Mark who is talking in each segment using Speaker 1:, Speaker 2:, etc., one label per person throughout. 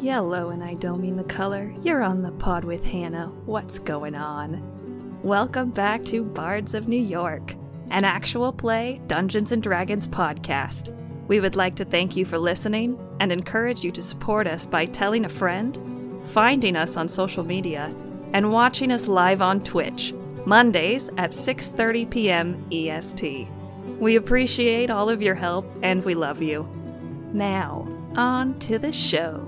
Speaker 1: Yellow, and I don't mean the color. You're on the pod with Hannah. What's going on? Welcome back to Bards of New York, an actual play Dungeons and Dragons podcast. We would like to thank you for listening and encourage you to support us by telling a friend, finding us on social media, and watching us live on Twitch, Mondays at 6:30 p.m. EST. We appreciate all of your help and we love you. Now, on to the show.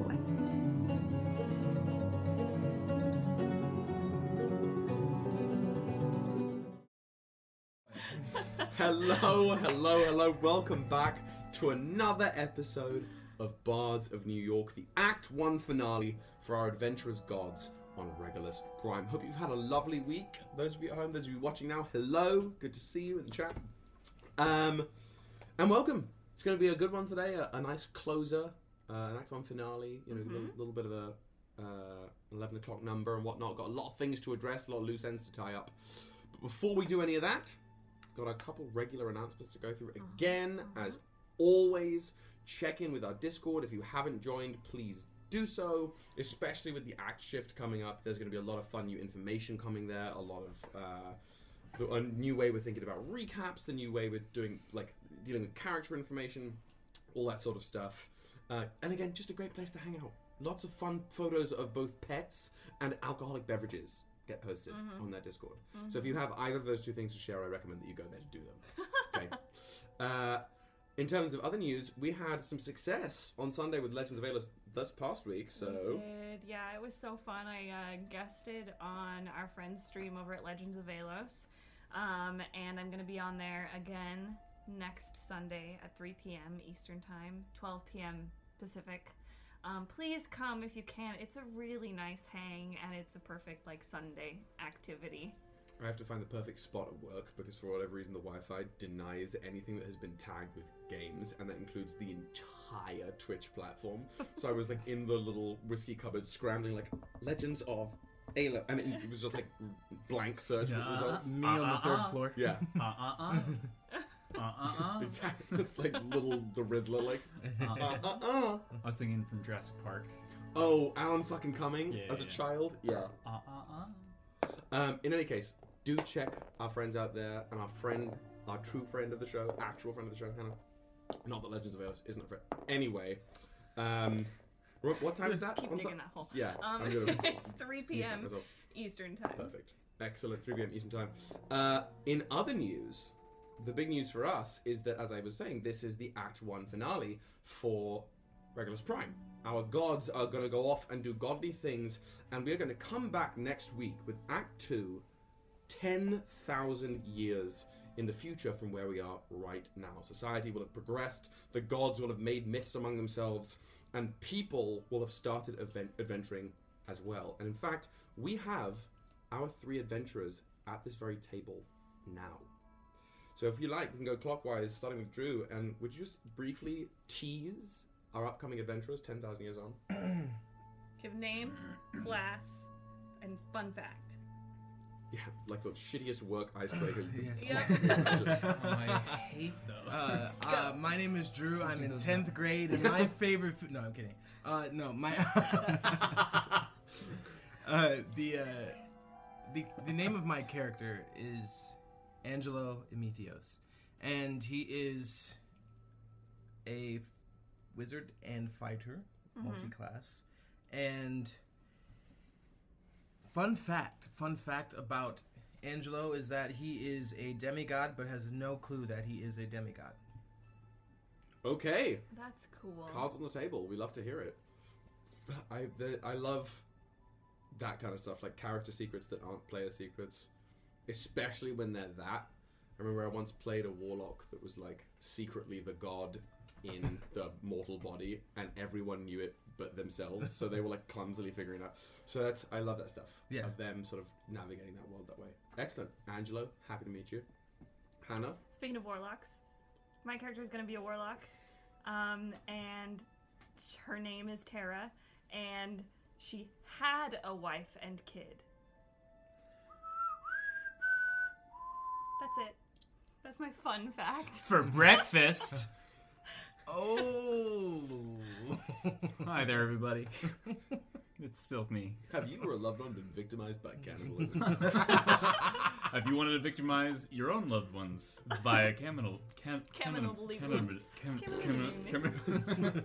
Speaker 2: Hello, hello, hello. Welcome back to another episode of Bards of New York, the Act 1 finale for our adventurous Gods on Regulus Prime. Hope you've had a lovely week. Those of you at home, those of you watching now, hello. Good to see you in the chat. Um, and welcome. It's going to be a good one today, a, a nice closer, uh, an Act 1 finale, you know, a little, little bit of a uh, 11 o'clock number and whatnot. Got a lot of things to address, a lot of loose ends to tie up. But before we do any of that, got a couple regular announcements to go through. Again, as always, check in with our Discord. If you haven't joined, please do so, especially with the act shift coming up. There's going to be a lot of fun new information coming there, a lot of. Uh, the, a new way we're thinking about recaps, the new way we're doing, like, dealing with character information, all that sort of stuff. Uh, and again, just a great place to hang out. Lots of fun photos of both pets and alcoholic beverages get posted on that Discord. So if you have either of those two things to share, I recommend that you go there to do them. Okay. uh, in terms of other news, we had some success on Sunday with Legends of Alos this past week.
Speaker 3: We
Speaker 2: So
Speaker 3: did. Yeah, it was so fun. I uh, guested on our friend's stream over at Legends of Alos. Um, and I'm going to be on there again next Sunday at 3 p.m. Eastern Time, 12 p.m. Pacific. Um, please come if you can. It's a really nice hang, and it's a perfect like Sunday activity.
Speaker 2: I have to find the perfect spot at work because for whatever reason the Wi-Fi denies anything that has been tagged with games, and that includes the entire Twitch platform. so I was like in the little whiskey cupboard scrambling like Legends of Ayla, and it, it was just like blank search
Speaker 4: Nah.
Speaker 2: results.
Speaker 5: Me on the third floor.
Speaker 2: Yeah,
Speaker 4: Uh uh uh. Uh uh uh.
Speaker 2: exactly. It's like little the Riddler like. Uh, uh, uh.
Speaker 4: I was thinking from Jurassic Park.
Speaker 2: Oh, Alan fucking Cumming
Speaker 4: Yeah,
Speaker 2: as a
Speaker 4: yeah.
Speaker 2: child. Yeah.
Speaker 4: Uh uh uh.
Speaker 2: Um, in any case, do check our friends out there and our friend, our true friend of the show, actual friend of the show, Hannah. Not that Legends of Aos isn't a friend. Anyway, um, what, what time is that?
Speaker 3: Keep
Speaker 2: on
Speaker 3: digging that hole.
Speaker 2: Yeah,
Speaker 3: Um,
Speaker 2: I'm gonna
Speaker 3: it's 3 p.m. Eastern Time.
Speaker 2: Perfect. Excellent. 3 p.m. Eastern Time. Uh, in other news, the big news for us is that, as I was saying, this is the Act 1 finale for Regulus Prime. Our gods are going to go off and do godly things, and we're going to come back next week with Act 2, 10,000 years in the future from where we are right now. Society will have progressed, the gods will have made myths among themselves, and people will have started event- adventuring as well. And in fact, we have our three adventurers at this very table now. So if you like, we can go clockwise, starting with Drew. And would you just briefly tease our upcoming adventurers 10,000 years on?
Speaker 3: Give name, class, and fun fact.
Speaker 2: Yeah, like the shittiest work icebreaker you could
Speaker 5: Yes.
Speaker 2: possibly imagine.
Speaker 4: Oh, I hate those.
Speaker 5: Uh, uh, my name is Drew. I'm in tenth
Speaker 4: nuts.
Speaker 5: grade, and my favorite food. No, I'm kidding. Uh, no, my. uh, the uh, the the name of my character is Angelo Emethios, and he is a f- wizard and fighter, mm-hmm. multi-class, and. Fun fact, fun fact about Angelo is that he is a demigod, but has no clue that he is a demigod.
Speaker 2: Okay,
Speaker 3: That's cool.
Speaker 2: cards on the table. We love to hear it. I the, I love that kind of stuff, like character secrets that aren't player secrets, especially when they're that. I remember I once played a warlock that was like secretly the god in the mortal body, and everyone knew it but themselves. So they were like clumsily figuring out. So that's I love that stuff.
Speaker 5: Yeah.
Speaker 2: Of them sort of navigating that world that way. Excellent, Angelo. Happy to meet you. Hannah.
Speaker 3: Speaking of warlocks, my character is going to be a warlock, um, and her name is Tara, and she had a wife and kid. That's it. That's my fun fact.
Speaker 4: For breakfast.
Speaker 5: Oh.
Speaker 4: Hi there, everybody. it's still me.
Speaker 2: Have you or a loved one been victimized by cannibalism?
Speaker 4: If you wanted to victimize your own loved ones via cannibal, can,
Speaker 3: Cannibal-
Speaker 4: cannibal, cannibal,
Speaker 3: Cannibal-
Speaker 4: cannibal,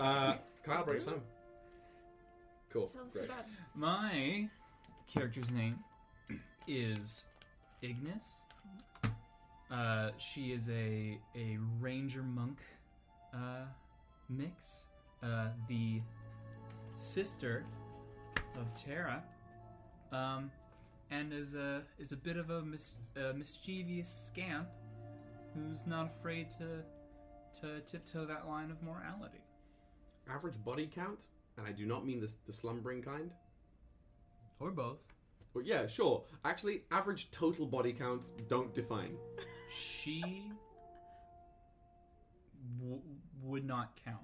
Speaker 2: uh, Kyle breaks home. Cool.
Speaker 3: Tell us
Speaker 2: Great.
Speaker 3: about
Speaker 4: My character's name is Ignis. Uh, she is a a ranger monk uh, mix. Uh, the sister of Terra, um, and is a is a bit of a, mis- a mischievous scamp who's not afraid to to tiptoe that line of morality.
Speaker 2: Average body count, and I do not mean the, the slumbering kind.
Speaker 5: or both.
Speaker 2: Well, yeah, sure. Actually, average total body counts don't define.
Speaker 4: She w- would not count.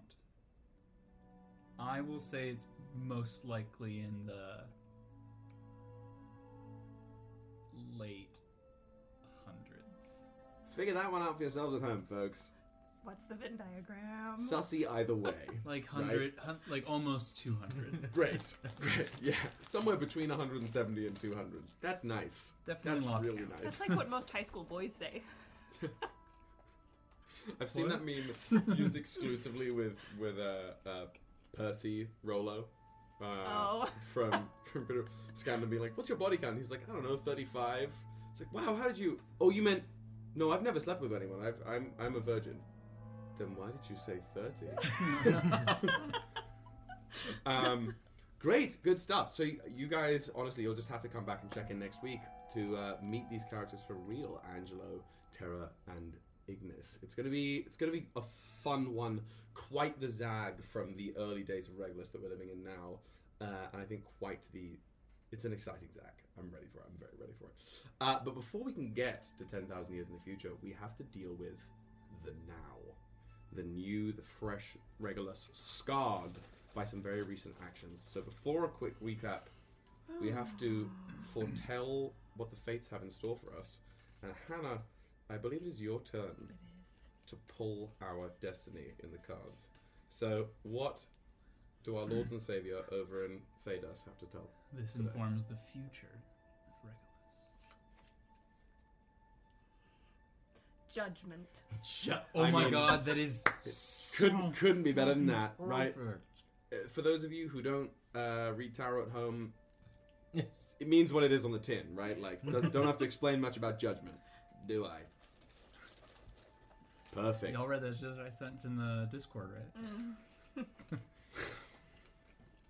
Speaker 4: I will say it's most likely in the late hundreds.
Speaker 2: Figure that one out for yourselves at home, folks.
Speaker 3: What's the Venn diagram?
Speaker 2: Sussy either way.
Speaker 4: Like hundred, hun- like almost two hundred.
Speaker 2: Great, great, yeah, somewhere between 170 and 200. That's nice.
Speaker 4: Definitely
Speaker 2: That's
Speaker 4: lost
Speaker 2: really
Speaker 4: count.
Speaker 2: nice.
Speaker 3: That's like what most high school boys say.
Speaker 2: I've seen that meme used exclusively with with uh, uh, Percy Rolo. Uh,
Speaker 3: Oh.
Speaker 2: From from Bit of Scandal being like, "What's your body count?" He's like, "I don't know, 35." It's like, "Wow, how did you?" Oh, you meant? No, I've never slept with anyone. I've, I'm I'm a virgin. Then why did you say 30? um, great, good stuff. So you guys, honestly, you'll just have to come back and check in next week to uh, meet these characters for real: Angelo, Terra, and Ignis. It's gonna be it's gonna be a fun one. Quite the zag from the early days of Regulus that we're living in now, uh, and I think quite the. It's an exciting zag. I'm ready for it. I'm very ready for it. Uh, but before we can get to 10,000 years in the future, we have to deal with the now. The new, the fresh Regulus, scarred by some very recent actions. So before a quick recap, we have to foretell what the fates have in store for us. And Hannah, I believe it is your turn
Speaker 3: It is.
Speaker 2: to pull our destiny in the cards. So what do our lords and savior over in Thedas have to tell?
Speaker 4: This
Speaker 2: Today.
Speaker 4: informs the future
Speaker 3: Judgment.
Speaker 4: Oh
Speaker 2: I
Speaker 4: my
Speaker 2: mean,
Speaker 4: god, that is
Speaker 2: Couldn't couldn't be better than that,
Speaker 4: fucking
Speaker 2: right?
Speaker 4: perfect.
Speaker 2: Uh, For those of you who don't uh, read tarot at home,
Speaker 5: Yes.
Speaker 2: it means what it is on the tin, right? Like, does- don't have to explain much about judgment, do I? Perfect.
Speaker 4: Y'all read that shit that I sent in the Discord, right?
Speaker 3: Mm.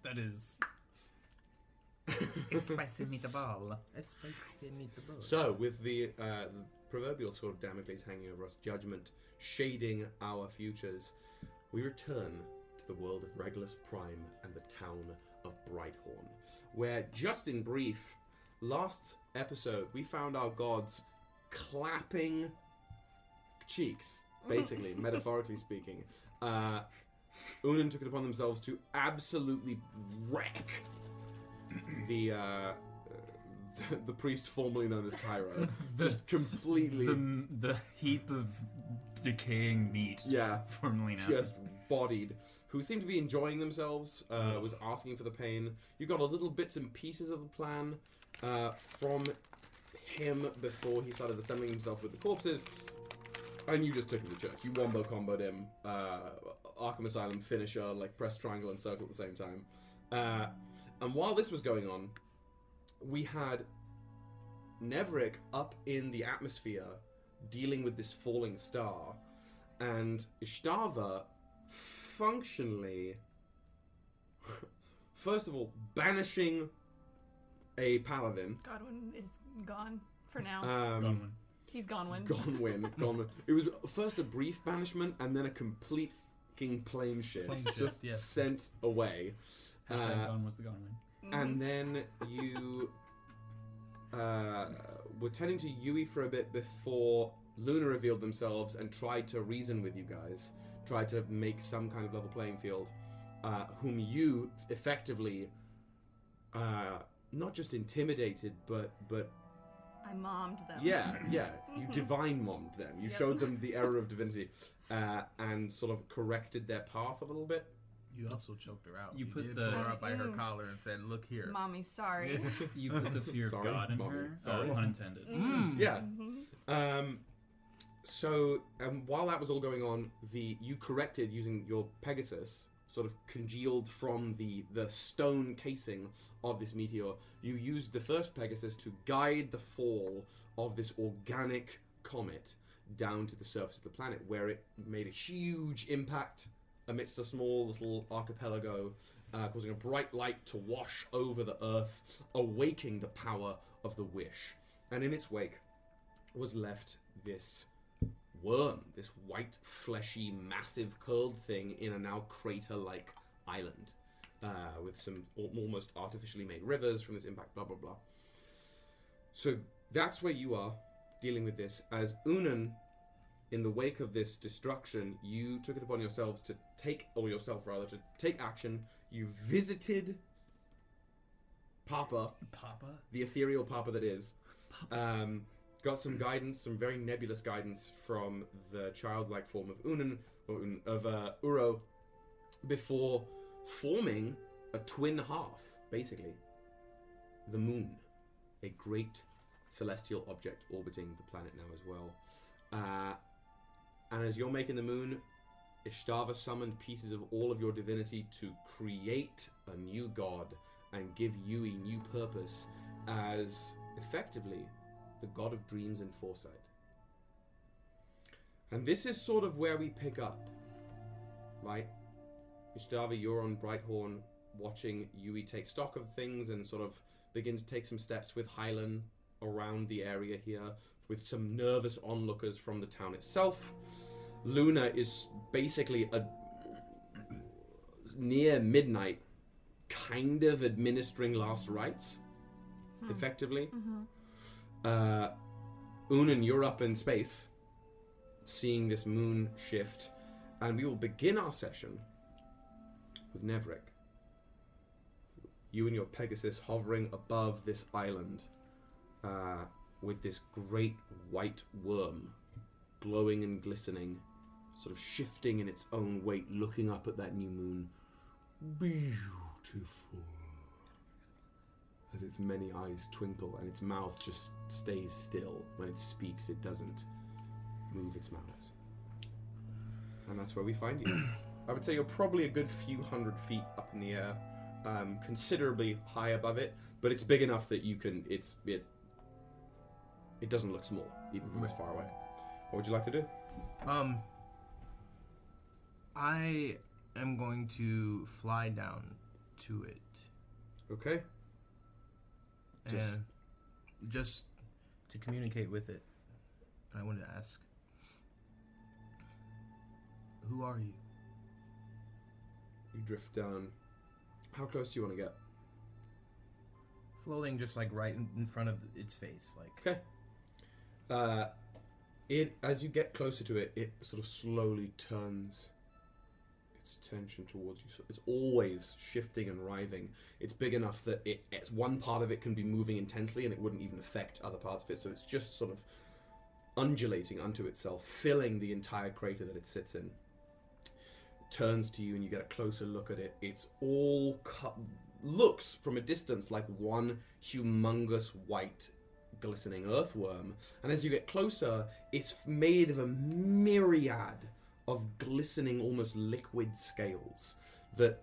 Speaker 4: That is. Spicy meatball.
Speaker 5: A spicy meatball.
Speaker 2: So, with the, uh, proverbial sword of Damocles hanging over us, judgment shading our futures, we return to the world of Regulus Prime and the town of Brighthorn, where, just in brief, last episode we found our gods clapping cheeks, basically, metaphorically speaking. Uh, Unan took it upon themselves to absolutely wreck the, uh, the the priest formerly known as Cairo. just completely,
Speaker 4: The, the heap of decaying meat,
Speaker 2: yeah,
Speaker 4: formerly known.
Speaker 2: just bodied. Who seemed to be enjoying themselves. Uh, was asking for the pain. You got a little bits and pieces of the plan uh, from him before he started assembling himself with the corpses. And you just took him to church. You wombo comboed him. Uh, Arkham Asylum finisher, like press triangle and circle at the same time. Uh, and while this was going on, we had Neverick up in the atmosphere dealing with this falling star. And Ishtava functionally, first of all, banishing a paladin.
Speaker 3: Godwin is gone for now.
Speaker 2: Um,
Speaker 4: Gunwin.
Speaker 3: He's Gonwin.
Speaker 2: Gonwin, Gonwin. It was first a brief banishment and then a complete fucking plane shift,
Speaker 5: Plane shift,
Speaker 2: just
Speaker 5: yes.
Speaker 2: sent away.
Speaker 4: Hashtag
Speaker 2: Uh,
Speaker 4: Gun was the Gunwin.
Speaker 3: Mhm.
Speaker 2: And then you uh, were tending to Yui for a bit before Luna revealed themselves and tried to reason with you guys, tried to make some kind of level playing field, uh, whom you effectively uh, not just intimidated, but but
Speaker 3: I mommed them.
Speaker 2: Yeah, yeah. You divine mommed them. You
Speaker 3: Yep.
Speaker 2: showed them the error of divinity uh, and sort of corrected their path a little bit.
Speaker 5: You also choked her out.
Speaker 4: You put
Speaker 5: did
Speaker 4: the-
Speaker 5: pull her up by her
Speaker 3: Mm.
Speaker 5: collar and said, "Look here."
Speaker 3: Mommy, sorry.
Speaker 4: You put the fear of
Speaker 2: Sorry,
Speaker 4: God in
Speaker 2: Mommy,
Speaker 4: her.
Speaker 2: sorry.
Speaker 4: Oh, pun intended.
Speaker 5: Mm.
Speaker 2: Yeah.
Speaker 3: Mhm.
Speaker 2: Um, so um, while that was all going on, the you corrected using your Pegasus, sort of congealed from the the stone casing of this meteor. You used the first Pegasus to guide the fall of this organic comet down to the surface of the planet, where it made a huge impact amidst a small little archipelago, uh, causing a bright light to wash over the Earth, awaking the power of the wish. And in its wake was left this worm, this white, fleshy, massive, curled thing in a now crater-like island, uh, with some al- almost artificially made rivers from this impact. Blah blah blah. So that's where you are dealing with this. As Unan, in the wake of this destruction, you took it upon yourselves to take, or yourself rather, to take action. You visited Papa,
Speaker 4: Papa?
Speaker 2: the ethereal Papa that is. Um, got some guidance, some very nebulous guidance from the childlike form of Unan or Un- of uh, Uro before forming a twin half, basically. The moon, a great celestial object orbiting the planet now as well. Uh, and as you're making the moon, Ishtava summoned pieces of all of your divinity to create a new god and give you a new purpose as effectively the god of dreams and foresight. And this is sort of where we pick up, right? Ishtava, you're on Brighthorn watching Yui take stock of things and sort of begin to take some steps with Hylan around the area here with some nervous onlookers from the town itself. Luna is basically a near midnight kind of administering last rites effectively. Uh, Unan, you're up in space, seeing this moon shift, and we will begin our session with Nevrik. You and your Pegasus hovering above this island uh, with this great white worm glowing and glistening, sort of shifting in its own weight, looking up at that new moon. Beautiful. As its many eyes twinkle and its mouth just stays still. When it speaks, it doesn't move its mouth. And that's where we find you. I would say you're probably a good few hundred feet up in the air, um, considerably high above it, but it's big enough that you can. It's it. It doesn't look small, even from this far away. What would you like to do?
Speaker 5: Um, I am going to fly down to it
Speaker 2: Okay. Just-
Speaker 5: and just to communicate with it. I wanted to ask, who are you?
Speaker 2: You drift down. How close do you want to get?
Speaker 5: Floating just like right in, in front of its face, like
Speaker 2: Okay. Uh, it as you get closer to it, it sort of slowly turns its attention towards you. So it's always shifting and writhing. It's big enough that it, it's one part of it can be moving intensely, and it wouldn't even affect other parts of it. So it's just sort of undulating unto itself, filling the entire crater that it sits in. Turns to you, and you get a closer look at it. It's all cut, looks from a distance like one humongous white glistening earthworm. And as you get closer, it's made of a myriad of glistening, almost liquid scales that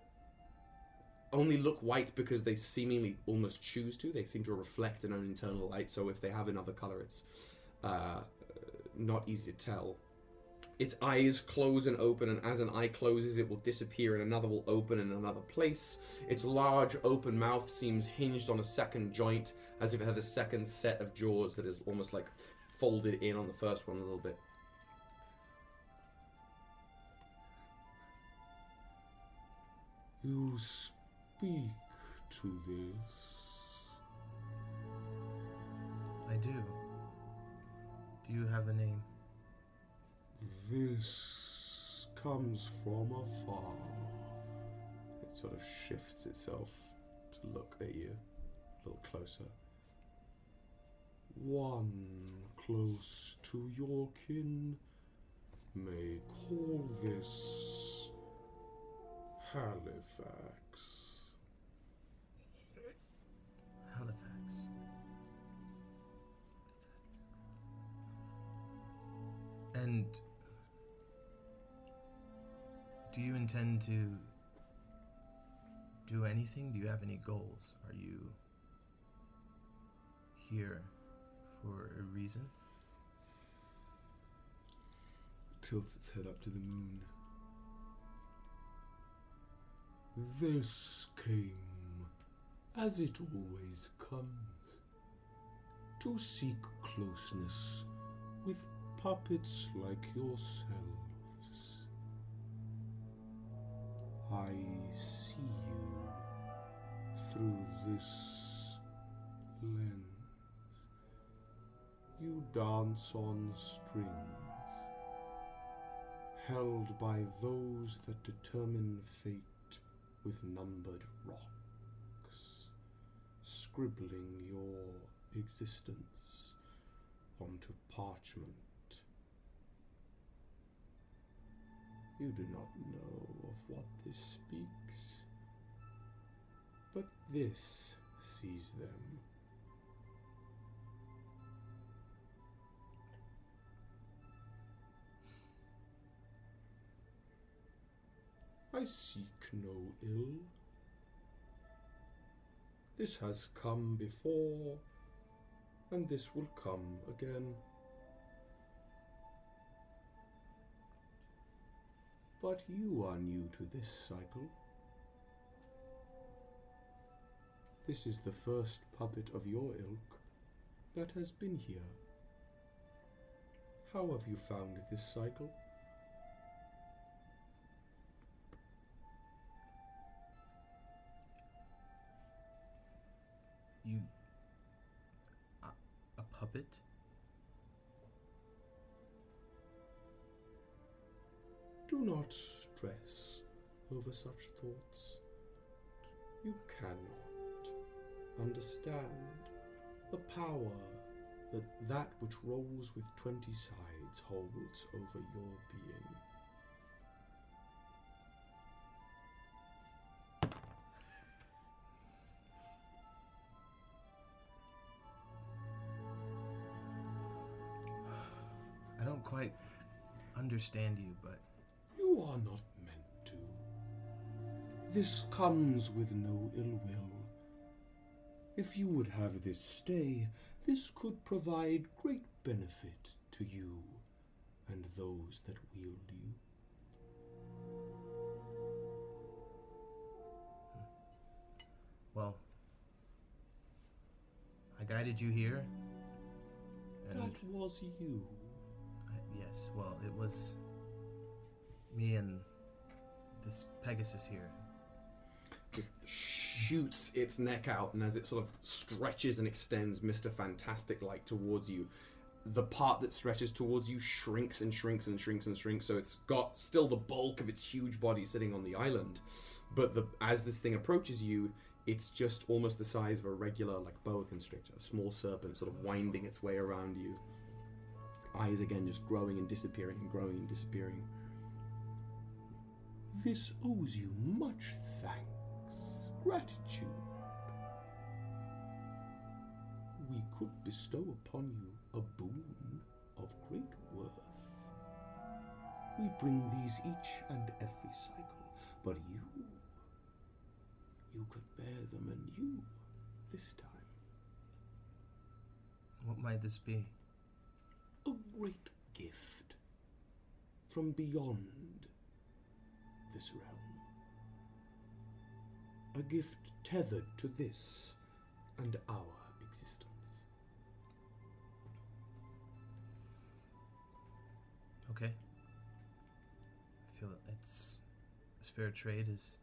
Speaker 2: only look white because they seemingly almost choose to. They seem to reflect an own internal light, so if they have another color, it's uh, not easy to tell. Its eyes close and open, and as an eye closes, it will disappear, and another will open in another place. Its large open mouth seems hinged on a second joint, as if it had a second set of jaws that is almost like folded in on the first one a little bit. You speak to this.
Speaker 5: I do. Do you have a name?
Speaker 2: This comes from afar. It sort of shifts itself to look at you a little closer. one close to your kin may call this Halifax.
Speaker 5: Halifax. And do you intend to do anything? Do you have any goals? Are you here for a reason?
Speaker 2: Tilts its head up to the moon. This came as it always comes to seek closeness with puppets like yourselves. I see you through this lens. You dance on strings, held by those that determine fate with numbered rocks, scribbling your existence onto parchment. You do not know of what this speaks, but this sees them. I seek no ill. This has come before, and this will come again. But you are new to this cycle. This is the first puppet of your ilk that has been here. How have you found this cycle?
Speaker 5: You. A, a puppet?
Speaker 2: Do not stress over such thoughts. You cannot understand the power that that which rolls with twenty sides holds over your being.
Speaker 5: I don't quite understand you, but
Speaker 2: are not meant to. This comes with no ill will. If you would have this stay, this could provide great benefit to you and those that wield you.
Speaker 5: well, I guided you here. And
Speaker 2: That was you.
Speaker 5: I- yes, well, it was me and this Pegasus here.
Speaker 2: It shoots its neck out, and as it sort of stretches and extends Mr. Fantastic like towards you, the part that stretches towards you shrinks and shrinks and shrinks and shrinks. So it's got still the bulk of its huge body sitting on the island, but the as this thing approaches you, it's just almost the size of a regular like boa constrictor, a small serpent sort of winding its way around you. Eyes again just growing and disappearing and growing and disappearing. This owes you much thanks, gratitude. We could bestow upon you a boon of great worth. We bring these each and every cycle, but you, you could bear them anew this time.
Speaker 5: What might this be?
Speaker 2: A great gift from beyond this realm. A gift tethered to this and our existence.
Speaker 5: Okay. I feel that it's as fair trade is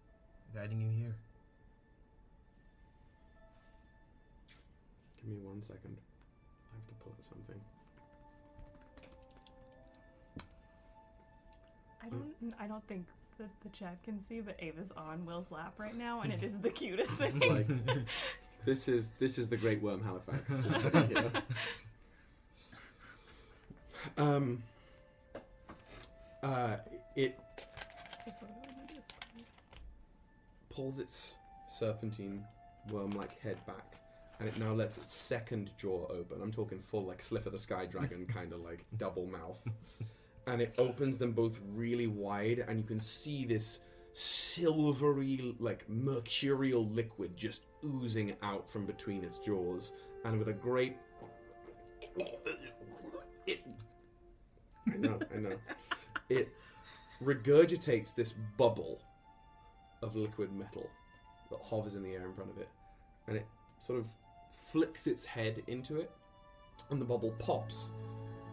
Speaker 5: guiding you here.
Speaker 2: Give me one second. I have to pull out something.
Speaker 3: I don't. I don't think that the chat can see, but Ava's on Will's lap right now, and it is the cutest thing.
Speaker 2: like this is this is the Great Worm Halifax just sitting here. Um. Uh, it pulls its serpentine worm-like head back, and it now lets its second jaw open. I'm talking full like Slifer the Sky Dragon kind of like double mouth, and it opens them both really wide, and you can see this silvery like mercurial liquid just oozing out from between its jaws, and with a great it. I know, I know. It regurgitates this bubble of liquid metal that hovers in the air in front of it, and it sort of flicks its head into it, and the bubble pops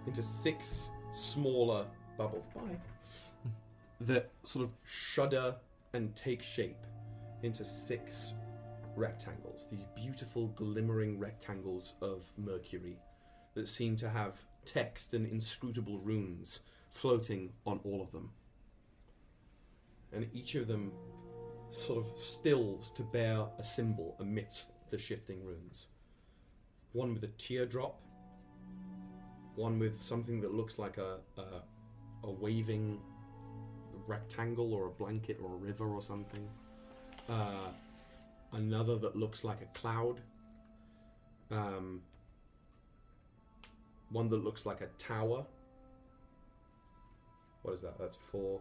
Speaker 2: into six smaller bubbles. Bye. that sort of shudder and take shape into six rectangles. These beautiful, glimmering rectangles of mercury that seem to have text and inscrutable runes floating on all of them. And each of them sort of stills to bear a symbol amidst the shifting runes. One with a teardrop, one with something that looks like a, a, a waving rectangle or a blanket or a river or something. Uh, another that looks like a cloud. Um, one that looks like a tower. What is that? That's four.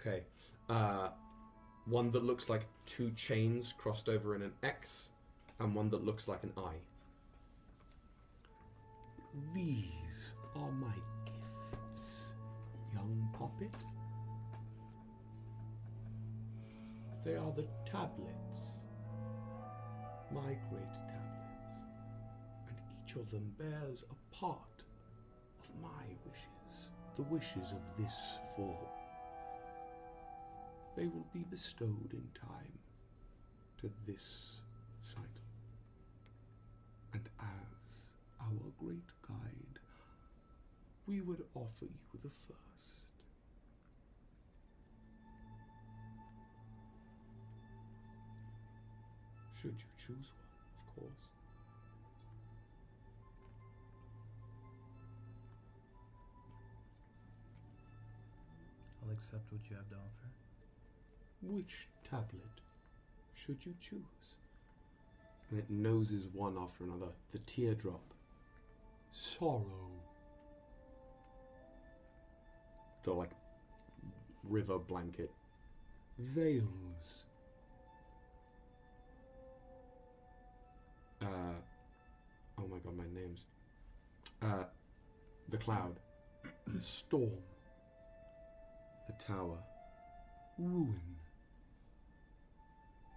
Speaker 2: Okay. Uh, one that looks like two chains crossed over in an X, and one that looks like an I. These are my gifts, young puppet. They are the tablets, my great tablets, and each of them bears a part of my wishes, the wishes of this form. They will be bestowed in time to this cycle. And as our great guide, we would offer you the first. Should you choose one, of course.
Speaker 5: I'll accept what you have to offer.
Speaker 2: Which tablet should you choose? And it noses one after another. The teardrop. Sorrow. The like river blanket. Veils. Uh oh my god, my name's uh the cloud. Storm. The tower. Ruin.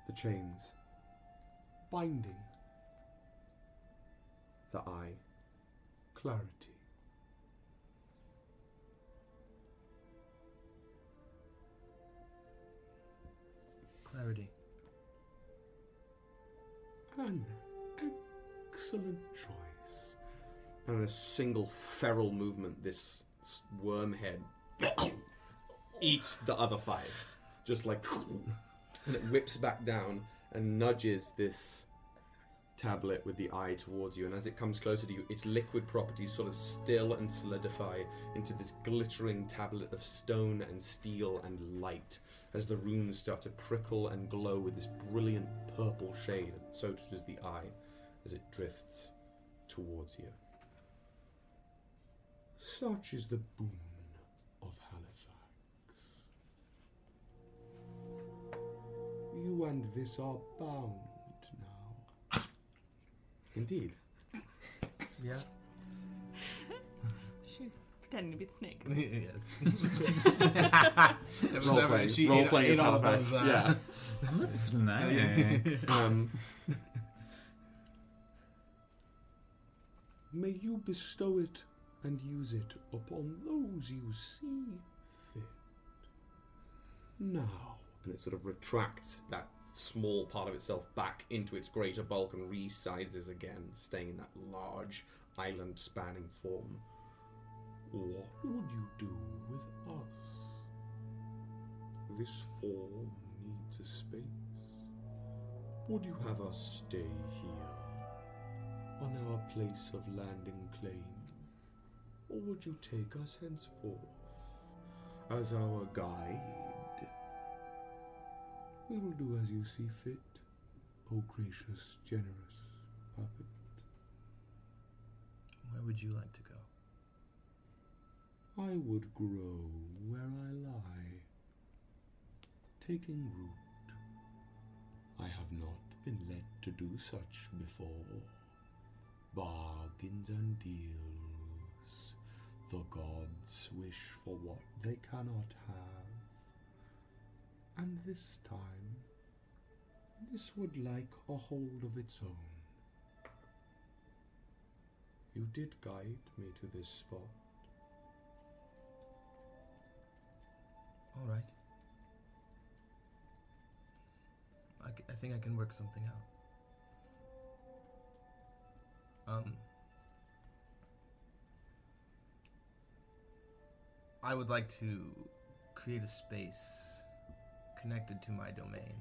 Speaker 2: The chains. Binding. The eye. Clarity.
Speaker 5: Clarity.
Speaker 2: An excellent choice. And in a single feral movement, this worm head eats the other five. Just like. And it whips back down and nudges this tablet with the eye towards you. And as it comes closer to you, its liquid properties sort of still and solidify into this glittering tablet of stone and steel and light as the runes start to prickle and glow with this brilliant purple shade. and So does the eye as it drifts towards you. Such is the boon of Halifax. You and this are bound. Indeed.
Speaker 5: Yeah.
Speaker 3: She's pretending to be the snake.
Speaker 5: yes. That was
Speaker 2: Role
Speaker 5: that
Speaker 2: playing-
Speaker 5: way. She
Speaker 2: role
Speaker 5: ate,
Speaker 2: playing
Speaker 5: ate
Speaker 2: is
Speaker 5: all of
Speaker 2: Halifax.
Speaker 5: those. Uh,
Speaker 2: Yeah.
Speaker 4: That's nice.
Speaker 2: Um, may you bestow it and use it upon those you see fit. Now. And it sort of retracts that small part of itself back into its greater bulk and resizes again, staying in that large island spanning form. What would you do with us? This form needs a space. Would you have us stay here, on our place of landing claim, or would you take us henceforth as our guide? We will do as you see fit, O gracious, generous puppet.
Speaker 5: Where would you like to go?
Speaker 2: I would grow where I lie, taking root. I have not been led to do such before. Bargains and deals. The gods wish for what they cannot have. And this time, this would like a hold of its own. You did guide me to this spot.
Speaker 5: All right. I, I think I can work something out. Um, I would like to create a space connected to my domain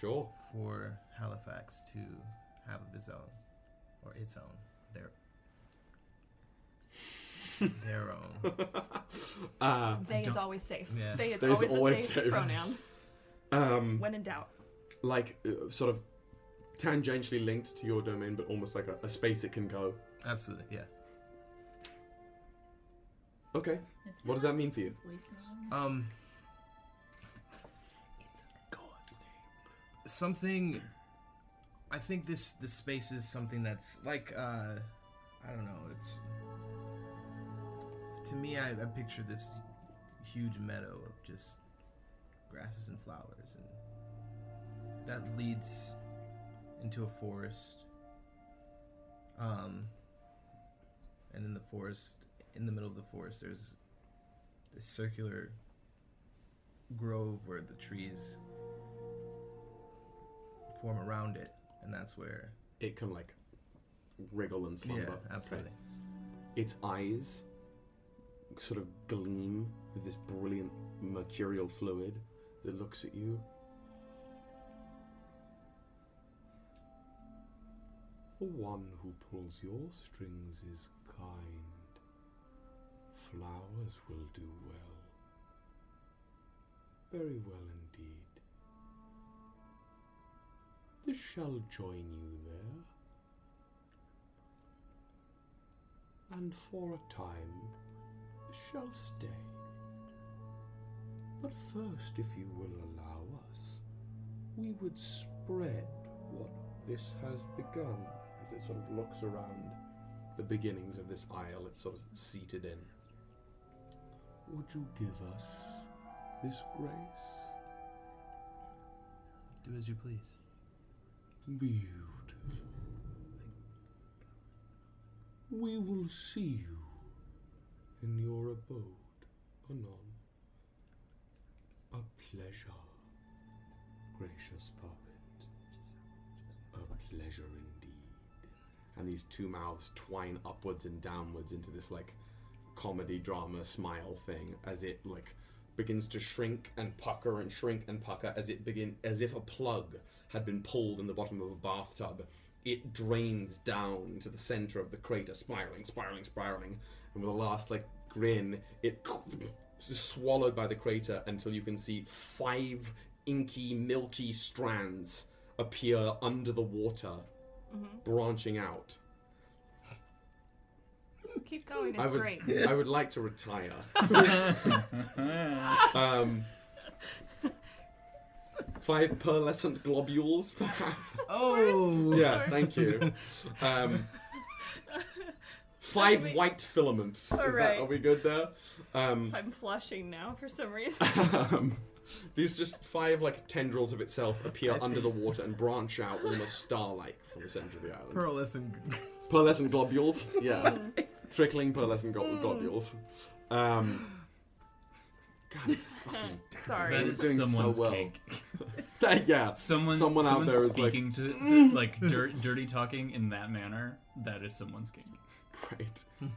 Speaker 2: Sure.
Speaker 5: for Halifax to have of his own, or its own, their their own.
Speaker 2: uh,
Speaker 3: They is
Speaker 4: don't-
Speaker 3: always safe.
Speaker 5: Yeah.
Speaker 3: They is
Speaker 2: They is
Speaker 3: always the
Speaker 2: always
Speaker 3: safe,
Speaker 2: safe.
Speaker 3: pronoun.
Speaker 2: um,
Speaker 3: When in doubt.
Speaker 2: like uh, sort of tangentially linked to your domain, but almost like a, a space it can go.
Speaker 5: Absolutely, yeah.
Speaker 2: Okay. What does that mean for you?
Speaker 5: Um, something. I think this this space is something that's like uh, I don't know. It's to me. I, I picture this huge meadow of just grasses and flowers, and that leads into a forest. Um, and in the forest, in the middle of the forest, there's this circular grove where the trees form around it, and that's where.
Speaker 2: It can like wriggle and slumber.
Speaker 5: Yeah, absolutely.
Speaker 2: Its eyes sort of gleam with this brilliant mercurial fluid that looks at you. The one who pulls your strings is kind. Flowers will do well. Very well indeed. This shall join you there. And for a time shall stay. But first, if you will allow us, we would spread what this has begun. As it sort of looks around the beginnings of this isle, it's sort of seated in. Would you give us this grace?
Speaker 5: Do as you please.
Speaker 2: Beautiful. We will see you in your abode anon. A pleasure, gracious puppet. A pleasure indeed. And these two mouths twine upwards and downwards into this like comedy drama smile thing as it like begins to shrink and pucker and shrink and pucker as it begin as if a plug had been pulled in the bottom of a bathtub. It drains down to the center of the crater, spiraling, spiraling, spiraling, and with a last like grin, it is swallowed by the crater until you can see five inky, milky strands appear under the water, mm-hmm. branching out.
Speaker 3: Keep going. It's
Speaker 2: I would,
Speaker 3: great.
Speaker 2: I would like to retire. um, five pearlescent globules, perhaps.
Speaker 5: Oh!
Speaker 2: Yeah, thank you. Um, five
Speaker 3: Sorry.
Speaker 2: white filaments. Is that,
Speaker 3: Alright.
Speaker 2: are we good there? Um,
Speaker 3: I'm flushing now for some reason.
Speaker 2: um, these just five like tendrils of itself appear under the water and branch out almost star-like from the center of the island.
Speaker 5: Pearlescent.
Speaker 2: pearlescent globules. Yeah, trickling pearlescent glo-
Speaker 3: Mm.
Speaker 2: globules. Um, God, fucking damn,
Speaker 3: Sorry.
Speaker 4: That
Speaker 2: we're doing
Speaker 4: someone's
Speaker 2: so well.
Speaker 4: cake.
Speaker 2: yeah,
Speaker 4: Someone,
Speaker 2: Someone out
Speaker 4: someone
Speaker 2: there is like,
Speaker 4: speaking to, to like dir- dirty talking in that manner. That is someone's cake.
Speaker 2: great.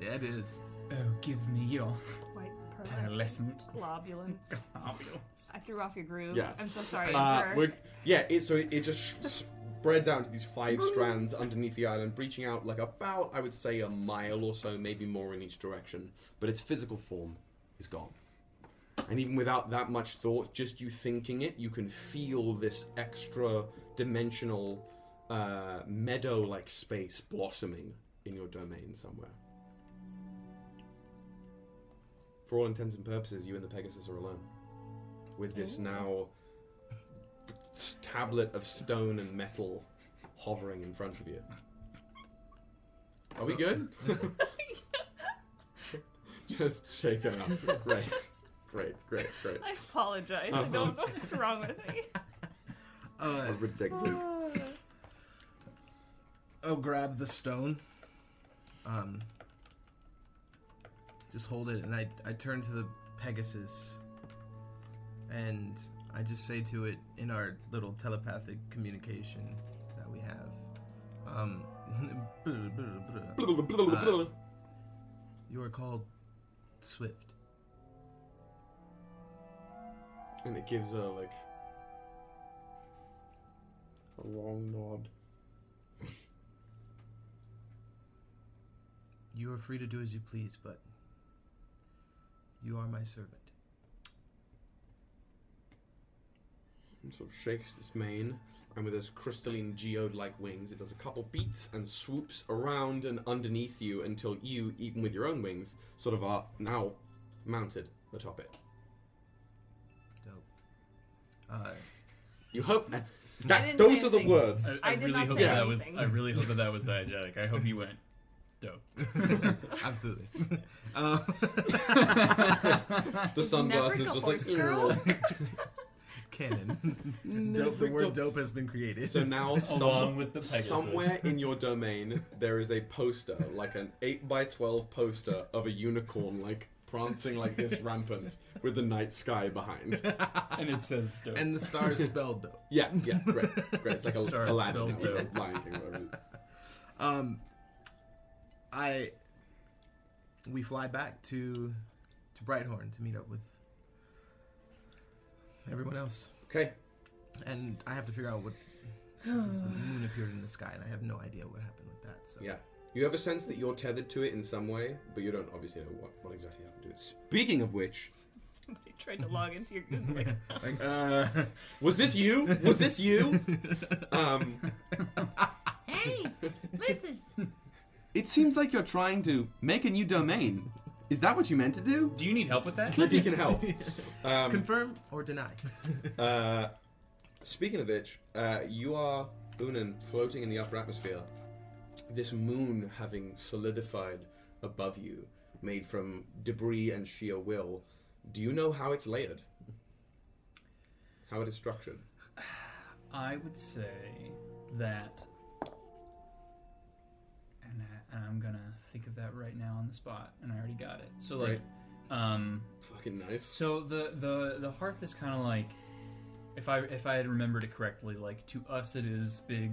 Speaker 5: Yeah, it is.
Speaker 4: Oh, give me your
Speaker 3: White
Speaker 4: pearlescent
Speaker 3: globulins.
Speaker 4: globules.
Speaker 3: I threw off your groove.
Speaker 2: Yeah.
Speaker 3: I'm so sorry.
Speaker 2: Uh,
Speaker 3: Emperor.
Speaker 2: we're, yeah, it, so it, it just sh- s- spreads out into these five strands underneath the island, breaching out like about, I would say, a mile or so, maybe more in each direction. But its physical form is gone. And even without that much thought, just you thinking it, you can feel this extra dimensional uh, meadow like space blossoming in your domain somewhere. For all intents and purposes, you and the Pegasus are alone. With this now s- tablet of stone and metal hovering in front of you. Are we good? Just shaking up. Great. Great, great, great.
Speaker 3: I apologize. I don't know what's wrong with me.
Speaker 5: Uh,
Speaker 2: I'll take a drink.
Speaker 5: I'll grab the stone. Um, just hold it, and I I turn to the Pegasus, and I just say to it in our little telepathic communication that we have. Um, you are called Swift.
Speaker 2: And it gives a like a long nod.
Speaker 5: You are free to do as you please, but you are my servant.
Speaker 2: And sort of shakes its mane, and with those crystalline geode-like wings, it does a couple beats and swoops around and underneath you until you, even with your own wings, sort of are now mounted atop it.
Speaker 5: Dope. Uh,
Speaker 2: You hope
Speaker 3: I
Speaker 2: that those are the
Speaker 3: anything.
Speaker 2: words.
Speaker 4: I, I,
Speaker 3: I
Speaker 4: really hope that, that was. I really hope that that was diegetic. I hope you went dope.
Speaker 5: absolutely. uh,
Speaker 2: The sunglasses
Speaker 3: Never
Speaker 2: just
Speaker 3: horse girl?
Speaker 2: like.
Speaker 5: Canon. dope, the word dope has been created.
Speaker 2: So now,
Speaker 4: Along
Speaker 2: some,
Speaker 4: with the Pegasus.
Speaker 2: somewhere in your domain, there is a poster, like an eight by twelve poster of a unicorn, like prancing like this, rampant, with the night sky behind.
Speaker 4: and it says dope.
Speaker 5: and the star is spelled dope.
Speaker 2: Yeah, yeah, great, great. It's like
Speaker 4: Star
Speaker 2: a Aladdin,
Speaker 4: spelled
Speaker 2: or
Speaker 4: dope.
Speaker 2: Lion King, whatever.
Speaker 5: Um, I we fly back to to Brighthorn to meet up with everyone else,
Speaker 2: Okay,
Speaker 5: and I have to figure out what. 'cause the moon appeared in the sky, and I have no idea what happened with that. So
Speaker 2: yeah. You have a sense that you're tethered to it in some way, but you don't obviously know what, what exactly happened to it. Speaking of which,
Speaker 3: Somebody tried to log into your Google.
Speaker 5: Like, uh,
Speaker 2: was this you? Was this you? Um,
Speaker 6: Hey, listen.
Speaker 2: it seems like you're trying to make a new domain. Is that what you meant to do?
Speaker 4: Do you need help with that?
Speaker 2: Clippy can help. Um,
Speaker 5: confirm or deny.
Speaker 2: Uh, speaking of which, uh, you are Unan floating in the upper atmosphere. This moon having solidified above you, made from debris and sheer will. Do you know how it's layered? How it is structured?
Speaker 4: I would say that, and, I'm gonna think of that right now on the spot, and I already got it. So like, um,
Speaker 2: Fucking nice.
Speaker 4: so the the the hearth is kind of like, if I if I had remembered it correctly, like to us it is big,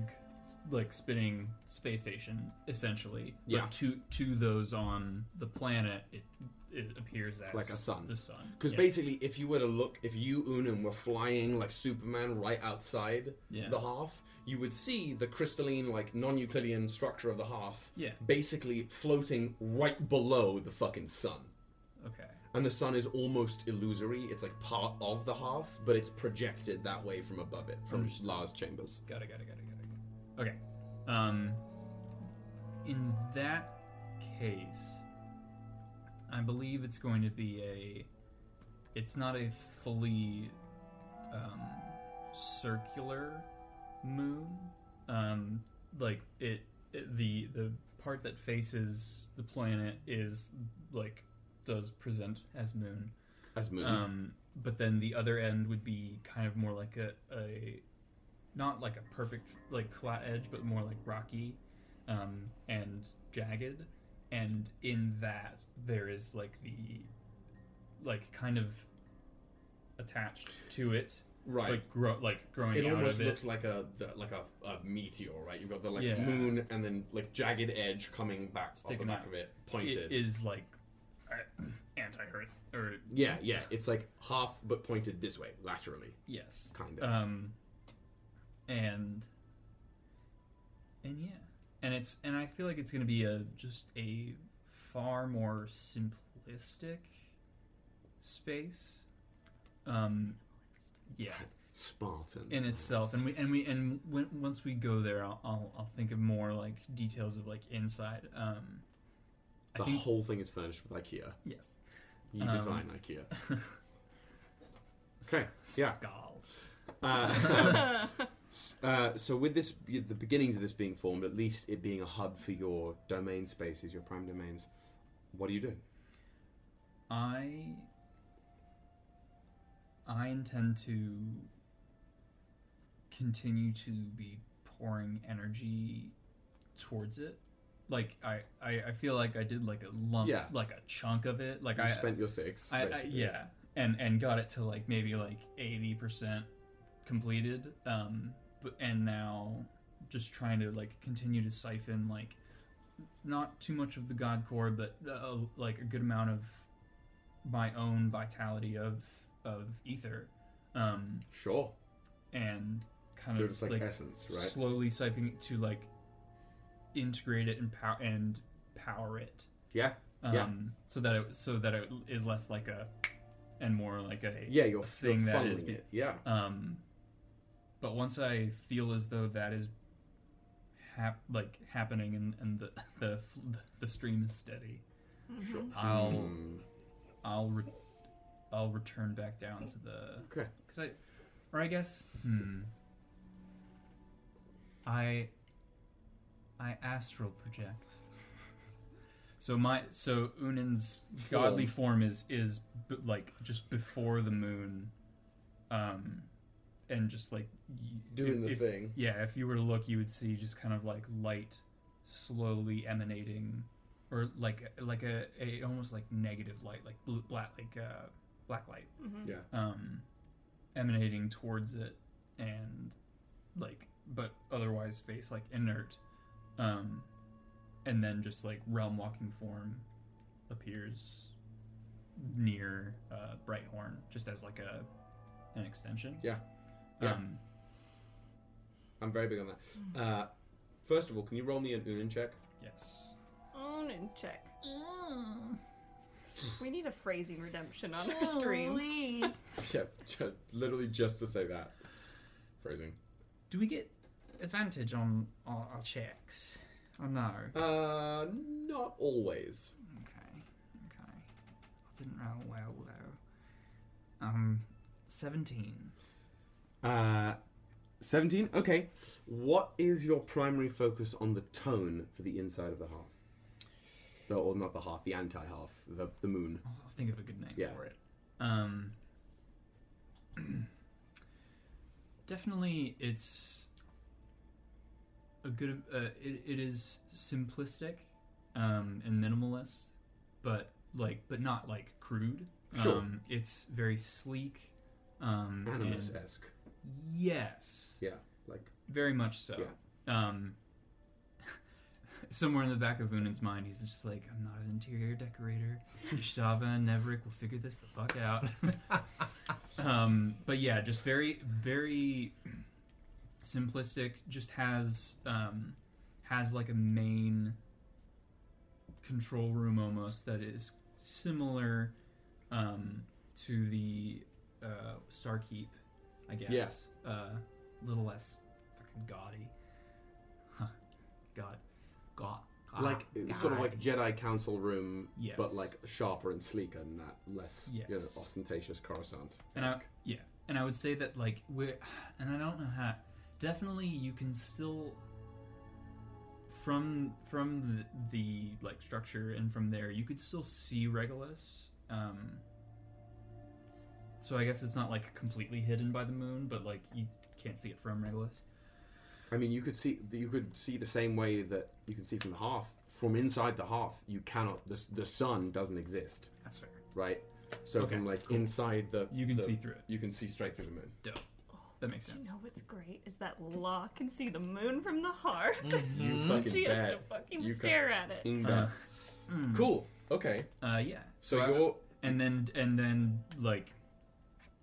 Speaker 4: like spinning space station essentially.
Speaker 2: Yeah.
Speaker 4: But to to those on the planet, it it appears as
Speaker 2: like a sun.
Speaker 4: The sun.
Speaker 2: Because
Speaker 4: Yeah.
Speaker 2: basically, if you were to look, if you Unan were flying like Superman right outside
Speaker 4: Yeah.
Speaker 2: the hearth, you would see the crystalline, like non-Euclidean structure of the hearth,
Speaker 4: Yeah.
Speaker 2: basically floating right below the fucking sun.
Speaker 4: Okay.
Speaker 2: And the sun is almost illusory. It's like part of the hearth, but it's projected that way from above it, from
Speaker 4: Understood.
Speaker 2: Lars chambers.
Speaker 4: Got it, got it, got it, got it. Okay. Um, in that case, I believe it's going to be a. It's not a fully um, circular moon. Um, like it, it, the the part that faces the planet is like does present as moon.
Speaker 2: As moon.
Speaker 4: Um, but then the other end would be kind of more like a, a not like a perfect like flat edge, but more like rocky um, and jagged. And in that there is like the like kind of attached to it,
Speaker 2: right.
Speaker 4: like grow like growing
Speaker 2: it
Speaker 4: out
Speaker 2: almost
Speaker 4: of it.
Speaker 2: looks like a the, like a, a meteor, right? You've got the like
Speaker 4: Yeah.
Speaker 2: moon and then like jagged edge coming back off the back
Speaker 4: out.
Speaker 2: of it,
Speaker 4: It
Speaker 2: pointed.
Speaker 4: is like anti-Earth or
Speaker 2: yeah, yeah. It's like half but pointed this way, laterally,
Speaker 4: yes,
Speaker 2: kind of.
Speaker 4: Um, and and yeah, and it's and I feel like it's gonna be a just a far more simplistic space. Um, yeah,
Speaker 2: Spartan.
Speaker 4: in itself, and we and we and when, once we go there, I'll, I'll I'll think of more like details of like inside. Um,
Speaker 2: the
Speaker 4: think
Speaker 2: whole thing is furnished with IKEA.
Speaker 4: yes.
Speaker 2: You
Speaker 4: Um,
Speaker 2: define IKEA. Okay. Yeah.
Speaker 4: Skull.
Speaker 2: Uh, uh, so with this, the beginnings of this being formed, at least it being a hub for your domain spaces, your prime domains. What do you do?
Speaker 4: I I intend to continue to be pouring energy towards it. Like I, I, I feel like I did like a lump,
Speaker 2: Yeah.
Speaker 4: like a chunk of it. Like
Speaker 2: You
Speaker 4: I,
Speaker 2: spent your six.
Speaker 4: I, I yeah, and and got it to like maybe like eighty percent completed. Um, but and now just trying to like continue to siphon like not too much of the god core, but uh, like a good amount of my own vitality of of ether, um,
Speaker 2: Sure.
Speaker 4: and kind
Speaker 2: You're
Speaker 4: of
Speaker 2: just like, essence, right?
Speaker 4: slowly siphoning it to like integrate it and power and power it
Speaker 2: Yeah.
Speaker 4: um,
Speaker 2: Yeah.
Speaker 4: so that it so that it is less like a and more like a
Speaker 2: Yeah, you're,
Speaker 4: thing
Speaker 2: you're
Speaker 4: that is
Speaker 2: it. Yeah.
Speaker 4: um but once i feel as though that is hap- like happening and, and the, the the stream is steady
Speaker 2: Sure.
Speaker 4: i'll
Speaker 2: Hmm.
Speaker 4: i'll re- i'll return back down to the
Speaker 2: Okay.
Speaker 4: because i or i guess hmm i i astral project so my so unan's godly form is is b- like just before the moon um and just like y-
Speaker 2: Doing
Speaker 4: if-
Speaker 2: the
Speaker 4: if-
Speaker 2: thing.
Speaker 4: yeah if you were to look you would see just kind of like light slowly emanating or like like a, a almost like negative light like blue black like uh black light
Speaker 3: Mm-hmm.
Speaker 2: Yeah.
Speaker 4: um emanating towards it and like but otherwise face like inert um and then just like realm walking form appears near uh brighthorn just as like a an extension
Speaker 2: Yeah. Yeah.
Speaker 4: um
Speaker 2: I'm very big on that. Uh, first of all, can you roll me an Unan check?
Speaker 4: yes
Speaker 3: Own and check. We need a phrasing redemption on our stream.
Speaker 6: Ooh-wee.
Speaker 2: Yeah, just, literally just to say that. Phrasing.
Speaker 4: do we get advantage on our, our checks oh no
Speaker 2: Uh, not always.
Speaker 4: Okay, okay. I didn't roll well though. Um, seventeen.
Speaker 2: Uh, 17? Okay. What is your primary focus on the tone for the inside of the half? No, or not the half, the anti half, the, the moon.
Speaker 4: I'll think of a good name
Speaker 2: Yeah.
Speaker 4: for it. Um, definitely, it's a good. Uh, it, it is simplistic um, and minimalist, but like, but not like crude.
Speaker 2: Sure.
Speaker 4: Um, it's very sleek. Um,
Speaker 2: Animus esque.
Speaker 4: Yes.
Speaker 2: Yeah, like,
Speaker 4: Very much so. Um, somewhere in the back of Unan's mind, he's just like, I'm not an interior decorator. Ishtava and Neverick will figure this the fuck out. um, but yeah, just very, very simplistic. Just has um, has like a main control room almost that is similar um, to the uh, Starkeep, I guess. Uh, a little less fucking gaudy. Huh. God. God. God.
Speaker 2: like sort of like Jedi Council room,
Speaker 4: Yes.
Speaker 2: but like sharper and sleeker and that less you know, ostentatious Coruscant.
Speaker 4: And I, yeah, and I would say that like we're, and I don't know how. Definitely, you can still from from the, the like structure and from there, you could still see Regulus. Um, so I guess it's not like completely hidden by the moon, but like you can't see it from Regulus.
Speaker 2: I mean, you could see you could see the same way that you can see from the hearth. From inside the hearth, you cannot. The, the sun doesn't exist,
Speaker 4: That's fair.
Speaker 2: right? So
Speaker 4: Okay,
Speaker 2: from like
Speaker 4: cool.
Speaker 2: inside the,
Speaker 4: You can
Speaker 2: the-
Speaker 4: see through it.
Speaker 2: You can see straight through the moon.
Speaker 4: Dope. That makes
Speaker 3: Do you
Speaker 4: sense.
Speaker 3: know what's great is that Law can see the moon from the hearth.
Speaker 2: You fucking
Speaker 3: she has to
Speaker 2: bet.
Speaker 3: fucking
Speaker 2: You can-
Speaker 3: stare at it.
Speaker 2: Mm,
Speaker 4: Uh,
Speaker 2: bet. cool. Okay.
Speaker 4: uh, yeah.
Speaker 2: So
Speaker 4: I-
Speaker 2: you're
Speaker 4: and then and then like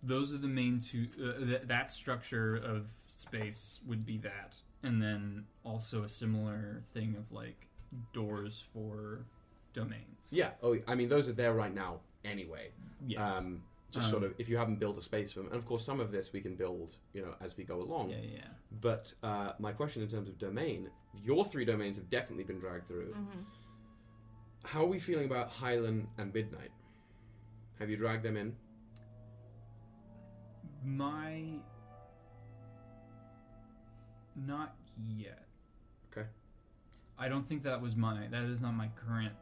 Speaker 4: those are the main two uh, th- that structure of space would be that and then also a similar thing of like doors for domains.
Speaker 2: Yeah. Oh, I mean, those are there right now anyway.
Speaker 4: Yes.
Speaker 2: Um, just sort
Speaker 4: Um,
Speaker 2: of if you haven't built a space for them, and of course some of this we can build, you know, as we go along.
Speaker 4: yeah, yeah.
Speaker 2: But uh, my question in terms of domain, your three domains have definitely been dragged through.
Speaker 3: Mm-hmm.
Speaker 2: How are we feeling about Highland and Midnight? Have you dragged them in?
Speaker 4: My. Not yet.
Speaker 2: Okay.
Speaker 4: I don't think that was my. That is not my current.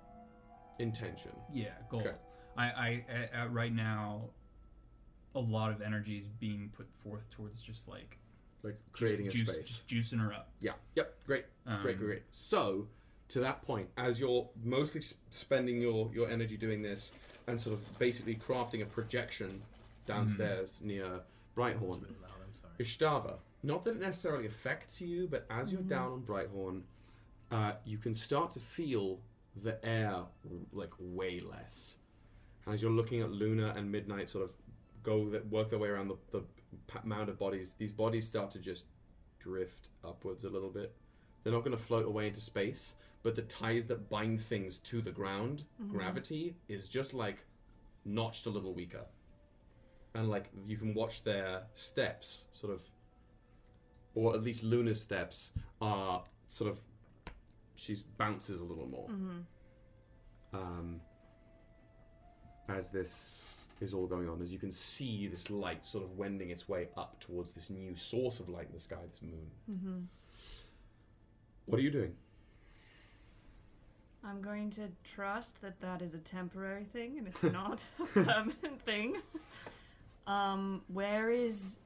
Speaker 2: Intention.
Speaker 4: Yeah, goal.
Speaker 2: Okay.
Speaker 4: I, I at, at right now, a lot of energy is being put forth towards just like
Speaker 2: Like creating a
Speaker 4: juice,
Speaker 2: space.
Speaker 4: just juicing her up.
Speaker 2: Yeah. Yep. Great.
Speaker 4: Um,
Speaker 2: Great, great, great. So, to that point, as you're mostly spending your, your energy doing this and sort of basically crafting a projection downstairs mm-hmm. near Brighthorn,
Speaker 5: Been loud, I'm sorry.
Speaker 2: Ishtava, not that it necessarily affects you, but as you're mm-hmm. down on Brighthorn, uh, you can start to feel the air like way less. As you're looking at Luna and Midnight sort of go that work their way around the, the mound of bodies, these bodies start to just drift upwards a little bit. They're not going to float away into space, but the ties that bind things to the ground, mm-hmm. gravity, is just like notched a little weaker. And like you can watch their steps sort of or at least Luna's steps are sort of she bounces a little more um, as this is all going on. As you can see, this light sort of wending its way up towards this new source of light in the sky, this moon.
Speaker 3: Mm-hmm.
Speaker 2: What are you doing?
Speaker 3: I'm going to trust that that is a temporary thing and it's not a permanent thing. Um, where is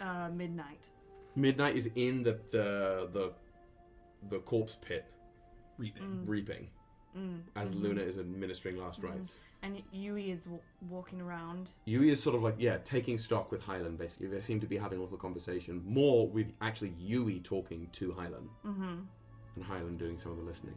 Speaker 3: uh, Midnight?
Speaker 2: Midnight is in the the the, the corpse pit
Speaker 4: Reaping.
Speaker 2: reaping
Speaker 3: Mm.
Speaker 2: as Luna is administering last
Speaker 3: Mhm.
Speaker 2: rites.
Speaker 3: And Yui is w- walking around.
Speaker 2: Yui is sort of like yeah, taking stock with Highland. Basically, they seem to be having a little conversation, more with actually Yui talking to Highland.
Speaker 3: Mm-hmm.
Speaker 2: and Highland doing some of the listening.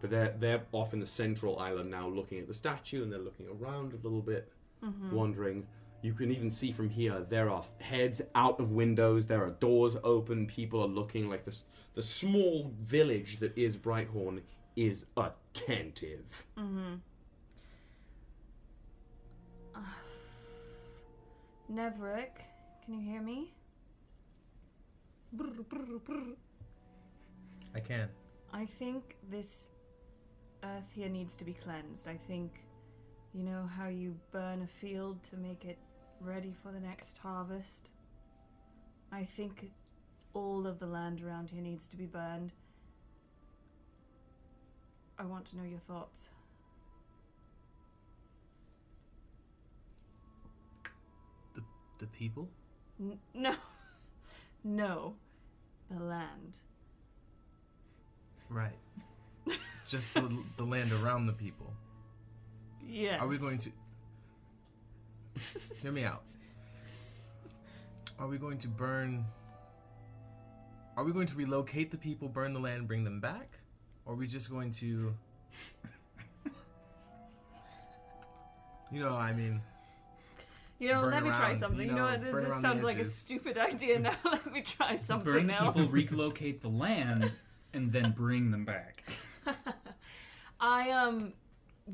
Speaker 2: But they're they're off in the central island now, looking at the statue, and they're looking around a little bit,
Speaker 3: Mm-hmm.
Speaker 2: wondering. You can even see from here there are heads out of windows. There are doors open. People are looking like this. The small village that is Brighthorn is attentive.
Speaker 3: Mm-hmm. Neverick, can you hear me? Brr, brr, brr.
Speaker 5: I can.
Speaker 3: I think this earth here needs to be cleansed. I think, you know, how you burn a field to make it ready for the next harvest? I think all of the land around here needs to be burned. I want to know your thoughts.
Speaker 5: The the people?
Speaker 3: N- no. No. The land.
Speaker 5: Right. Just the, the land around the people.
Speaker 3: Yes.
Speaker 5: Are we going to Hear me out. Are we going to burn Are we going to relocate the people, burn the land, bring them back? Or are we just going to You know, I mean,
Speaker 3: You know, let me try something.
Speaker 5: you
Speaker 3: You know,
Speaker 5: know,
Speaker 3: what? This, this sounds like a stupid idea now. let me try something
Speaker 4: Burn the
Speaker 3: else.
Speaker 4: people, relocate the land, and then bring them back.
Speaker 3: I um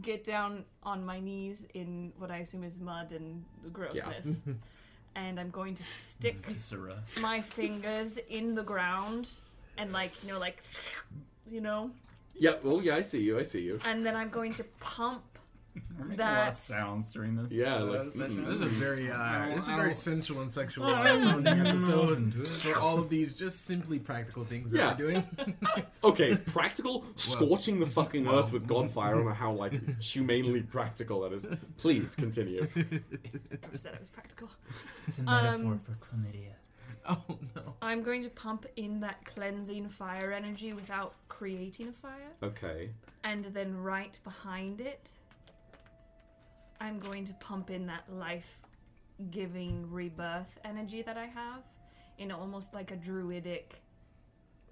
Speaker 3: get down on my knees in what I assume is mud and grossness. and I'm going to stick
Speaker 4: Viscera.
Speaker 3: my fingers in the ground and like, you know, like you know,
Speaker 2: Yeah. Oh yeah, I see you. I see you.
Speaker 3: and then I'm going to pump
Speaker 4: We're making a lot of
Speaker 3: That's-
Speaker 4: sounds during this.
Speaker 2: Yeah,
Speaker 4: uh,
Speaker 2: like,
Speaker 4: session.
Speaker 2: mm.
Speaker 5: this is a very uh, this is a very sensual and sexual
Speaker 3: Oh,
Speaker 5: uh, sounding episode
Speaker 4: no, no.
Speaker 5: for all of these just simply practical things that
Speaker 2: Yeah.
Speaker 5: we're doing.
Speaker 2: Okay, practical scorching the fucking
Speaker 5: Well.
Speaker 2: earth with godfire. I don't know how like humanely practical that is. Please continue.
Speaker 3: I said it was practical.
Speaker 4: It's a
Speaker 3: metaphor Um,
Speaker 4: for chlamydia.
Speaker 5: oh no.
Speaker 3: I'm going to pump in that cleansing fire energy without creating a fire.
Speaker 2: Okay.
Speaker 3: And then right behind it, I'm going to pump in that life giving rebirth energy that I have in almost like a druidic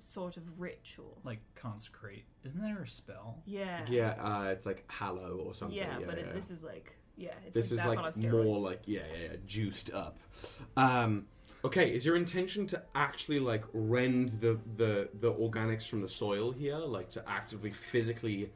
Speaker 3: sort of ritual.
Speaker 4: Like consecrate. Isn't there a spell?
Speaker 3: Yeah.
Speaker 2: Yeah, uh, it's like hallow or something.
Speaker 3: Yeah,
Speaker 2: Yeah,
Speaker 3: but
Speaker 2: yeah.
Speaker 3: It, this is like Yeah, it's
Speaker 2: This
Speaker 3: like
Speaker 2: is
Speaker 3: that,
Speaker 2: like
Speaker 3: but on steroids.
Speaker 2: more like yeah, yeah, yeah, juiced up. Um, okay, is your intention to actually like rend the the the organics from the soil here, like to actively physically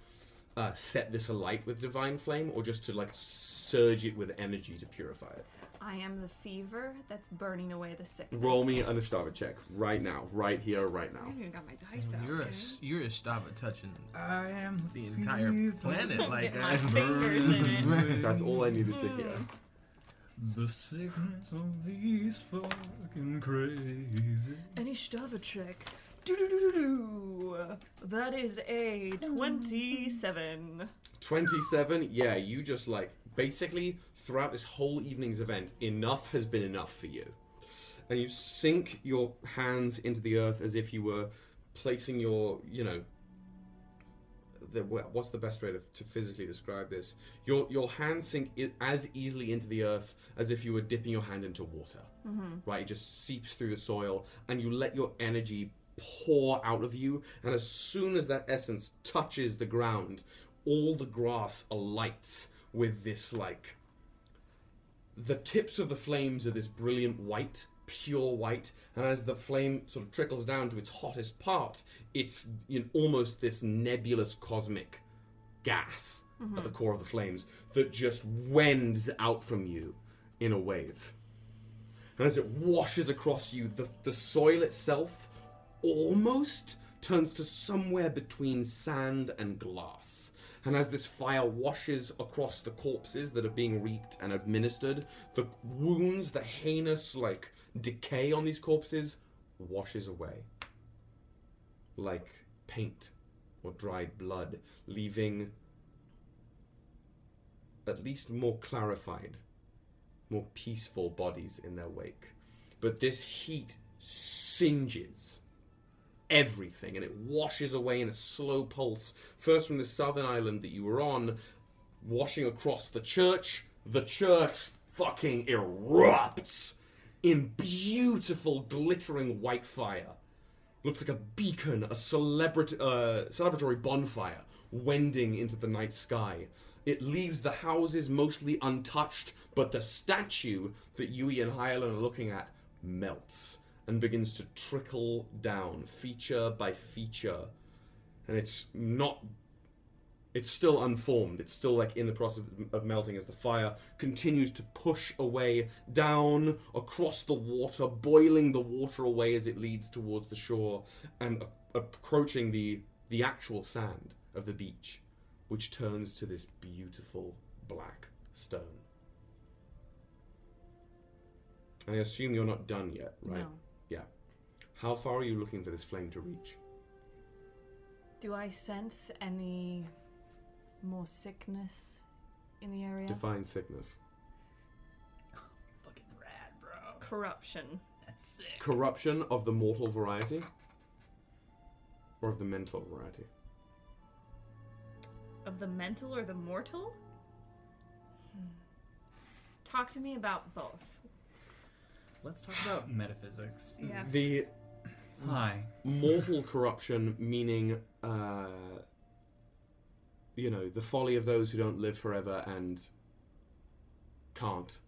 Speaker 2: uh, set this alight with divine flame, or just to like surge it with energy to purify it?
Speaker 3: I am the fever that's burning away the sickness.
Speaker 2: Roll me an Ishtava check right now, right here, right now.
Speaker 3: I
Speaker 2: now.
Speaker 3: haven't even got my dice out.
Speaker 5: You're a
Speaker 3: okay?
Speaker 5: you're a Stava touching
Speaker 4: I am
Speaker 5: the entire planet. Like
Speaker 3: Get my fingers in it.
Speaker 2: That's all I needed to hear.
Speaker 4: The sickness of these fucking crazy.
Speaker 3: Any Stava check. That is a 27.
Speaker 2: 27 yeah you just like basically throughout this whole evening's event enough has been enough for you. And you sink your hands into the earth as if you were placing your you know the, what's the best way to, to physically describe this? Your your hands sink i as easily into the earth as if you were dipping your hand into water. Mm-hmm. Right? It just seeps through the soil and you let your energy pour out of you and as soon as that essence touches the ground all the grass alights with this like the tips of the flames are this brilliant white pure white and as the flame sort of trickles down to its hottest part it's know, almost this nebulous cosmic gas at the mm-hmm. core of the flames that just wends out from you in a wave. And as it washes across you, the, the soil itself almost turns to somewhere between sand and glass. And as this fire washes across the corpses that are being reaped and administered, the wounds, the heinous, like, decay on these corpses washes away. Like paint or dried blood, leaving at least more clarified more peaceful bodies in their wake. But this heat singes everything and it washes away in a slow pulse, first from the southern island that you were on, washing across the church. The church fucking erupts in beautiful, glittering white fire. Looks like a beacon, a celebrat- uh, celebratory bonfire wending into the night sky. It leaves the houses mostly untouched, but the statue that Yui and Highland are looking at melts and begins to trickle down, feature by feature. And it's not. It's still unformed. It's still like in the process of melting as the fire continues to push away down across the water, boiling the water away as it leads towards the shore and approaching the the actual sand of the beach, which turns to this beautiful black stone. I assume you're not done yet, right?
Speaker 3: No.
Speaker 2: Yeah. How far are you looking for this flame to reach?
Speaker 3: Do I sense any more sickness in the area?
Speaker 2: Define sickness.
Speaker 4: Fucking rad, bro.
Speaker 3: Corruption.
Speaker 4: That's sick.
Speaker 2: Corruption of the mortal variety? Or of the mental variety?
Speaker 3: Of the mental or the mortal? Hmm. Talk to me about both.
Speaker 4: Let's talk about metaphysics.
Speaker 3: Yeah.
Speaker 2: The
Speaker 4: Hi.
Speaker 2: mortal corruption meaning uh you know the folly of those who don't live forever and can't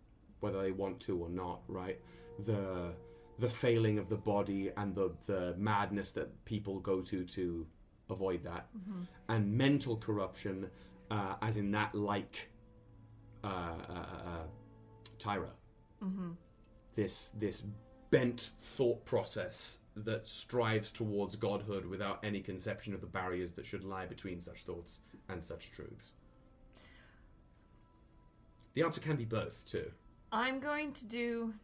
Speaker 2: whether they want to or not right? The the failing of the body and the the madness that people go to to avoid that. And mental corruption uh, as in that like uh, uh, uh, Tyra. This this bent thought process that strives towards godhood without any conception of the barriers that should lie between such thoughts and such truths. The answer can be both, too.
Speaker 3: I'm going to do.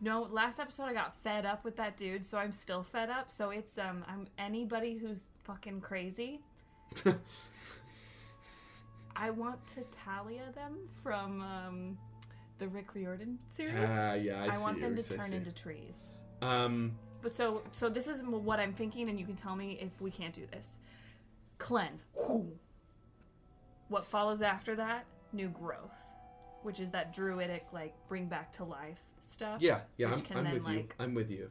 Speaker 3: No, last episode I got fed up with that dude, so I'm still fed up. So it's um, I'm anybody who's fucking crazy. I want to Thalia them from um, the Rick Riordan series.
Speaker 2: Ah, yeah, I,
Speaker 3: I, want them to
Speaker 2: yours, I
Speaker 3: turn
Speaker 2: see.
Speaker 3: into trees.
Speaker 2: Um,
Speaker 3: But so so this is what I'm thinking, and you can tell me if we can't do this. Cleanse. What follows after that? New growth, which is that druidic like bring back to life stuff.
Speaker 2: yeah, yeah,
Speaker 3: Which
Speaker 2: I'm,
Speaker 3: can
Speaker 2: I'm
Speaker 3: then,
Speaker 2: with you.
Speaker 3: like-
Speaker 2: I'm with you.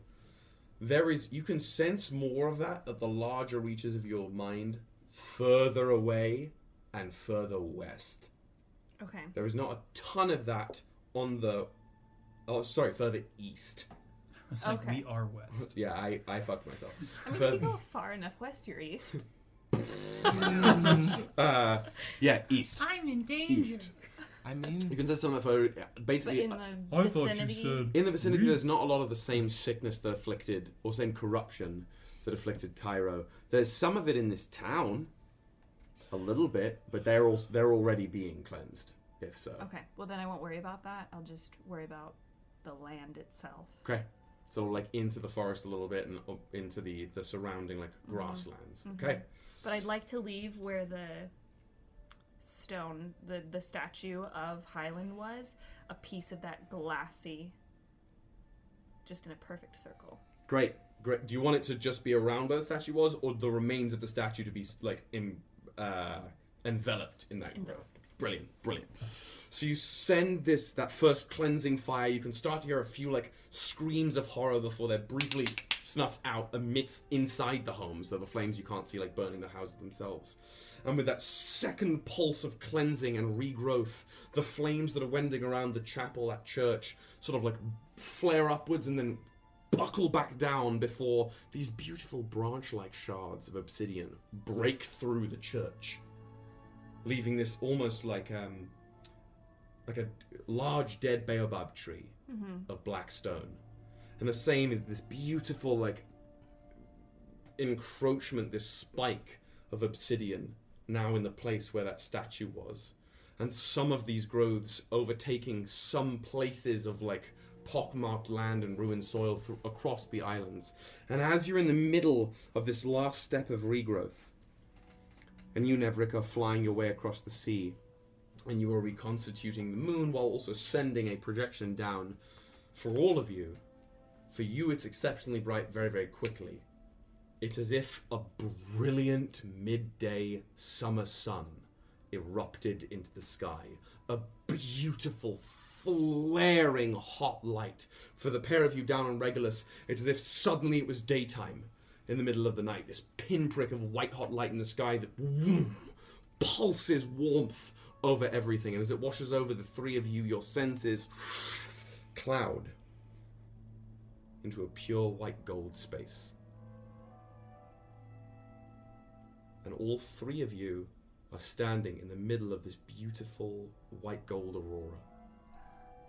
Speaker 2: There is, you can sense more of that at the larger reaches of your mind, further away and further west.
Speaker 3: Okay.
Speaker 2: There is not a ton of that on the. Oh, sorry, further east.
Speaker 4: It's like
Speaker 3: Okay.
Speaker 4: we are west.
Speaker 2: Yeah, I, I fucked myself.
Speaker 3: I mean,
Speaker 2: Fur-
Speaker 3: if you go far enough west, you're east.
Speaker 2: uh, yeah, east.
Speaker 6: I'm in danger.
Speaker 2: East.
Speaker 5: I mean,
Speaker 2: You can say something for
Speaker 3: But
Speaker 2: basically
Speaker 3: in the
Speaker 4: I thought you
Speaker 3: vicinity,
Speaker 4: said
Speaker 2: in the vicinity. There's not a lot of the same sickness that afflicted or same corruption that afflicted Tyro. There's some of it in this town, a little bit, but they're all they're already being cleansed. If so,
Speaker 3: Okay. Well, then I won't worry about that. I'll just worry about the land itself.
Speaker 2: okay. So like into the forest a little bit and up into the the surrounding like grasslands. Okay.
Speaker 3: But I'd like to leave where the stone, the the statue of Highland was, a piece of that glassy, just in a perfect circle.
Speaker 2: Great, great. Do you want it to just be around where the statue was, or the remains of the statue to be like in, uh, enveloped in that growth?
Speaker 3: Enveloped.
Speaker 2: Brilliant, brilliant. So you send this that first cleansing fire. You can start to hear a few like screams of horror before they're briefly snuffed out amidst inside the homes. Though the flames you can't see like burning the houses themselves. And with that second pulse of cleansing and regrowth, the flames that are wending around the chapel, that church, sort of like flare upwards and then buckle back down before these beautiful branch-like shards of obsidian break through the church, leaving this almost like um, like a large dead baobab tree of black stone, and the same is this beautiful like encroachment, this spike of obsidian now in the place where that statue was, and some of these growths overtaking some places of like pockmarked land and ruined soil th- across the islands. And as you're in the middle of this last step of regrowth, and you, Neverick, are flying your way across the sea, and you are reconstituting the moon while also sending a projection down for all of you. For you, it's exceptionally bright very, very quickly. It's as if a brilliant midday summer sun erupted into the sky. A beautiful, flaring hot light. For the pair of you down on Regulus, it's as if suddenly it was daytime in the middle of the night. This pinprick of white hot light in the sky that vroom, pulses warmth over everything. And as it washes over the three of you, your senses cloud into a pure white gold space. And all three of you are standing in the middle of this beautiful white gold aurora.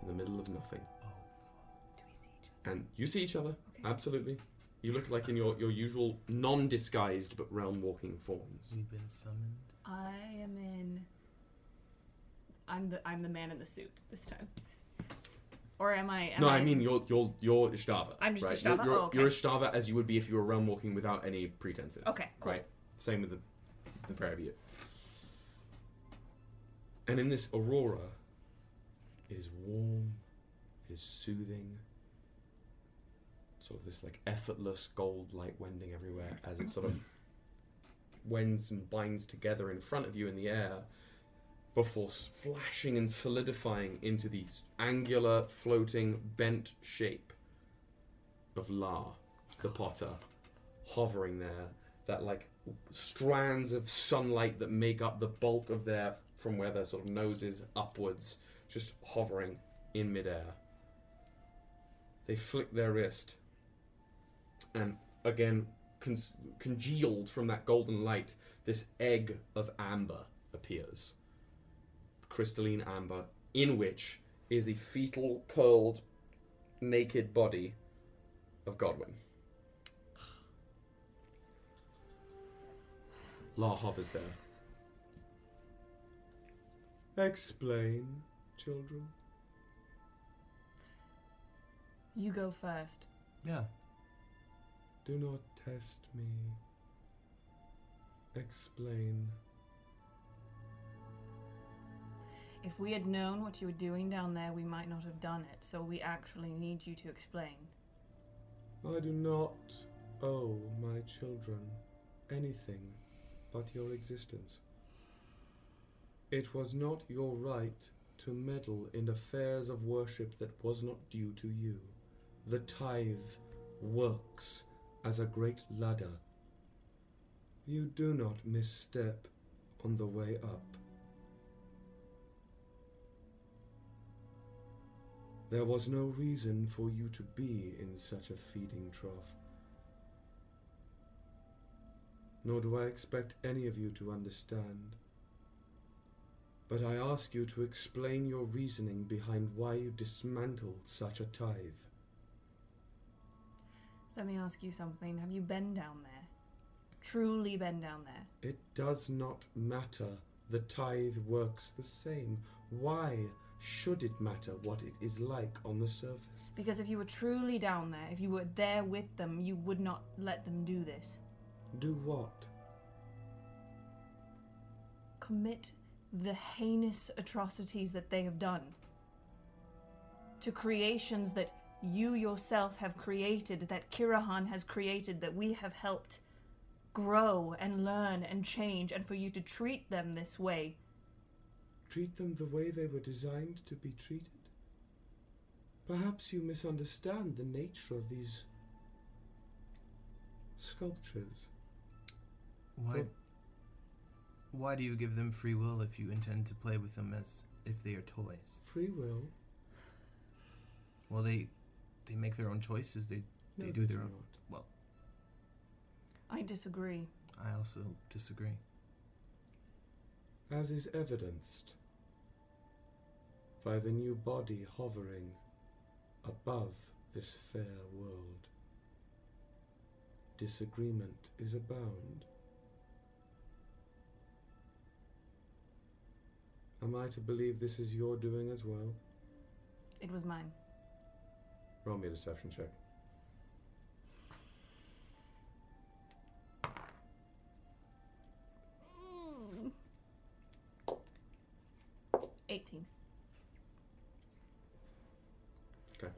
Speaker 2: In the middle of nothing.
Speaker 3: Oh, Do we see each other?
Speaker 2: And you see each other, absolutely. You look like in your, your usual non disguised but realm walking forms.
Speaker 5: we've been summoned.
Speaker 3: I am in. I'm the I'm the man in the suit this time. Or am I? Am
Speaker 2: no, I mean you're you're you're Ishtava.
Speaker 3: I'm just
Speaker 2: right?
Speaker 3: Ishtava?
Speaker 2: You're, you're,
Speaker 3: Oh, okay.
Speaker 2: you're Ishtava as you would be if you were realm walking without any pretenses.
Speaker 3: Okay, cool.
Speaker 2: Right. Same with the the pair of you. And in this aurora it is warm, it is soothing, sort of this like effortless gold light wending everywhere as it sort of wends and binds together in front of you in the air before flashing and solidifying into the angular, floating, bent shape of La, the potter, hovering there. That like strands of sunlight that make up the bulk of their from where their sort of noses upwards, just hovering in midair. They flick their wrist, and again, con- congealed from that golden light, this egg of amber appears crystalline amber, in which is a fetal, curled, naked body of Godwin. La hovers there. Explain, children.
Speaker 3: You go first.
Speaker 5: Yeah.
Speaker 2: Do not test me. Explain.
Speaker 3: If we had known what you were doing down there, we might not have done it. So we actually need you to explain.
Speaker 2: I do not owe my children anything but your existence. It was not your right to meddle in affairs of worship that was not due to you. The tithe works as a great ladder. You do not misstep on the way up. There was no reason for you to be in such a feeding trough. Nor do I expect any of you to understand. But I ask you to explain your reasoning behind why you dismantled such a tithe.
Speaker 3: Let me ask you something. Have you been down there? Truly been down there?
Speaker 2: It does not matter. The tithe works the same. Why should it matter what it is like on the surface?
Speaker 3: Because if you were truly down there, if you were there with them, you would not let them do this.
Speaker 2: Do what?
Speaker 3: Commit the heinous atrocities that they have done to creations that you yourself have created, that Kirahan has created, that we have helped grow and learn and change, and for you to treat them this way.
Speaker 2: Treat them the way they were designed to be treated? Perhaps you misunderstand the nature of these sculptures.
Speaker 5: Why?
Speaker 2: Well-
Speaker 5: Why do you give them free will if you intend to play with them as if they are toys?
Speaker 2: Free will?
Speaker 5: Well, they they make their own choices. They
Speaker 2: No,
Speaker 5: They do their own-
Speaker 2: not.
Speaker 3: I disagree.
Speaker 5: I also disagree.
Speaker 2: As is evidenced by the new body hovering above this fair world. Disagreement is abound. Am I to believe this is your doing as well?
Speaker 3: It was mine.
Speaker 2: Roll me a deception check.
Speaker 3: Eighteen. Okay.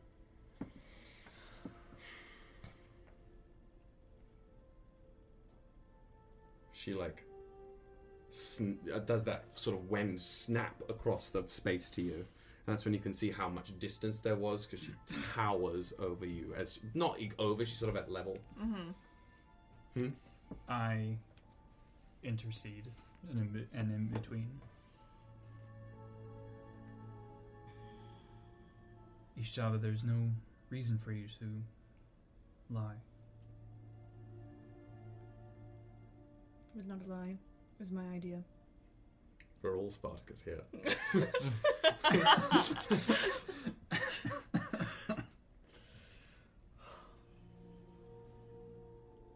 Speaker 2: She like sn- does that sort of when snap across the space to you. And that's when you can see how much distance there was because she towers over you as not e- over. She's sort of at level.
Speaker 3: Mm-hmm.
Speaker 4: I intercede and in, and in between. Ishtava, there's no reason for you to lie.
Speaker 3: It was not a lie. It was my idea.
Speaker 2: We're all Spartacus here.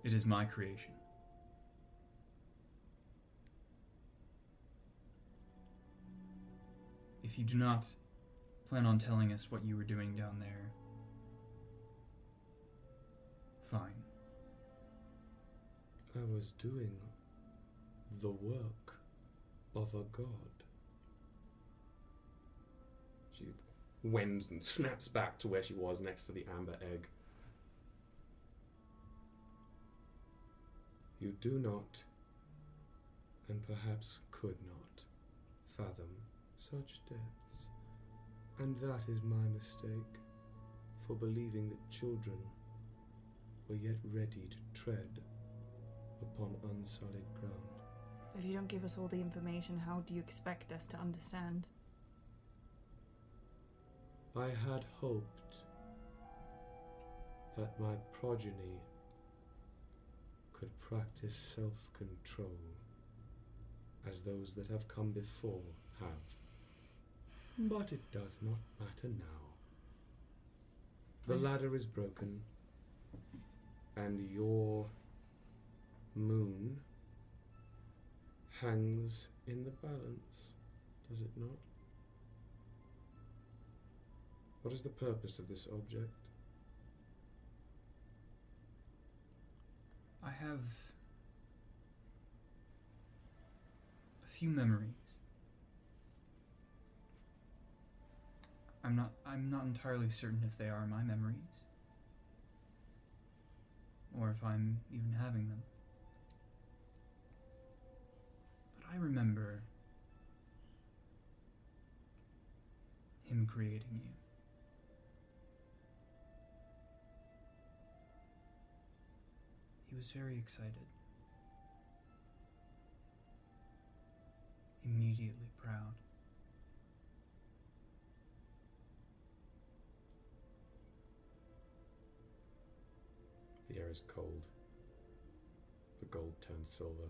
Speaker 4: It is my creation. If you do not plan on telling us what you were doing down there, fine.
Speaker 2: I was doing the work of a god. She wends and snaps back to where she was next to the amber egg. You do not, and perhaps could not, fathom such depths. And that is my mistake for believing that children were yet ready to tread upon unsullied ground.
Speaker 3: If you don't give us all the information, how do you expect us to understand?
Speaker 2: I had hoped that my progeny could practice self control as those that have come before have. Hmm. But it does not matter now. The ladder is broken, and your moon hangs in the balance, does it not? What is the purpose of this object?
Speaker 4: I have a few memories. I'm not I'm not entirely certain if they are my memories or if I'm even having them. I remember him creating you. He was very excited. immediately proud.
Speaker 2: The air is cold. The gold turns silver.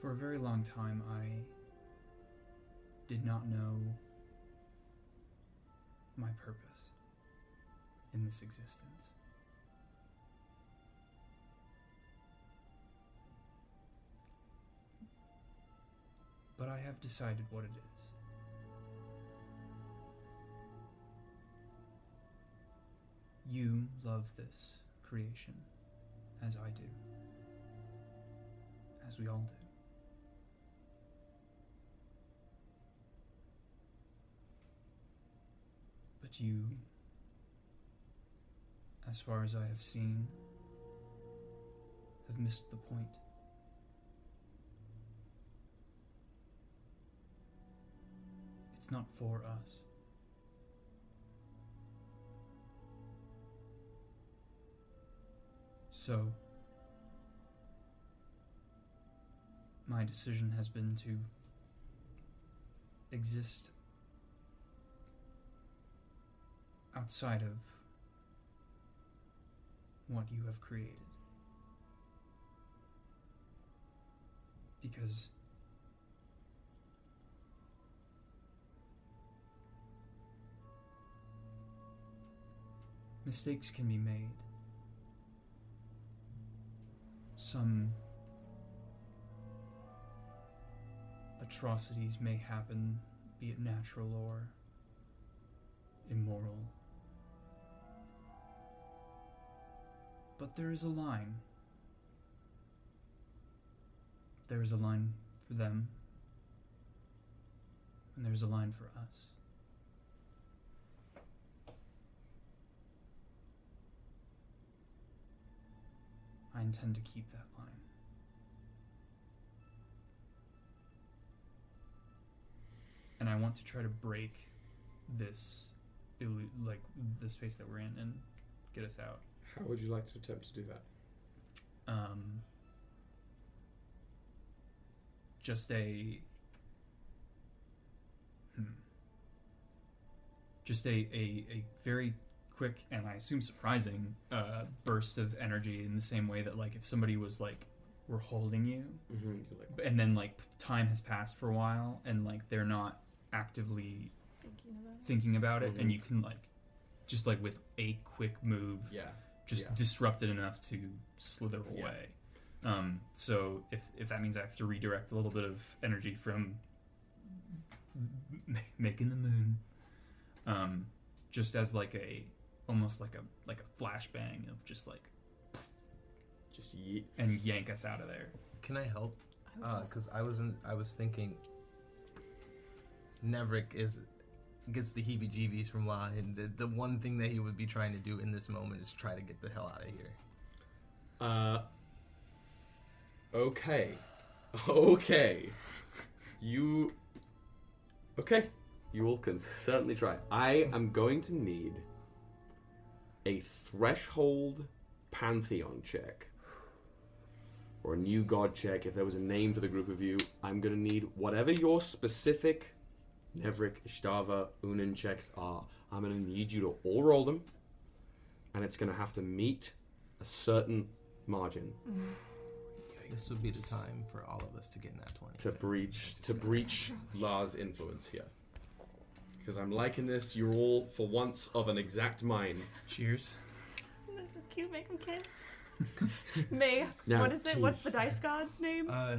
Speaker 4: For a very long time, I did not know my purpose in this existence. But I have decided what it is. You love this creation as I do, as we all do. But you, as far as I have seen, have missed the point. It's not for us. So, my decision has been to exist outside of what you have created. Because mistakes can be made. Some atrocities may happen, be it natural or immoral. But there is a line. There is a line for them, and there's a line for us. I intend to keep that line. And I want to try to break this, like the space that we're in, and get us out.
Speaker 2: How would you like to attempt to do that?
Speaker 4: um, just a hmm, just a, a, a very quick and I assume surprising uh, burst of energy in the same way that like if somebody was like we're holding you
Speaker 2: Mm-hmm. Like,
Speaker 4: and then like time has passed for a while and like they're not actively
Speaker 3: Thinking about it.
Speaker 4: thinking about it
Speaker 2: Mhm.
Speaker 4: and you can like just like with a quick move
Speaker 2: yeah.
Speaker 4: Just
Speaker 2: Yeah.
Speaker 4: disrupt it enough to slither
Speaker 2: Yeah.
Speaker 4: away. Um, so if if that means I have to redirect a little bit of energy from m- making the moon, um, just as like a almost like a like a flashbang of just like
Speaker 2: Just yeet.
Speaker 4: and yank us out of there.
Speaker 5: Can I help?
Speaker 3: I would also-
Speaker 5: Because I was in, I was thinking. Neverick is gets the heebie-jeebies from La, and the, the one thing that he would be trying to do in this moment is try to get the hell out of here.
Speaker 2: Uh. Okay. Okay. You. Okay. You all can certainly try. I am going to need a threshold pantheon check. Or a new god check. If there was a name for the group of you, I'm going to need whatever your specific Neverick, Ishtava, Unan checks are. I'm going to need you to all roll them. And it's going to have to meet a certain margin
Speaker 5: This would be the time for all of us to get in that twenty.
Speaker 2: to breach to breach Lars' influence here. Because I'm liking this. You're all, for once, of an exact mind.
Speaker 4: Cheers.
Speaker 3: This is cute. Make them kiss. May
Speaker 2: Now,
Speaker 3: what is it? What's the dice god's name?
Speaker 5: Uh,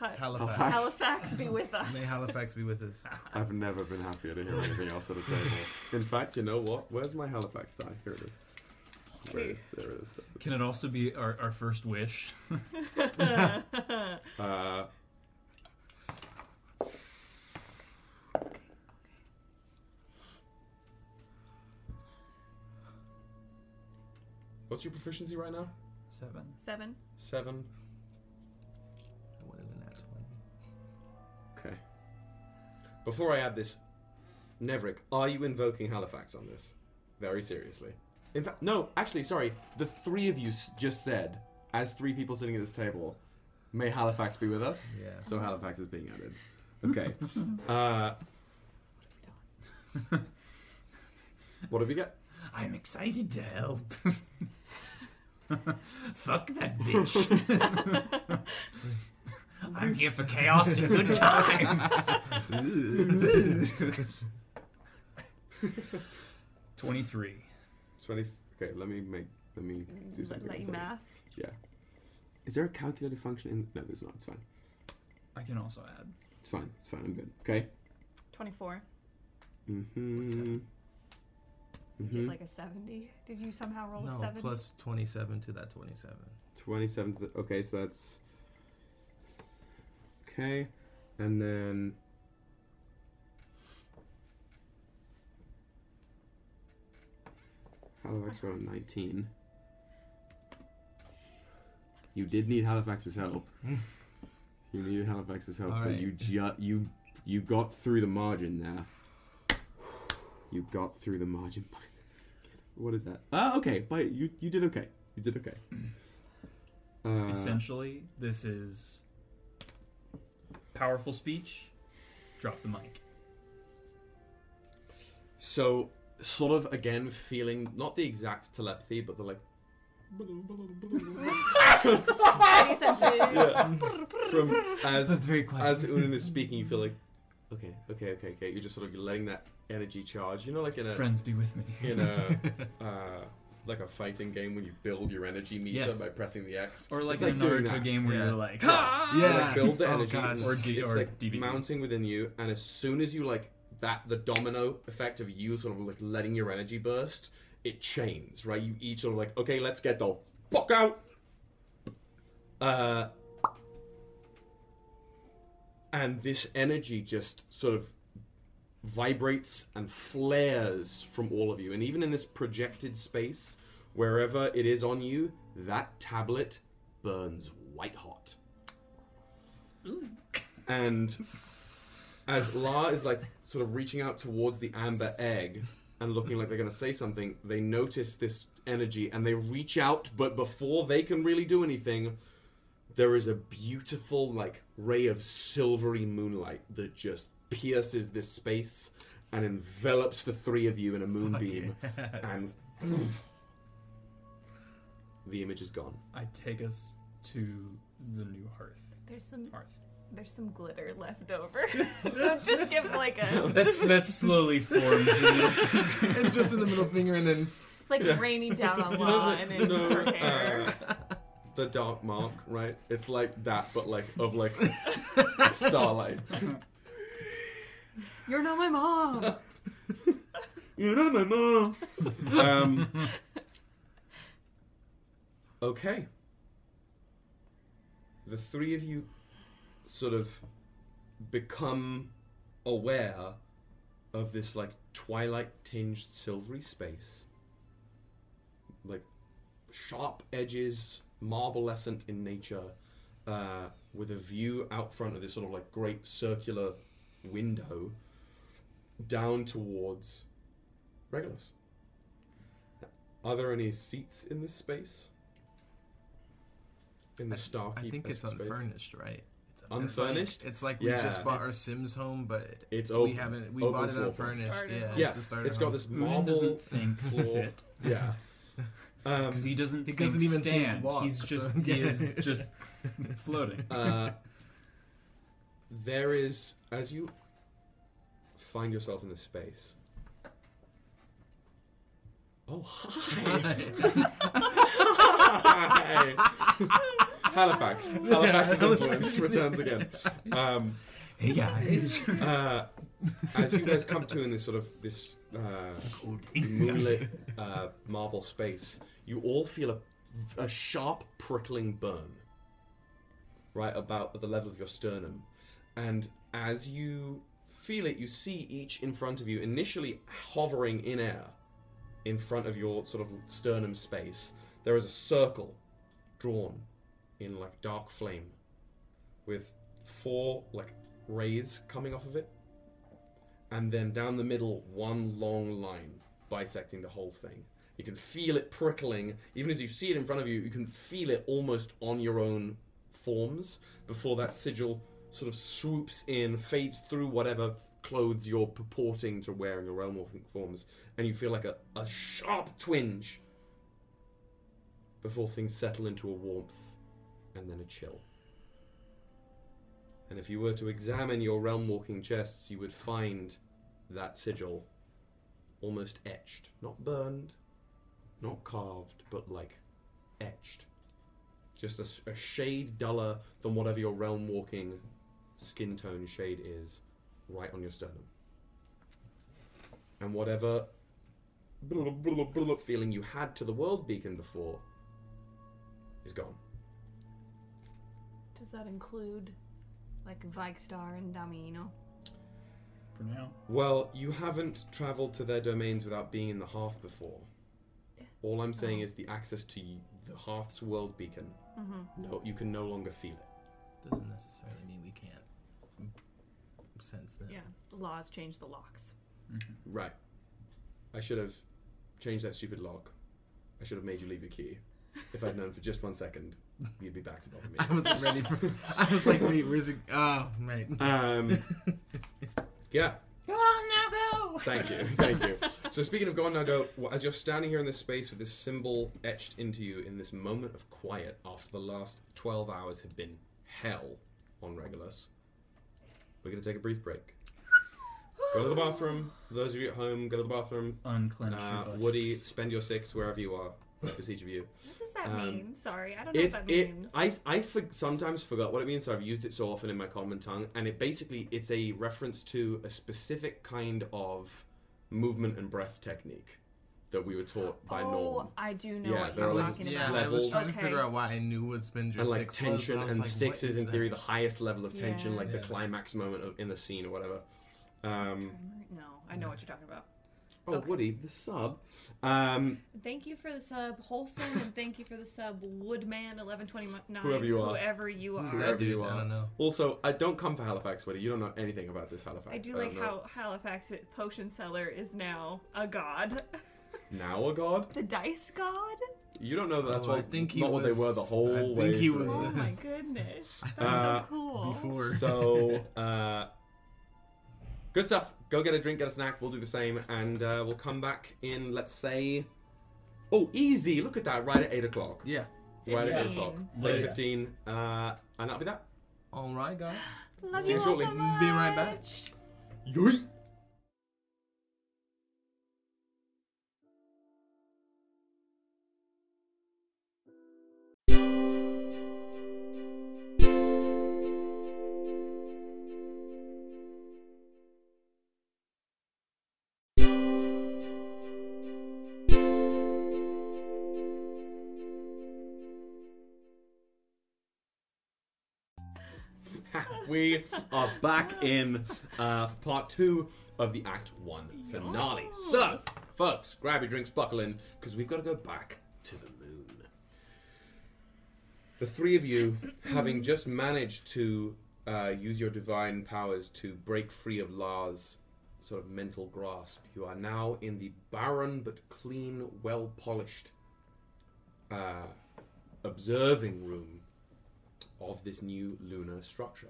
Speaker 3: Ha-
Speaker 5: Halifax.
Speaker 2: Halifax.
Speaker 3: Halifax be with us.
Speaker 5: May Halifax be with us.
Speaker 2: I've never been happier to hear anything else at a table. In fact, you know what? Where's my Halifax die? Here it is. There it is. There it is.
Speaker 4: Can it also be our, our first wish?
Speaker 2: Uh, what's your proficiency right now?
Speaker 4: Seven.
Speaker 3: Seven.
Speaker 2: Seven. Before I add this, Neverick, are you invoking Halifax on this? Very seriously. In fact, no, actually, sorry. The three of you s- just said, as three people sitting at this table, May Halifax be with us.
Speaker 5: Yeah.
Speaker 2: So Halifax is being added. Okay. uh, what have you got?
Speaker 4: I'm excited to help. Fuck that bitch. I'm here for chaos and good times. Twenty-three.
Speaker 2: Twenty. Okay, let me make. Let me do something.
Speaker 3: Let you
Speaker 2: One second.
Speaker 3: math.
Speaker 2: Yeah. Is there a calculator function in? No, there's not. It's fine.
Speaker 4: I can also add.
Speaker 2: It's fine. It's fine. I'm good. Okay.
Speaker 3: 24.
Speaker 2: Mm-hmm.
Speaker 3: Get
Speaker 2: Mm-hmm.
Speaker 3: like a 70. Did you somehow roll
Speaker 5: No,
Speaker 3: a 70?
Speaker 5: plus 27 to that 27.
Speaker 2: Twenty-seven. th- Okay, so that's. Okay, and then. Halifax got a 19. You did need Halifax's help. you needed Halifax's help, but you ju- you you got through the margin there. You got through the margin by this. What is that? Ah, okay. But you you did okay. You did okay. Uh,
Speaker 4: Essentially, this is powerful speech. Drop the mic.
Speaker 2: So, sort of again feeling not the exact telepathy, but the like
Speaker 3: Any senses?
Speaker 2: yeah, from as
Speaker 5: very quiet.
Speaker 2: as Unan is speaking, you feel like okay, okay, okay, okay. You're just sort of letting that energy charge. You know, like in a
Speaker 4: Friends, be with me.
Speaker 2: in a uh, like a fighting game when you build your energy meter
Speaker 4: Yes.
Speaker 2: by pressing the X.
Speaker 4: Or like
Speaker 2: It's
Speaker 4: in
Speaker 2: like
Speaker 4: a
Speaker 2: doing
Speaker 4: Naruto
Speaker 2: that.
Speaker 4: game where
Speaker 5: Yeah.
Speaker 4: you're like,
Speaker 2: Yeah.
Speaker 4: "Ha!"
Speaker 5: Yeah.
Speaker 2: like, build the
Speaker 5: Oh,
Speaker 2: energy.
Speaker 5: gosh.
Speaker 4: Or D-
Speaker 2: it's
Speaker 4: or
Speaker 2: like
Speaker 4: DVD.
Speaker 2: mounting within you, and as soon as you like that, the domino effect of you sort of like letting your energy burst, it chains, right? You each sort of like, okay, let's get the fuck out. Uh, and this energy just sort of vibrates and flares from all of you, and even in this projected space, wherever it is on you, that tablet burns white hot. And as La is like sort of reaching out towards the amber egg and looking like they're going to say something, they notice this energy and they reach out, but before they can really do anything, there is a beautiful like ray of silvery moonlight that just pierces this space and envelops the three of you in a moonbeam and the image is gone.
Speaker 4: I take us to the new hearth.
Speaker 3: There's some
Speaker 4: Hearth.
Speaker 3: there's some glitter left over. so just give like a
Speaker 4: That's that slowly forms. in the-
Speaker 5: and just in the middle finger, and then
Speaker 3: it's like raining down on law and in her hair.
Speaker 2: uh, the dark mark, right? It's like that, but like of like starlight.
Speaker 3: You're not my mom.
Speaker 2: You're not my mom. um. Okay. The three of you sort of become aware of this like twilight tinged silvery space. Like sharp edges, marblescent in nature, uh, with a view out front of this sort of like great circular window down towards Regulus. Are there any seats in this space? In the Starkeep
Speaker 5: I think it's
Speaker 2: space?
Speaker 5: unfurnished, right? It's
Speaker 2: Unfurnished?
Speaker 5: It's like, it's like we
Speaker 2: Yeah.
Speaker 5: just bought our Sims home, but
Speaker 2: It's open, we
Speaker 5: haven't. We
Speaker 2: open
Speaker 5: bought it unfurnished. Yeah.
Speaker 2: Yeah,
Speaker 5: it's,
Speaker 2: it's got
Speaker 5: home.
Speaker 2: this
Speaker 4: Unan
Speaker 2: marble
Speaker 4: doesn't think sit
Speaker 2: Yeah. Um,
Speaker 4: because he doesn't.
Speaker 5: He doesn't even think
Speaker 4: stand.
Speaker 5: walk,
Speaker 4: He's
Speaker 5: so-
Speaker 4: just he is just floating.
Speaker 2: uh, there is, as you find yourself in this space. Oh, hi. hi. Halifax. Halifax's influence returns again. Um,
Speaker 5: Hey guys.
Speaker 2: uh, as you guys come to in this sort of this uh, moonlit uh, marble space, you all feel a, a sharp prickling burn right about at the level of your sternum, and as you feel it, you see each in front of you initially hovering in air in front of your sort of sternum space. There is a circle drawn in like dark flame with four like rays coming off of it and then down the middle, one long line bisecting the whole thing. You can feel it prickling, even as you see it in front of you. You can feel it almost on your own forms before that sigil sort of swoops in, fades through whatever clothes you're purporting to wear in your realm forms, and you feel like a, a sharp twinge before things settle into a warmth and then a chill. And if you were to examine your realm walking chests, you would find that sigil almost etched. Not burned, not carved, but like etched. Just a shade duller than whatever your realm walking skin tone shade is, right on your sternum. And whatever blah, blah, blah, blah, blah feeling you had to the world beacon before is gone.
Speaker 3: Does that include like Vikestar and Damino?
Speaker 4: For now.
Speaker 2: Well, you haven't traveled to their domains without being in the Hearth before. All I'm saying
Speaker 3: Oh.
Speaker 2: is the access to the Hearth's world beacon.
Speaker 3: Mm-hmm.
Speaker 2: No, you can no longer feel it.
Speaker 5: Doesn't necessarily mean we can't sense them.
Speaker 3: Yeah, the laws change the locks.
Speaker 2: Right. I should have changed that stupid lock. I should have made you leave your key. If I'd known for just one second, you'd be back to bother me.
Speaker 5: I wasn't ready for. I was like, wait, where's it? Oh, right.
Speaker 2: Um, yeah.
Speaker 6: Go on now, go.
Speaker 2: Thank you, thank you. So speaking of going now, go well, as you're standing here in this space with this symbol etched into you in this moment of quiet after the last twelve hours have been hell on Regulus. We're gonna take a brief break. Go to the bathroom. Those of you at home, go to the bathroom.
Speaker 4: Unclench
Speaker 2: Uh,
Speaker 4: your buttocks.
Speaker 2: Woody, spend your six wherever you are. With each of you.
Speaker 3: What does that
Speaker 2: Um,
Speaker 3: mean? Sorry, I don't know
Speaker 2: It's
Speaker 3: what that
Speaker 2: it.
Speaker 3: means.
Speaker 2: I I for, sometimes forgot what it means, so I've used it so often in my common tongue, and it basically it's a reference to a specific kind of movement and breath technique that we were taught by
Speaker 3: oh,
Speaker 2: Norm.
Speaker 3: I do know
Speaker 2: Yeah,
Speaker 3: what
Speaker 2: there
Speaker 3: you're
Speaker 2: are, like,
Speaker 3: talking
Speaker 5: yeah,
Speaker 3: about.
Speaker 5: I was
Speaker 2: levels.
Speaker 5: trying to figure out why I knew what spend your
Speaker 2: and like tension
Speaker 5: was
Speaker 2: and
Speaker 5: like,
Speaker 2: six
Speaker 5: what
Speaker 2: is in theory the highest level of tension,
Speaker 3: Yeah.
Speaker 2: like the climax moment of, in the scene or whatever. Um,
Speaker 3: No, I know what you're talking about.
Speaker 2: oh,
Speaker 3: Okay.
Speaker 2: Woody, the sub. Um,
Speaker 3: Thank you for the sub, Wholesome, and thank you for the sub, Woodman eleven twenty nine.
Speaker 2: Whoever you are.
Speaker 3: Whoever you are.
Speaker 5: Who's
Speaker 2: Whoever
Speaker 5: that dude?
Speaker 2: you
Speaker 5: I
Speaker 2: are.
Speaker 5: don't know.
Speaker 2: also, I don't come for Halifax, Woody. You don't know anything about this Halifax.
Speaker 3: I do
Speaker 2: don't
Speaker 3: like
Speaker 2: know.
Speaker 3: how Halifax potion seller is now a god,
Speaker 2: now a god.
Speaker 3: the dice god.
Speaker 2: You don't know that that's
Speaker 5: Oh,
Speaker 2: what
Speaker 5: I think he
Speaker 2: not what they
Speaker 5: was-
Speaker 2: were the whole
Speaker 5: I think
Speaker 2: way.
Speaker 5: he
Speaker 2: through.
Speaker 5: was,
Speaker 3: Oh
Speaker 5: uh,
Speaker 3: my goodness, that's
Speaker 2: Uh,
Speaker 3: so cool.
Speaker 5: Before.
Speaker 2: So, uh, good stuff. Go get a drink, get a snack. We'll do the same, and uh, we'll come back in. Let's say, oh, easy. Look at that. Right at eight o'clock.
Speaker 5: Yeah.
Speaker 2: Right at eight
Speaker 3: 15.
Speaker 2: o'clock.
Speaker 4: Later.
Speaker 2: Eight fifteen. Uh, and that'll be that.
Speaker 5: All right, guys.
Speaker 3: Love
Speaker 2: See you
Speaker 3: all
Speaker 2: shortly.
Speaker 3: so
Speaker 5: Be right back.
Speaker 3: much.
Speaker 2: Yoink. we are back in uh, part two of the Act One finale. So, folks, grab your drinks, buckle in, because we've got to go back to the moon. The three of you, having just managed to uh, use your divine powers to break free of Lars' sort of mental grasp, you are now in the barren but clean, well polished uh, observing room of this new lunar structure.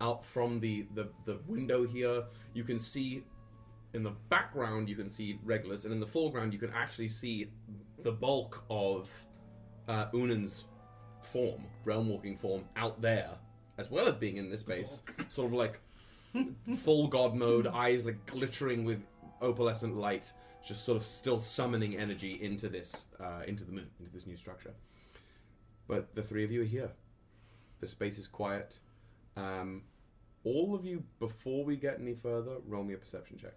Speaker 2: Out from the, the, the window here, you can see in the background you can see Regulus, and in the foreground you can actually see the bulk of uh, Unan's form, realm walking form, out there, as well as being in this space, sort of like full god mode, eyes like glittering with opalescent light, just sort of still summoning energy into this uh, into the moon, into this new structure. But the three of you are here. The space is quiet. Um, all of you, before we get any further, roll me a perception check.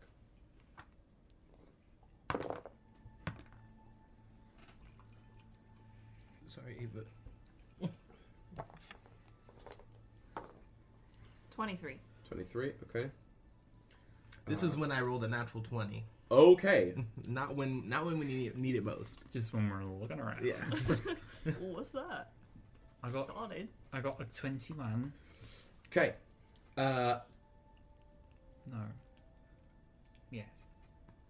Speaker 5: Sorry, Ava.
Speaker 3: Twenty-three.
Speaker 2: 23, okay.
Speaker 5: This is when I rolled a natural twenty.
Speaker 2: Okay.
Speaker 5: Not when, not when we need, need it most.
Speaker 4: Just when we're looking around.
Speaker 5: Yeah.
Speaker 3: What's that?
Speaker 4: I got
Speaker 3: Solid.
Speaker 4: I got a twenty-one.
Speaker 2: Okay. Uh,
Speaker 4: No. Yes.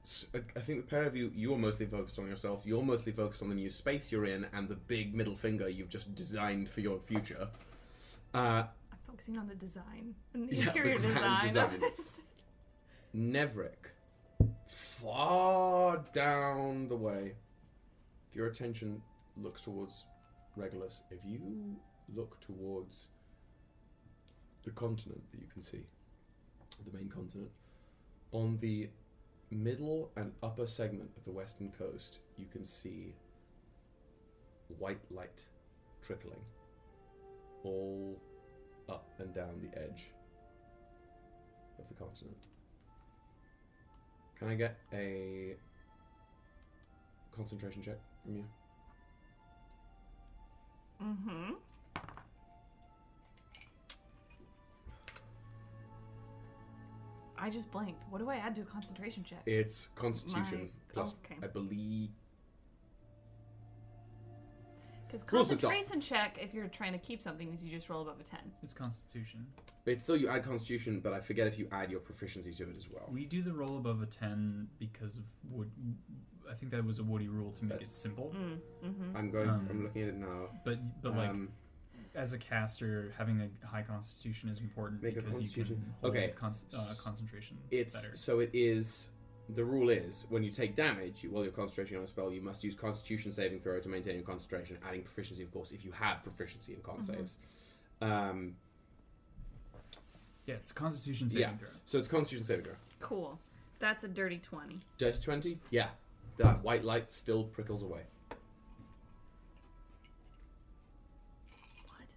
Speaker 2: s- I I think the pair of you, you're mostly focused on yourself. You're mostly focused on the new space you're in and the big middle finger you've just designed for your future. Uh,
Speaker 3: I'm focusing on the design and the
Speaker 2: Yeah, the
Speaker 3: interior
Speaker 2: grand
Speaker 3: design. of
Speaker 2: design.
Speaker 3: it.
Speaker 2: Neverick, far down the way, your attention looks towards Regulus, if you look towards the continent that you can see, the main continent, on the middle and upper segment of the western coast, you can see white light trickling all up and down the edge of the continent. Can I get a concentration check from you?
Speaker 3: Mm-hmm. I just blanked. What do I add to a concentration check?
Speaker 2: It's Constitution
Speaker 3: My-
Speaker 2: plus,
Speaker 3: okay.
Speaker 2: I believe.
Speaker 3: Because
Speaker 2: Rules itself.
Speaker 3: concentration check, if you're trying to keep something, is you just roll above a 10.
Speaker 4: It's Constitution.
Speaker 2: It's still you add Constitution, but I forget if you add your proficiency to it as well.
Speaker 4: We do the roll above a ten because of wood. I think that was a Woody rule to make it simple.
Speaker 3: Mm, mm-hmm.
Speaker 2: I'm going.
Speaker 4: Um,
Speaker 2: I'm looking at it now.
Speaker 4: But but like
Speaker 2: um,
Speaker 4: as a caster, having a high Constitution is important
Speaker 2: Make a
Speaker 4: because you can
Speaker 2: Constitution-
Speaker 4: hold
Speaker 2: Okay.
Speaker 4: con- uh, concentration
Speaker 2: it's
Speaker 4: better.
Speaker 2: so it is. The rule is when you take damage while you're concentrating on a spell, you must use Constitution saving throw to maintain your concentration, adding proficiency, of course, if you have proficiency in con
Speaker 3: Mhm.
Speaker 2: saves. Um,
Speaker 4: Yeah, it's Constitution saving
Speaker 2: Yeah.
Speaker 4: throw.
Speaker 2: so it's Constitution saving throw.
Speaker 3: Cool. That's a dirty 20.
Speaker 2: Dirty twenty. Yeah, that white light still prickles away.
Speaker 3: What?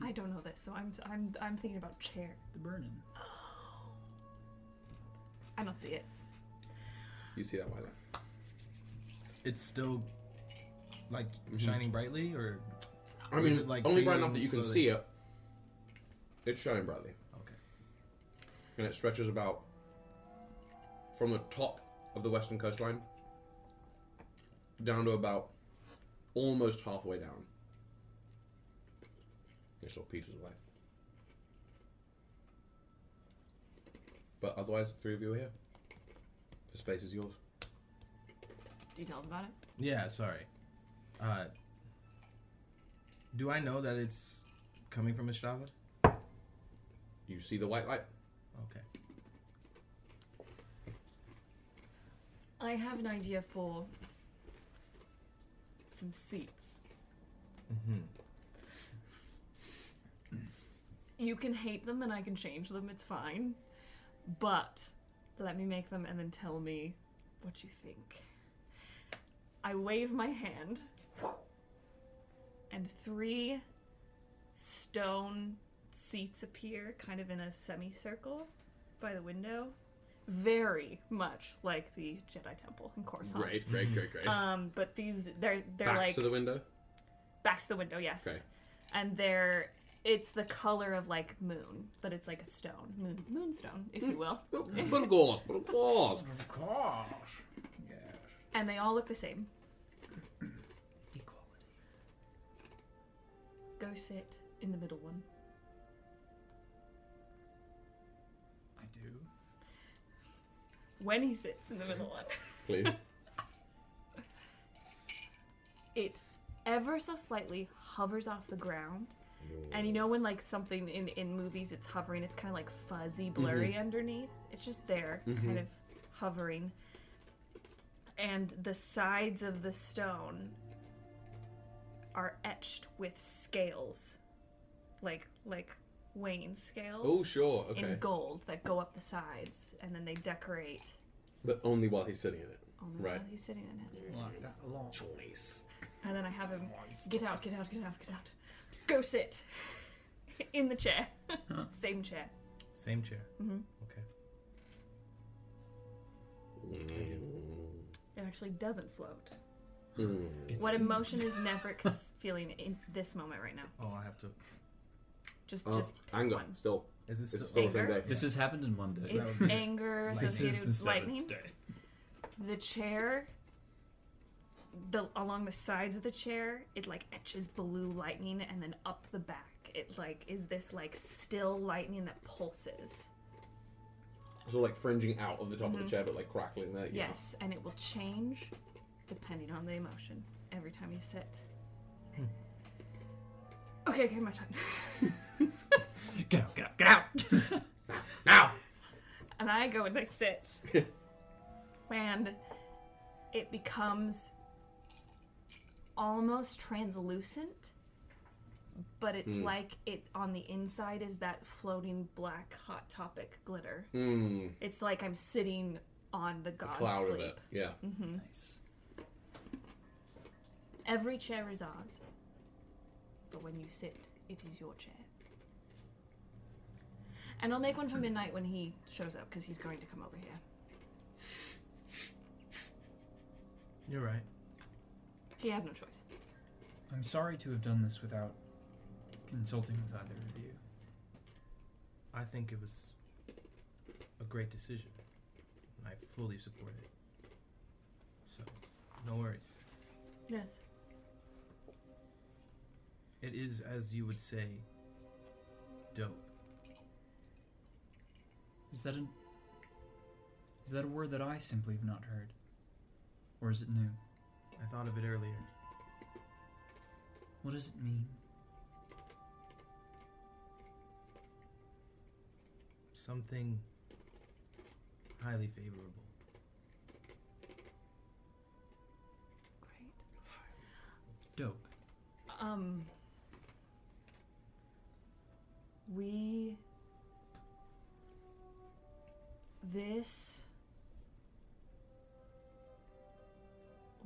Speaker 3: I don't know this, so I'm I'm I'm thinking about chair.
Speaker 4: The burning.
Speaker 3: I don't see it.
Speaker 2: You see that white light.
Speaker 5: It's still like
Speaker 2: Mhm.
Speaker 5: shining brightly, or
Speaker 2: I
Speaker 5: Or
Speaker 2: mean,
Speaker 5: is it, like,
Speaker 2: only bright
Speaker 5: fading
Speaker 2: enough that you can
Speaker 5: slowly?
Speaker 2: see it. It's shining brightly.
Speaker 5: okay.
Speaker 2: and it stretches about from the top of the western coastline down to about almost halfway down. It sort of peters away. But otherwise, the three of you are here. The space is yours.
Speaker 3: Details about it.
Speaker 5: Yeah, sorry. Uh, do I know that it's coming from Ishtava?
Speaker 2: You see the white light.
Speaker 5: Okay.
Speaker 3: I have an idea for some seats.
Speaker 5: Mm-hmm.
Speaker 3: You can hate them and I can change them, it's fine. But let me make them and then tell me what you think. I wave my hand, and three stone seats appear, kind of in a semicircle by the window. Very much like the Jedi Temple in Coruscant.
Speaker 2: Great, great, great, great.
Speaker 3: Um, but these they're they're
Speaker 2: Backs
Speaker 3: like
Speaker 2: to the window.
Speaker 3: backs to the window, yes.
Speaker 2: Okay.
Speaker 3: And they're it's the color of like moon, but it's like a stone, moon moonstone, if you will.
Speaker 2: But but of course, but of course.
Speaker 4: Of course. Yes.
Speaker 3: And they all look the same.
Speaker 4: Equality.
Speaker 3: Go sit in the middle one.
Speaker 4: I do.
Speaker 3: When he sits in the middle one,
Speaker 2: Please.
Speaker 3: it ever so slightly hovers off the ground. And you know when like something in in movies it's hovering, it's kind of like fuzzy, mm-hmm. blurry underneath. It's just there, mm-hmm. kind of hovering. And the sides of the stone are etched with scales, like like weighing scales.
Speaker 2: Oh, sure. Okay.
Speaker 3: In gold that go up the sides, and then they decorate.
Speaker 2: But only while he's sitting in it.
Speaker 3: Only
Speaker 2: Right.
Speaker 3: while he's sitting in it.
Speaker 4: Like that long.
Speaker 2: Choice.
Speaker 3: And then I have him get out, get out, get out, get out. Go sit in the chair. Same chair.
Speaker 5: Same chair.
Speaker 3: Mhm.
Speaker 5: Okay.
Speaker 3: It actually doesn't float.
Speaker 2: Mm.
Speaker 4: It's,
Speaker 3: What emotion is Neverick's feeling in this moment right now?
Speaker 5: Oh, I have to.
Speaker 3: Just,
Speaker 2: Oh,
Speaker 3: just
Speaker 2: anger.
Speaker 3: one.
Speaker 2: Still.
Speaker 5: Is this
Speaker 2: It's
Speaker 5: still?
Speaker 2: the same
Speaker 3: Anger?
Speaker 2: day.
Speaker 4: This has happened in one day.
Speaker 3: Is
Speaker 5: That would be-
Speaker 3: anger
Speaker 4: this
Speaker 3: associated with
Speaker 4: seventh
Speaker 3: lightning?
Speaker 4: day.
Speaker 3: The chair, the along the sides of the chair, it like etches blue lightning, and then up the back, it like is this like still lightning that pulses.
Speaker 2: So like fringing out of the top of the mm-hmm. chair, but like crackling there. yeah.
Speaker 3: Yes, and it will change depending on the emotion every time you sit. Hmm. Okay, okay, my turn.
Speaker 4: Get out, get out, get out!
Speaker 2: Now!
Speaker 3: and I go and I sit. and it becomes almost translucent, but it's
Speaker 2: Hmm.
Speaker 3: like it on the inside is that floating black hot topic glitter.
Speaker 2: Hmm.
Speaker 3: It's like I'm sitting on the god
Speaker 2: Cloud
Speaker 3: sleep.
Speaker 2: of it. Yeah.
Speaker 4: nice.
Speaker 3: Every chair is ours, but when you sit, it is your chair. And I'll make one for midnight when he shows up because he's going to come over here.
Speaker 5: You're right.
Speaker 3: He has no choice.
Speaker 4: I'm sorry to have done this without consulting with either of you.
Speaker 5: I think it was a great decision. I fully support it. So, no worries.
Speaker 3: Yes.
Speaker 5: It is, as you would say, dope.
Speaker 4: Is that a is that a word that I simply have not heard, or is it new?
Speaker 5: I thought of it earlier.
Speaker 4: What does it mean?
Speaker 5: Something highly favorable.
Speaker 3: Great.
Speaker 4: Dope.
Speaker 3: Um. We. This.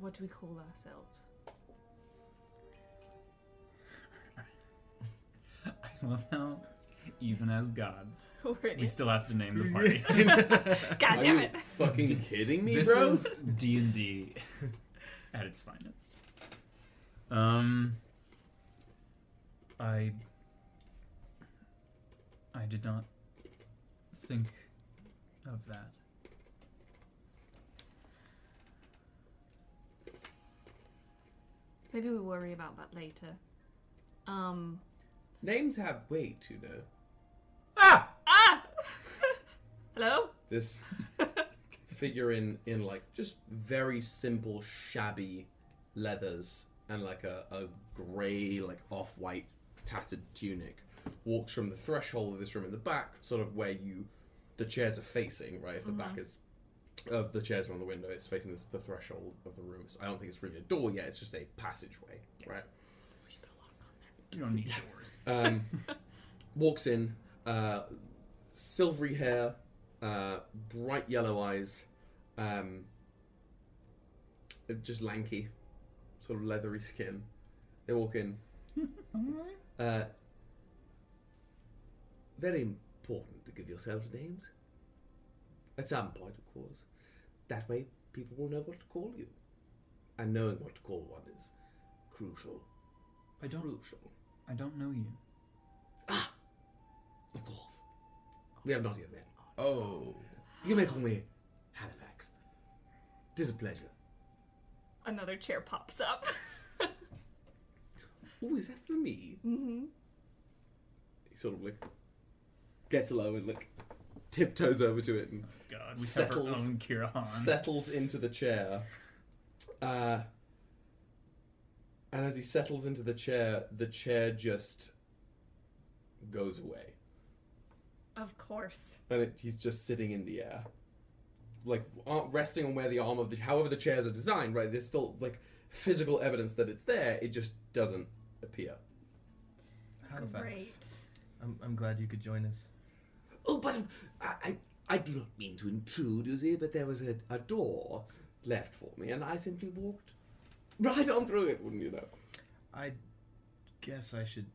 Speaker 3: What do we call ourselves?
Speaker 4: I love how, even as gods, we still have to name the party.
Speaker 3: God
Speaker 2: Are
Speaker 3: damn
Speaker 2: you
Speaker 3: it!
Speaker 2: fucking kidding me,
Speaker 4: this
Speaker 2: bro?
Speaker 4: is D and D at its finest. Um, I I did not think of that.
Speaker 3: Maybe we worry about that later. Um.
Speaker 2: Names have weight, you know.
Speaker 4: Ah!
Speaker 3: Ah! Hello?
Speaker 2: This figure in in like just very simple, shabby leathers and like a, a grey, like off-white tattered tunic walks from the threshold of this room in the back, sort of where you the chairs are facing, right? If the back is of the chairs are on the window, it's facing this, the threshold of the room. So I don't think it's really a door yet, it's just a passageway, right? We should put a lock on that.
Speaker 4: You don't need doors.
Speaker 2: um, walks in, uh, silvery hair, uh, bright yellow eyes, um, just lanky, sort of leathery skin. They walk in. Uh, very important to give yourselves names. At some point, of course. That way, people will know what to call you. And knowing what to call one is crucial.
Speaker 4: I don't.
Speaker 2: Crucial.
Speaker 4: I don't know you.
Speaker 2: Ah, of course. We have not yet met.
Speaker 5: Oh.
Speaker 2: You may call me Halifax. Tis a pleasure.
Speaker 3: Another chair pops up.
Speaker 2: Oh, is that for me?
Speaker 3: mm-hmm.
Speaker 2: He sort of like gets low and like tiptoes over to it and
Speaker 4: God, we have our
Speaker 2: Settles-
Speaker 4: own Kirahan.
Speaker 2: settles into the chair. Uh, and as he settles into the chair, the chair just goes away.
Speaker 3: Of course.
Speaker 2: and it, he's just sitting in the air, like resting on where the arm of the however the chairs are designed. Right, there's still like physical evidence that it's there. It just doesn't appear.
Speaker 5: Halifax.
Speaker 3: Great.
Speaker 5: I'm, I'm glad you could join us.
Speaker 2: Oh, but I, I I do not mean to intrude, you see, but there was a, a door left for me, and I simply walked right on through it. Wouldn't you know?
Speaker 5: I guess I should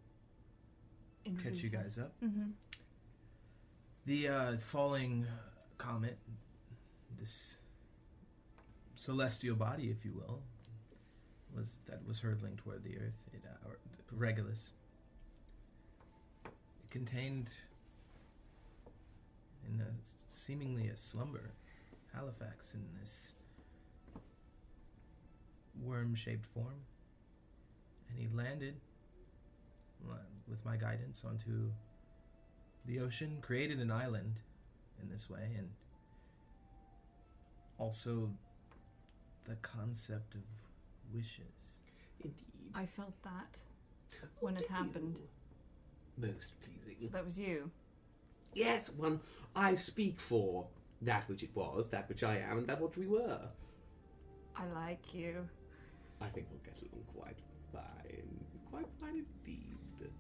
Speaker 5: catch you guys up.
Speaker 3: Mm-hmm.
Speaker 5: The uh, falling comet, this celestial body, if you will, was that was hurtling toward the Earth, it, uh, or Regulus. It contained, in a, seemingly a slumber, Halifax in this worm-shaped form, and he landed uh, with my guidance onto the ocean created an island in this way and also the concept of wishes
Speaker 2: Indeed.
Speaker 3: I felt that. when it happened.
Speaker 2: Most pleasing.
Speaker 3: So that was you.
Speaker 2: Yes, one. I speak for that which it was, that which I am, and that what we were.
Speaker 3: I like you.
Speaker 2: I think we'll get along quite fine. Quite fine indeed.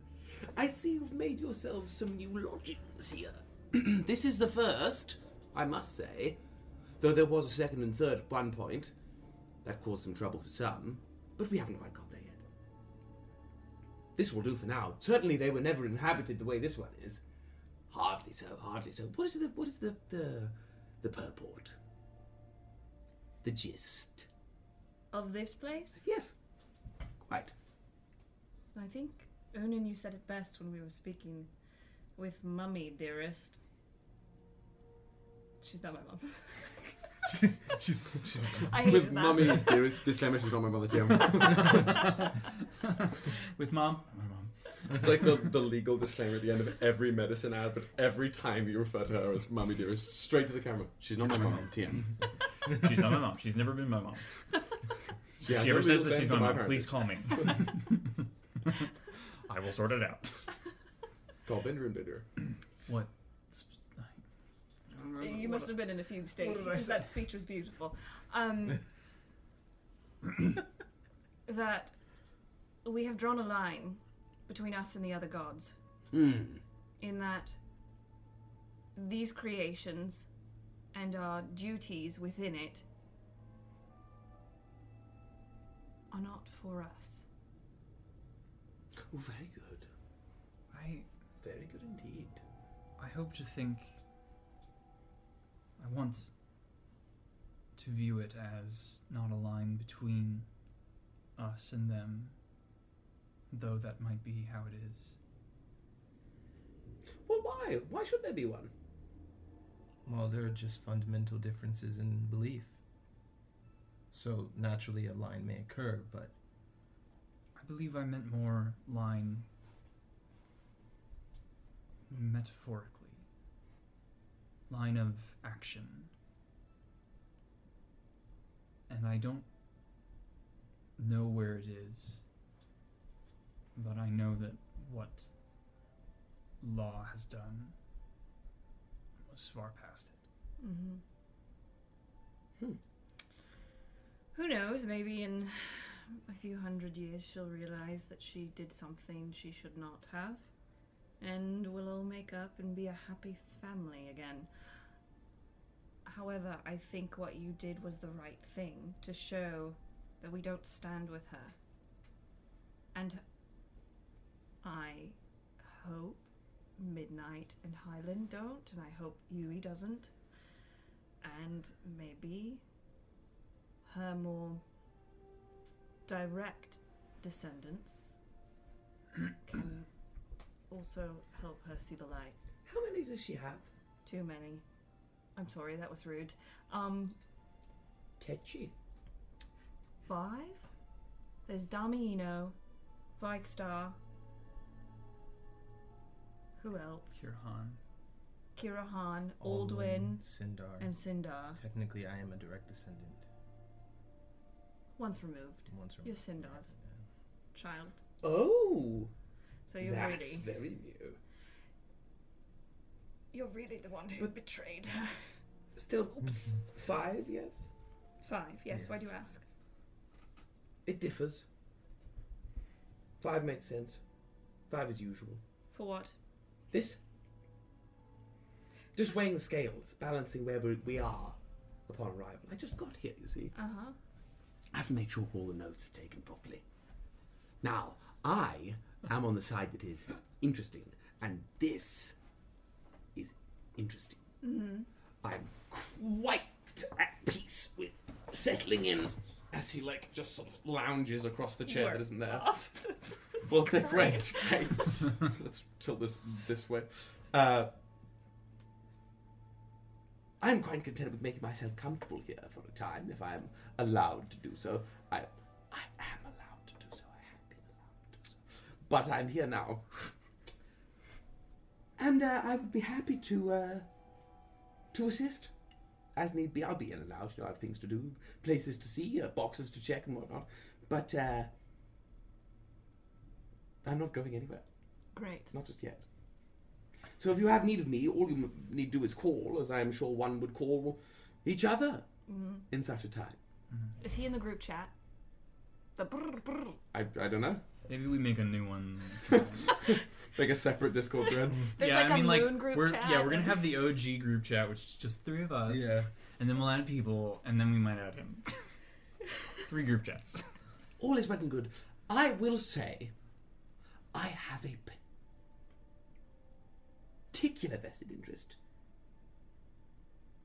Speaker 2: I see you've made yourselves some new lodgings here. this is the first, I must say. Though there was a second and third at one point. That caused some trouble for some, but we haven't quite got there yet. This will do for now. Certainly they were never inhabited the way this one is. Hardly so, hardly so. What is the what is the the, the purport? The gist.
Speaker 3: Of this place?
Speaker 2: Yes. Quite.
Speaker 3: I think, Unan, you said it best when we were speaking with Mummy, dearest. She's not my mum.
Speaker 5: she's, she's
Speaker 3: I hated
Speaker 2: With
Speaker 3: that.
Speaker 2: mummy, there is disclaimer, she's not my mother, Tim.
Speaker 4: With mom. My mom.
Speaker 2: It's like the, the legal disclaimer at the end of every medicine ad, but every time you refer to her as mummy dear, is straight to the camera. She's not my mom, TM.
Speaker 4: She's not my mom. She's never been my mom.
Speaker 2: She
Speaker 4: If
Speaker 2: has
Speaker 4: she
Speaker 2: no
Speaker 4: ever says
Speaker 2: real
Speaker 4: that she's
Speaker 2: claim
Speaker 4: my
Speaker 2: to
Speaker 4: mom, please call me. I will sort it out.
Speaker 2: Call Bender and Bender.
Speaker 4: What?
Speaker 3: You must have been in a fugue state
Speaker 4: what did I
Speaker 3: because that speech was beautiful. Um, that we have drawn a line between us and the other gods,
Speaker 2: Hmm.
Speaker 3: in that these creations and our duties within it are not for us.
Speaker 2: Oh, very good.
Speaker 4: I
Speaker 2: Very good indeed.
Speaker 4: I hope to think. I want to view it as not a line between us and them, though that might be how it is.
Speaker 2: Well, why? Why should there be one?
Speaker 5: Well, there are just fundamental differences in belief. So naturally, a line may occur, but
Speaker 4: I believe I meant more line metaphorically. Line of action. And I don't know where it is, but I know that what law has done was far past it.
Speaker 3: Mm-hmm.
Speaker 2: Hmm.
Speaker 3: Who knows? Maybe in a few hundred years she'll realize that she did something she should not have, and we'll all make up and be a happy family again. However, I think what you did was the right thing to show that we don't stand with her. And I hope Midnight and Highland don't, and I hope Yui doesn't. And maybe her more direct descendants can also help her see the light.
Speaker 2: How many does she have?
Speaker 3: Too many. I'm sorry, that was rude. Um,
Speaker 2: Tetchy.
Speaker 3: five? There's Damiano, Vigstar. Who else?
Speaker 4: Kirhan.
Speaker 3: Kirahan, Aldwin,
Speaker 5: Sindar.
Speaker 3: and Sindar.
Speaker 5: Technically, I am a direct descendant.
Speaker 3: Once removed.
Speaker 5: Once
Speaker 3: You're
Speaker 5: removed.
Speaker 3: Sindar's child.
Speaker 2: Oh,
Speaker 3: So you're
Speaker 2: that's
Speaker 3: really
Speaker 2: very new.
Speaker 3: you're really the one who
Speaker 2: But-
Speaker 3: betrayed her.
Speaker 2: Still, oops, five, yes?
Speaker 3: Five, yes, why do you ask?
Speaker 2: It differs. Five makes sense. Five is usual.
Speaker 3: For what?
Speaker 2: This? Just weighing the scales, balancing where we- we are upon arrival. I just got here, you see.
Speaker 3: Uh huh.
Speaker 2: I have to make sure all the notes are taken properly. Now, I am on the side that is interesting, and this is interesting.
Speaker 3: Mm-hmm.
Speaker 2: I'm quite at peace with settling in as he like just sort of lounges across the chair that isn't there. Well, great, great. Let's tilt this this way. Uh, I'm quite content with making myself comfortable here for a time, if I am allowed to do so. I, I am allowed to do so. I have been allowed to do so. But I'm here now, and uh, I would be happy to uh, to assist as need be. I'll be in and out. You know, I have things to do, places to see, uh, boxes to check, and whatnot. But uh, I'm not going anywhere.
Speaker 3: Great.
Speaker 2: Not just yet. So if you have need of me, all you need to do is call, as I am sure one would call each other
Speaker 3: hmm
Speaker 2: in such a time.
Speaker 3: Is he in the group chat? The brr, brr.
Speaker 2: I, I don't know.
Speaker 4: Maybe we make a new one.
Speaker 2: Like a separate Discord thread.
Speaker 3: There's
Speaker 4: yeah,
Speaker 3: like
Speaker 4: I mean,
Speaker 3: a
Speaker 4: like
Speaker 3: moon group
Speaker 4: we're
Speaker 3: chat.
Speaker 4: yeah, we're gonna have the OG group chat, which is just three of us.
Speaker 5: Yeah.
Speaker 4: and then we'll add people, and then we might add him. three group chats.
Speaker 2: all is well and good. I will say, I have a particular vested interest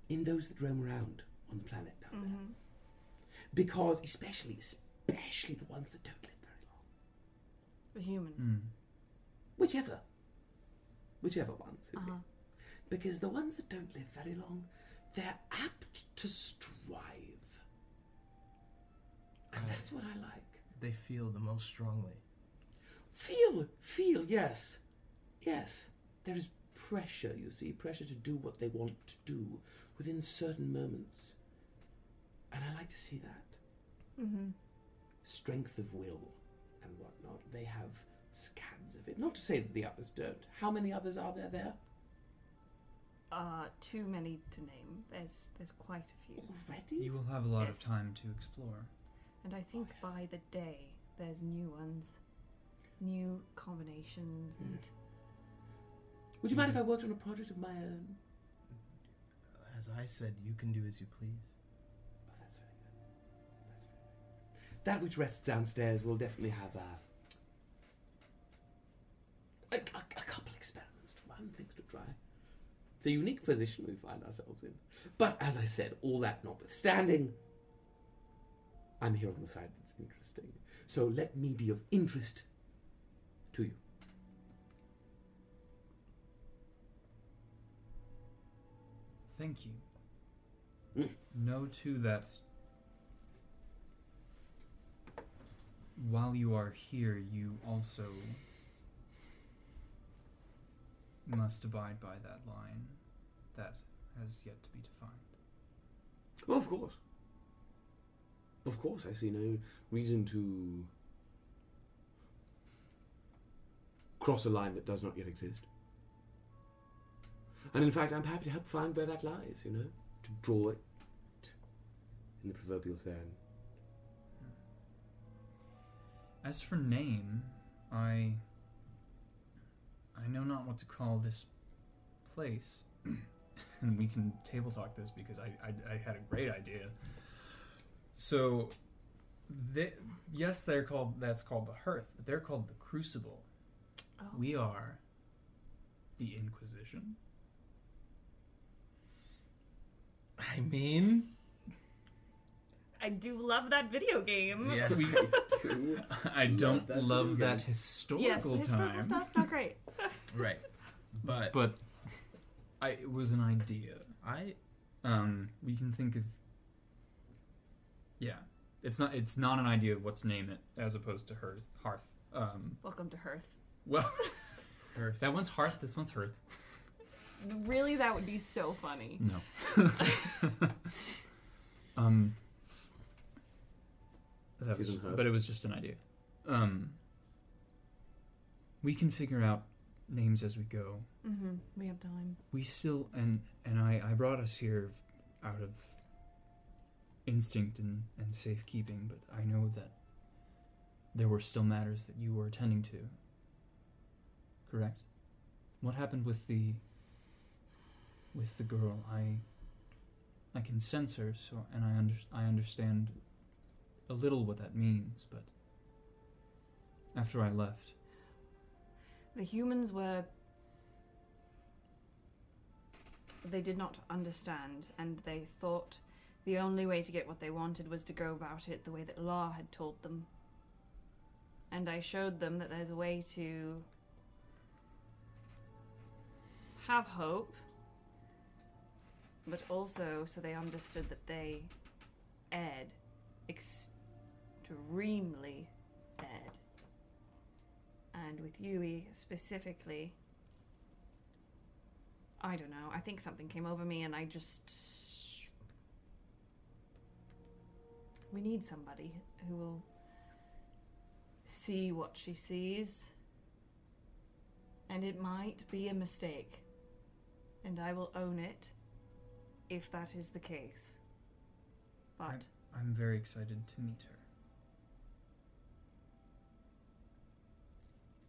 Speaker 2: in those that roam around on the planet down there.
Speaker 3: Mhm.
Speaker 2: Because, especially, especially the ones that don't live very long.
Speaker 3: The humans.
Speaker 4: Mm.
Speaker 2: Whichever. Whichever ones.
Speaker 3: Uh-huh.
Speaker 2: Because the ones that don't live very long, they're apt to strive. And
Speaker 5: Right.
Speaker 2: that's what I like.
Speaker 5: They feel the most strongly.
Speaker 2: Feel, feel, yes. Yes. There is pressure, you see, pressure to do what they want to do within certain moments. And I like to see that.
Speaker 3: Mm-hmm.
Speaker 2: Strength of will and whatnot. They have scads of it. Not to say that the others don't. How many others are there there?
Speaker 3: Uh, too many to name. There's there's quite a few,
Speaker 2: Already?
Speaker 4: You will have a lot
Speaker 3: Yes.
Speaker 4: of time to explore.
Speaker 3: and I think
Speaker 2: yes.
Speaker 3: by the day there's new ones, new combinations, and
Speaker 2: Would you mind if I worked on a project of my own?
Speaker 5: As I said, you can do as you please.
Speaker 2: Oh, that's very good. That's very good. That which rests downstairs will definitely have uh, a, a, a couple experiments to run, things to try. It's a unique position we find ourselves in. But as I said, all that notwithstanding, I'm here on the side that's interesting. So let me be of interest to you.
Speaker 4: Thank you.
Speaker 2: Mm.
Speaker 4: Know too that while you are here, you also must abide by that line that has yet to be defined.
Speaker 2: Well, of course. Of course, I see no reason to cross a line that does not yet exist. And in fact, I'm happy to help find where that lies, you know, to draw it in the proverbial sand.
Speaker 4: As for name, I I know not what to call this place, and we can table talk this because I I, I had a great idea. So, they, yes, they're called that's called the hearth, but they're called the crucible.
Speaker 3: Oh,
Speaker 4: We are the Inquisition.
Speaker 5: I mean,
Speaker 3: I do love that video game.
Speaker 5: yes.
Speaker 4: I don't
Speaker 2: that
Speaker 4: love that
Speaker 2: game.
Speaker 4: historical
Speaker 3: Yes, the historical
Speaker 4: time,
Speaker 3: stuff not great.
Speaker 5: right. But
Speaker 4: but I, it was an idea.
Speaker 5: I
Speaker 4: Um, we can think of. Yeah, it's not. It's not an idea of what to name it, as opposed to hearth. Hearth. Um,
Speaker 3: Welcome to Hearth.
Speaker 4: Well,
Speaker 5: Earth.
Speaker 4: that one's hearth. This one's hearth.
Speaker 3: Really, that would be so funny.
Speaker 4: No. um. That was,
Speaker 2: Isn't hearth.
Speaker 4: but it was just an idea. Um. We can figure out names as we go.
Speaker 3: Mm-hmm. We have time.
Speaker 4: we still and and I I brought us here out of instinct and and safekeeping, but I know that there were still matters that you were attending to. Correct. What happened with the with the girl? I I can sense her, so and I under, I understand a little what that means, but after I left,
Speaker 3: The humans were. They did not understand, and they thought the only way to get what they wanted was to go about it the way that Law had told them. And I showed them that there's a way to have hope, but also so they understood that they erred extremely erred and with Yui specifically, I don't know. I think something came over me, and I just. We need somebody who will see what she sees And it might be a mistake. And I will own it if that is the case. But
Speaker 4: I'm very excited to meet her.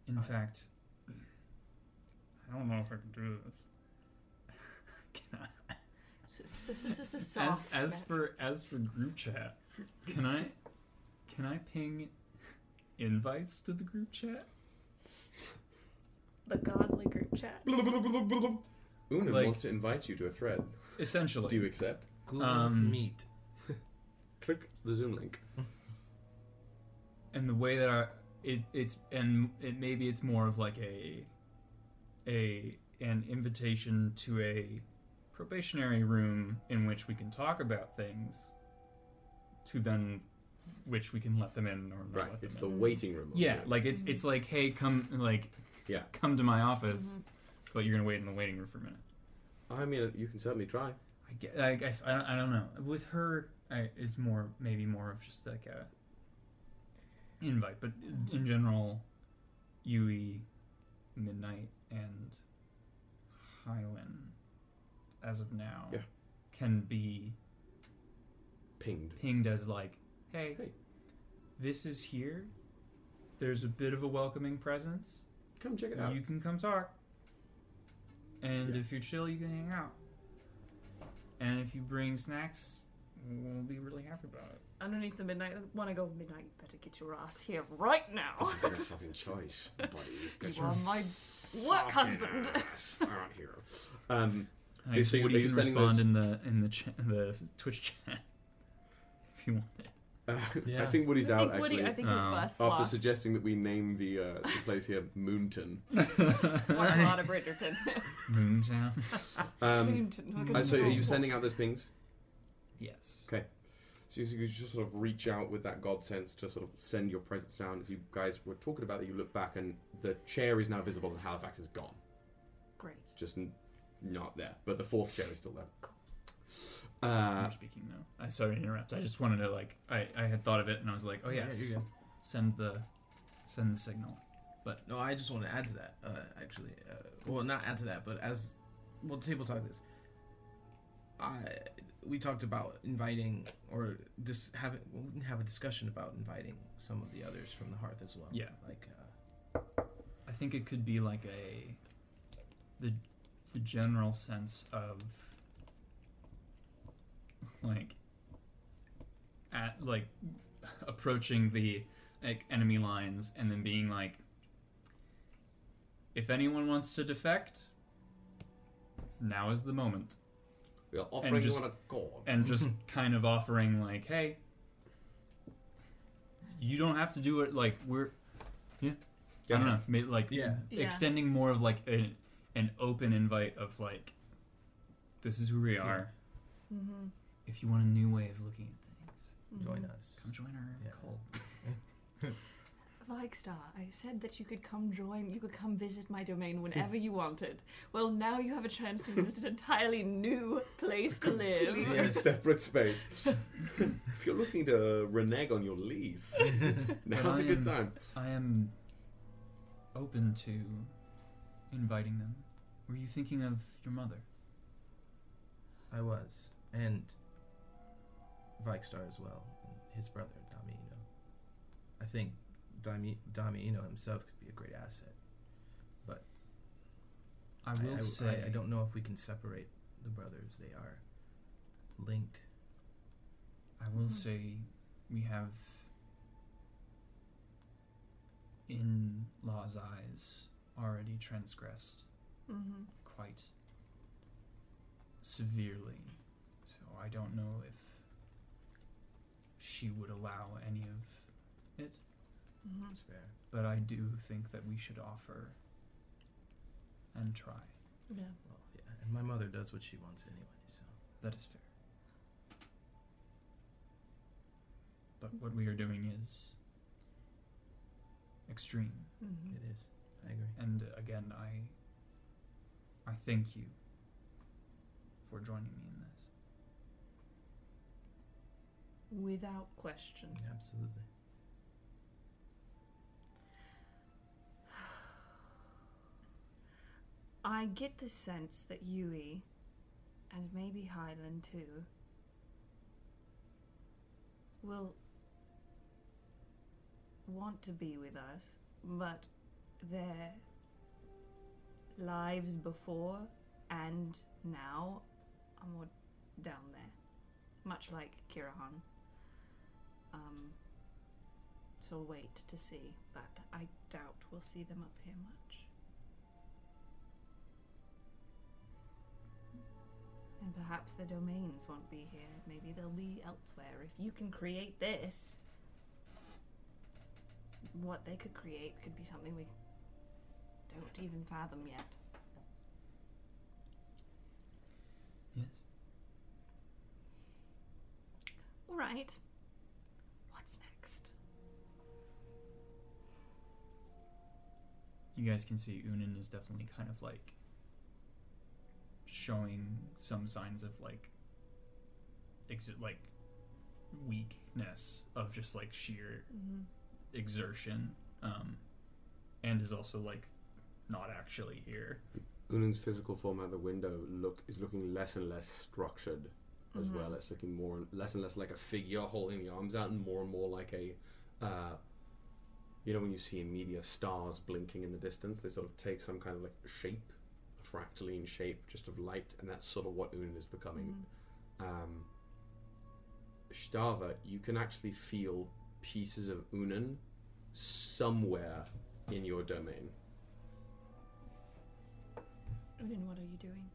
Speaker 4: In fact, I don't know if I can do this. can I? As
Speaker 3: soft,
Speaker 4: as
Speaker 3: Matt.
Speaker 4: for as for group chat, can I can I ping invites to the group chat?
Speaker 3: the godly group chat.
Speaker 2: Unan
Speaker 4: Like-
Speaker 2: wants to invite you to a thread.
Speaker 4: Essentially,
Speaker 2: Do you accept?
Speaker 5: Google
Speaker 4: Um,
Speaker 5: Meet.
Speaker 2: Click the Zoom link.
Speaker 4: and the way that I it it's and it maybe it's more of like a a an invitation to a probationary room in which we can talk about things to then which we can let them in or not
Speaker 2: Right.
Speaker 4: let
Speaker 2: It's
Speaker 4: them
Speaker 2: the
Speaker 4: in.
Speaker 2: waiting room.
Speaker 4: yeah like it's it's like hey come like
Speaker 2: Yeah.
Speaker 4: come to my office but you're gonna wait in the waiting room for a minute
Speaker 2: I mean, you can certainly try.
Speaker 4: I guess I, guess, I, don't- I don't know with her I, it's more maybe more of just like a invite but in general Yui Midnight and Highland as of now
Speaker 2: Yeah.
Speaker 4: can be
Speaker 2: Pinged.
Speaker 4: pinged as like hey,
Speaker 2: Hey.
Speaker 4: this is here there's a bit of a welcoming presence
Speaker 2: Come check it out.
Speaker 4: you can come talk and
Speaker 2: Yeah.
Speaker 4: if you're chill you can hang out and if you bring snacks we'll be really happy about it
Speaker 3: Underneath the midnight, when I go midnight, you better get your ass here right now.
Speaker 2: This is your fucking choice, buddy.
Speaker 3: You are my work husband.
Speaker 2: ass out here. Um,
Speaker 4: I
Speaker 2: so
Speaker 4: guess Woody
Speaker 2: you
Speaker 4: can respond
Speaker 2: those-
Speaker 4: in the in the cha- the Twitch chat if you want it.
Speaker 2: Uh,
Speaker 5: Yeah.
Speaker 2: I think Woody's
Speaker 3: I
Speaker 2: out
Speaker 3: think Woody,
Speaker 2: actually.
Speaker 3: I think his
Speaker 4: Oh.
Speaker 3: bus
Speaker 2: after
Speaker 3: lost.
Speaker 2: suggesting that we name the uh, the place here Moonton.
Speaker 3: It's watch a lot of Bridgerton.
Speaker 4: Moontown.
Speaker 2: Um,
Speaker 3: Moonton.
Speaker 2: uh, so are you sending out those pings?
Speaker 4: yes. Okay.
Speaker 2: So you you just sort of reach out with that god sense to sort of send your presence down. As you guys were talking about that, you look back and the chair is now visible and Halifax is gone.
Speaker 3: Great.
Speaker 2: Just n- not there. But the fourth chair is still there. Uh,
Speaker 4: I'm speaking though. I sorry to interrupt. I just wanted to like I, I had thought of it and I was like, oh
Speaker 5: Yeah,
Speaker 4: yes,
Speaker 5: you're
Speaker 4: send the send the signal.
Speaker 5: But no, I just want to add to that. Uh, actually, uh, well, not add to that, but as well, table talk this. I we talked about inviting or just having well, we can have a discussion about inviting some of the others from the hearth as well.
Speaker 4: Yeah.
Speaker 5: like uh,
Speaker 4: I think it could be like a the the general sense of like at like approaching the like enemy lines and then being like if anyone wants to defect now is the moment
Speaker 2: we are offering
Speaker 4: just-
Speaker 2: you on a god.
Speaker 4: and just kind of offering like hey you don't have to do it like we're yeah, I don't know ma- like
Speaker 5: Yeah.
Speaker 3: Yeah.
Speaker 4: extending more of like a, an open invite of like this is who we are
Speaker 3: Mm-hmm.
Speaker 4: If you want a new way of looking at things mm-hmm.
Speaker 5: join us.
Speaker 4: come join our
Speaker 5: Yeah.
Speaker 4: cult
Speaker 3: Vikestar, I said that you could come join, you could come visit my domain whenever you wanted. Well, now you have a chance to visit an entirely new place to live.
Speaker 2: Completely
Speaker 5: Yes.
Speaker 2: separate space. if you're looking to renege on your lease, now's
Speaker 4: I
Speaker 2: a good
Speaker 4: am-
Speaker 2: time.
Speaker 4: i am open to inviting them were you thinking of your mother
Speaker 5: I was, and Vikestar as well, and his brother Damiano. I think Dami- Damiano himself could be a great asset.
Speaker 4: But I will
Speaker 5: I,
Speaker 4: say
Speaker 5: I, I don't know if we can separate the brothers. They are linked.
Speaker 4: I will
Speaker 3: Mhm.
Speaker 4: say we have, in law's eyes, already transgressed
Speaker 3: Mm-hmm.
Speaker 4: quite severely. So I don't know if she would allow any of it,
Speaker 3: Mm-hmm.
Speaker 5: That's fair.
Speaker 4: but I do think that we should offer and try.
Speaker 3: Yeah.
Speaker 5: Well, yeah, and my mother does what she wants anyway. So
Speaker 4: That is fair. But what we are doing is extreme.
Speaker 3: Mm-hmm.
Speaker 5: it is. I agree.
Speaker 4: And again, I I thank you for joining me in this.
Speaker 3: Without question.
Speaker 5: Absolutely.
Speaker 3: I get the sense that Yui, and maybe Highland too, will want to be with us, but their lives before and now are more down there, much like Kirahan. Um, so wait to see, but I doubt we'll see them up here much. And perhaps the domains won't be here. Maybe they'll be elsewhere. If you can create this, what they could create could be something we don't even fathom yet.
Speaker 4: Yes.
Speaker 3: All right.
Speaker 4: You guys can see Unan is definitely kind of like showing some signs of like ex- like weakness of just like sheer
Speaker 3: Mm-hmm.
Speaker 4: exertion um and is also like not actually here
Speaker 2: Unan's physical form out the window look is looking less and less structured as
Speaker 3: Mhm.
Speaker 2: well. It's looking more and less and less like a figure holding the arms out, and more and more like a, uh, you know, when you see in media stars blinking in the distance, they sort of take some kind of like shape, a fractaline shape, just of light, and that's sort of what Unan is becoming. Um, Stava, you can actually feel pieces of Unan somewhere in your domain.
Speaker 3: Then what are you doing?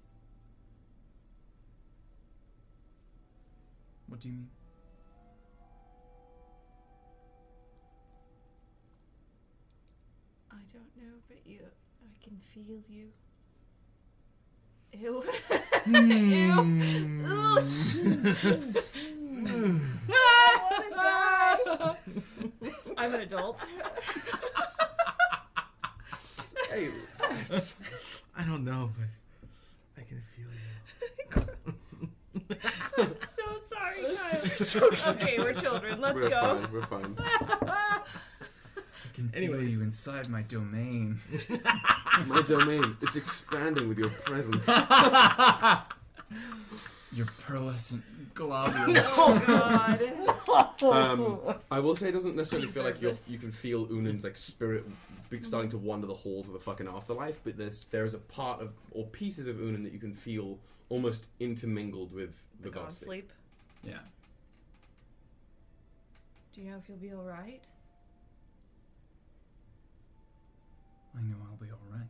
Speaker 4: what do you mean
Speaker 3: don't know, but you. I can feel you. Ew. Hmm. Ew. I I'm an adult.
Speaker 2: Hey, yes.
Speaker 5: I don't know, but I can feel you.
Speaker 3: I'm so sorry, Kyle. okay, we're children. Let's
Speaker 2: we're
Speaker 3: go.
Speaker 2: fine. We're fine.
Speaker 4: I can feel you inside my domain
Speaker 2: My domain, it's expanding with your presence.
Speaker 4: your pearlescent globules
Speaker 3: Oh God.
Speaker 2: Um, I will say it doesn't necessarily feel like you
Speaker 3: Service.
Speaker 2: you can feel Unan's like spirit be- starting to wander the halls of the fucking afterlife, but there's there's a part of or pieces of Unan that you can feel almost intermingled with the,
Speaker 3: God
Speaker 2: god sleep.
Speaker 3: sleep.
Speaker 4: yeah
Speaker 3: Do you know if you'll be all right?
Speaker 4: I know i'll be all right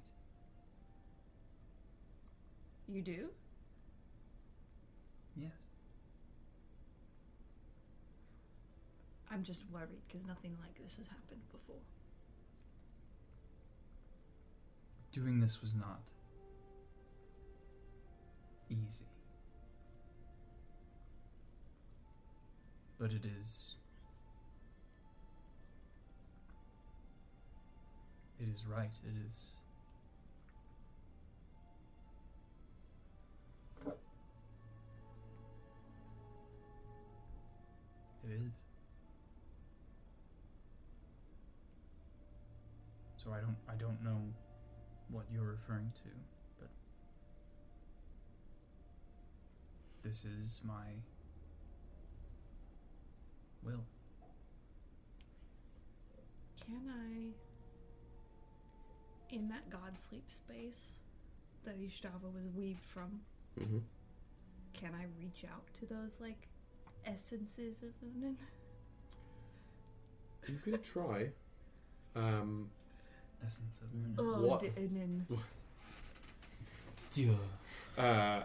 Speaker 3: You do?
Speaker 4: yes
Speaker 3: I'm just worried because nothing like this has happened before.
Speaker 4: doing this was not easy. But it is. It is right. It is. It is. So I don't I don't know what you're referring to, but this is my will.
Speaker 3: Can I, in that God sleep space that Ishtava was weaved from,
Speaker 2: Mm-hmm.
Speaker 3: can I reach out to those like essences of Unan?
Speaker 2: You could try. Um,
Speaker 4: Essence of Una.
Speaker 3: Oh,
Speaker 2: What?
Speaker 3: the Unan.
Speaker 2: uh,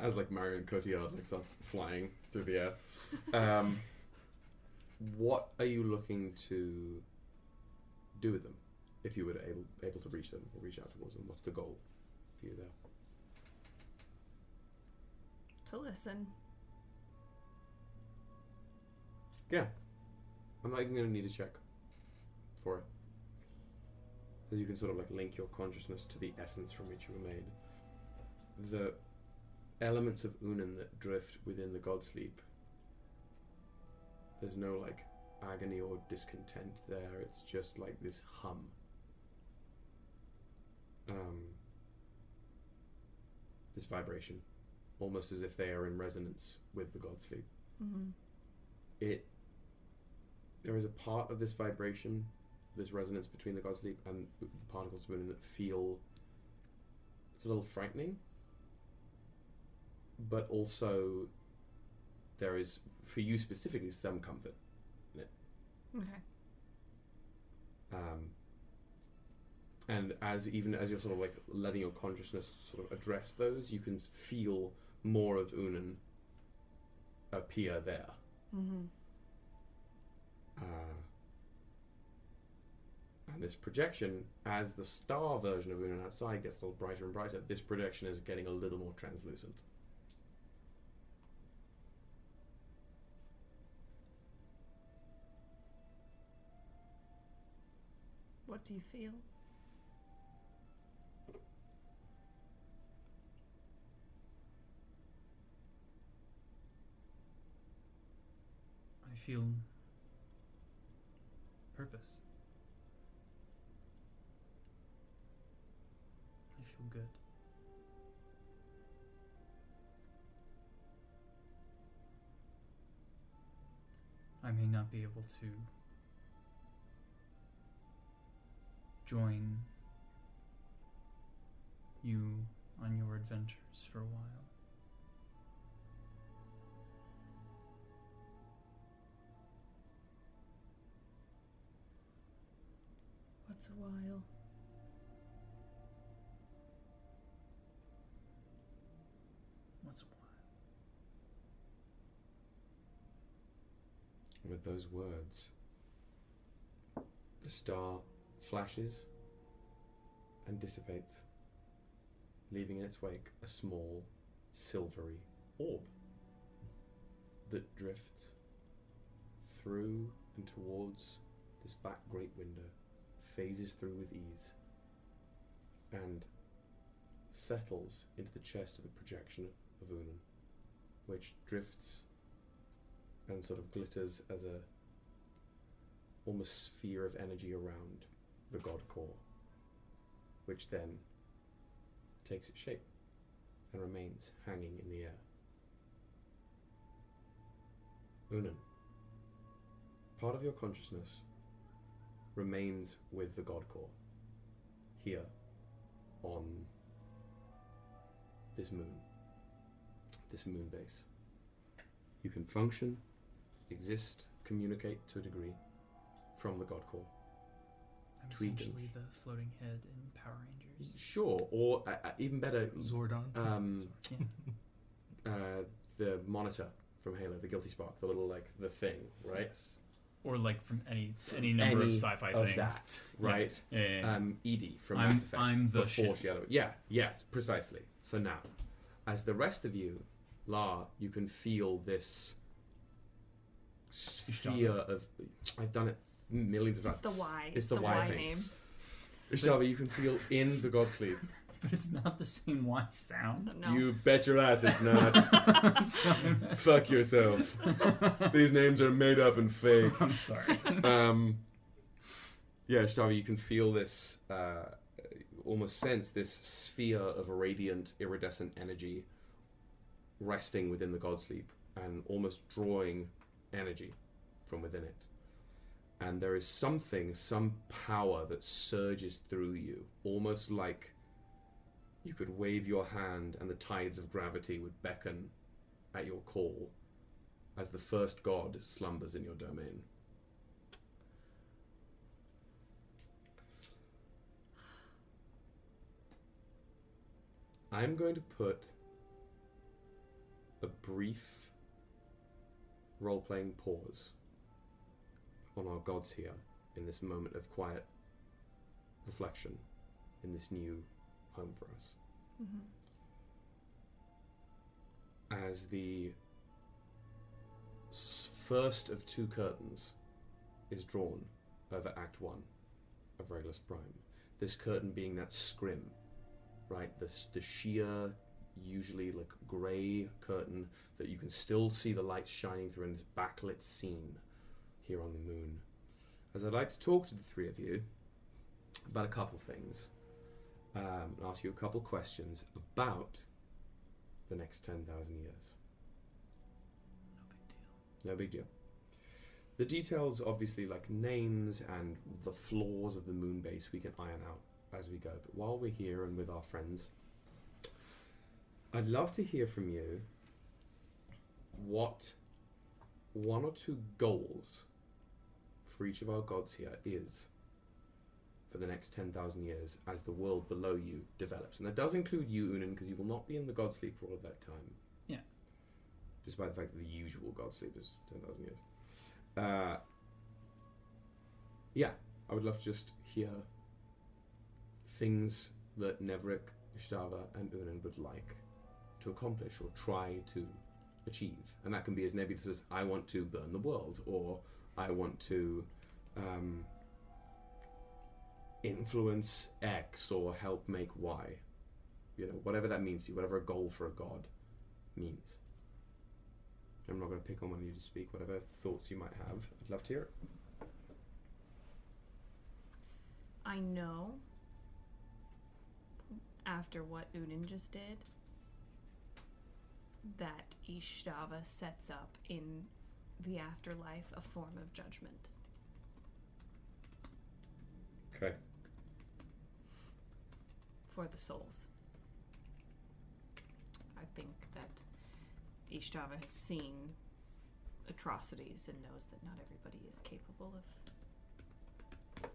Speaker 2: as like Marion Cotillard like starts flying through the air. Um, what are you looking to do with them? If you were able able to reach them or reach out towards them, what's the goal for you there?
Speaker 3: To listen.
Speaker 2: Yeah, I'm not even going to need a check for it. Because you can sort of like link your consciousness to the essence from which you were made. The elements of Unan that drift within the God sleep. There's no like agony or discontent there. It's just like this hum. Um, this vibration, almost as if they are in resonance with the god sleep.
Speaker 3: Mm-hmm.
Speaker 2: It there is a part of this vibration, this resonance between the god sleep and the particles of Unan that feel it's a little frightening, but also there is for you specifically some comfort.
Speaker 3: Okay.
Speaker 2: Um, and as even as you're sort of like letting your consciousness sort of address those, you can feel more of Unan appear there.
Speaker 3: Mm-hmm.
Speaker 2: Uh, and this projection, as the star version of Unan outside gets a little brighter and brighter, this projection is getting a little more translucent.
Speaker 3: What do you feel?
Speaker 4: Feel purpose. I feel good. I may not be able to join you on your adventures for a while.
Speaker 3: What's a while?
Speaker 4: Once a while.
Speaker 2: With those words, the star flashes and dissipates, leaving in its wake a small, silvery orb that drifts through and towards this back great window, phases through with ease, and settles into the chest of the projection of Unan, which drifts and sort of glitters as a almost sphere of energy around the god core, which then takes its shape and remains hanging in the air. Unan, part of your consciousness remains with the god core here on this moon, this moon base. You can function, exist, communicate to a degree from the god core.
Speaker 4: I'm
Speaker 2: Tweak and-
Speaker 4: essentially the floating head in Power Rangers.
Speaker 2: Sure, or uh, uh, even better,
Speaker 5: Zordon.
Speaker 2: um,
Speaker 4: Yeah.
Speaker 2: uh, the monitor from Halo, the Guilty Spark, the little like the thing, right?
Speaker 4: Yes. Or like from any any number
Speaker 2: Any
Speaker 4: of sci-fi
Speaker 2: of
Speaker 4: things.
Speaker 2: that, right?
Speaker 4: Yeah, yeah, yeah.
Speaker 2: Um, EDI from
Speaker 4: I'm-
Speaker 2: Mass Effect.
Speaker 4: I'm the
Speaker 2: before
Speaker 4: ship.
Speaker 2: she had a, yeah, yes, precisely. For now, as the rest of you, La, you can feel this sphere of. I've done it millions of times.
Speaker 3: It's the Y.
Speaker 2: It's the Y thing.
Speaker 3: name.
Speaker 2: Ishtava, you can feel in the God sleep.
Speaker 4: But it's not the same Y sound.
Speaker 3: No.
Speaker 2: You bet your ass it's not. Fuck yourself. These names are made up and fake.
Speaker 4: I'm sorry.
Speaker 2: Um, yeah, Shtavi, you can feel this, uh, almost sense this sphere of radiant, iridescent energy resting within the God Sleep and almost drawing energy from within it. And there is something, some power that surges through you, almost like you could wave your hand and the tides of gravity would beckon at your call as the first god slumbers in your domain. I'm going to put a brief role playing pause on our gods here in this moment of quiet reflection in this new home for us.
Speaker 3: Mhm.
Speaker 2: As the first of two curtains is drawn over Act 1 of Regulus Prime. This curtain being that scrim, right? The, the sheer, usually like grey curtain that you can still see the light shining through in this backlit scene here on the moon. As I'd like to talk to the three of you about a couple things, um, and ask you a couple questions about the next 10,000 years.
Speaker 4: No big deal.
Speaker 2: No big deal. The details, obviously, like names and the flaws of the moon base, we can iron out as we go. But while we're here and with our friends, I'd love to hear from you what one or two goals for each of our gods here is for the next 10,000 years as the world below you develops. And that does include you, Unan, because you will not be in the god sleep for all of that time.
Speaker 4: Yeah.
Speaker 2: Despite the fact that the usual god sleep is 10,000 years. Uh, yeah, I would love to just hear things that Neverick, Ishtava, and Unan would like to accomplish or try to achieve. And that can be as nebulous as I want to burn the world, or I want to um, influence X or help make Y. You know, whatever that means to you, whatever a goal for a god means. I'm not going to pick on one of you to speak. Whatever thoughts you might have, I'd love to hear it.
Speaker 3: I know after what Unan just did that Ishtava sets up in the afterlife a form of judgment.
Speaker 2: Okay.
Speaker 3: For the souls. I think that Ishtava has seen atrocities and knows that not everybody is capable of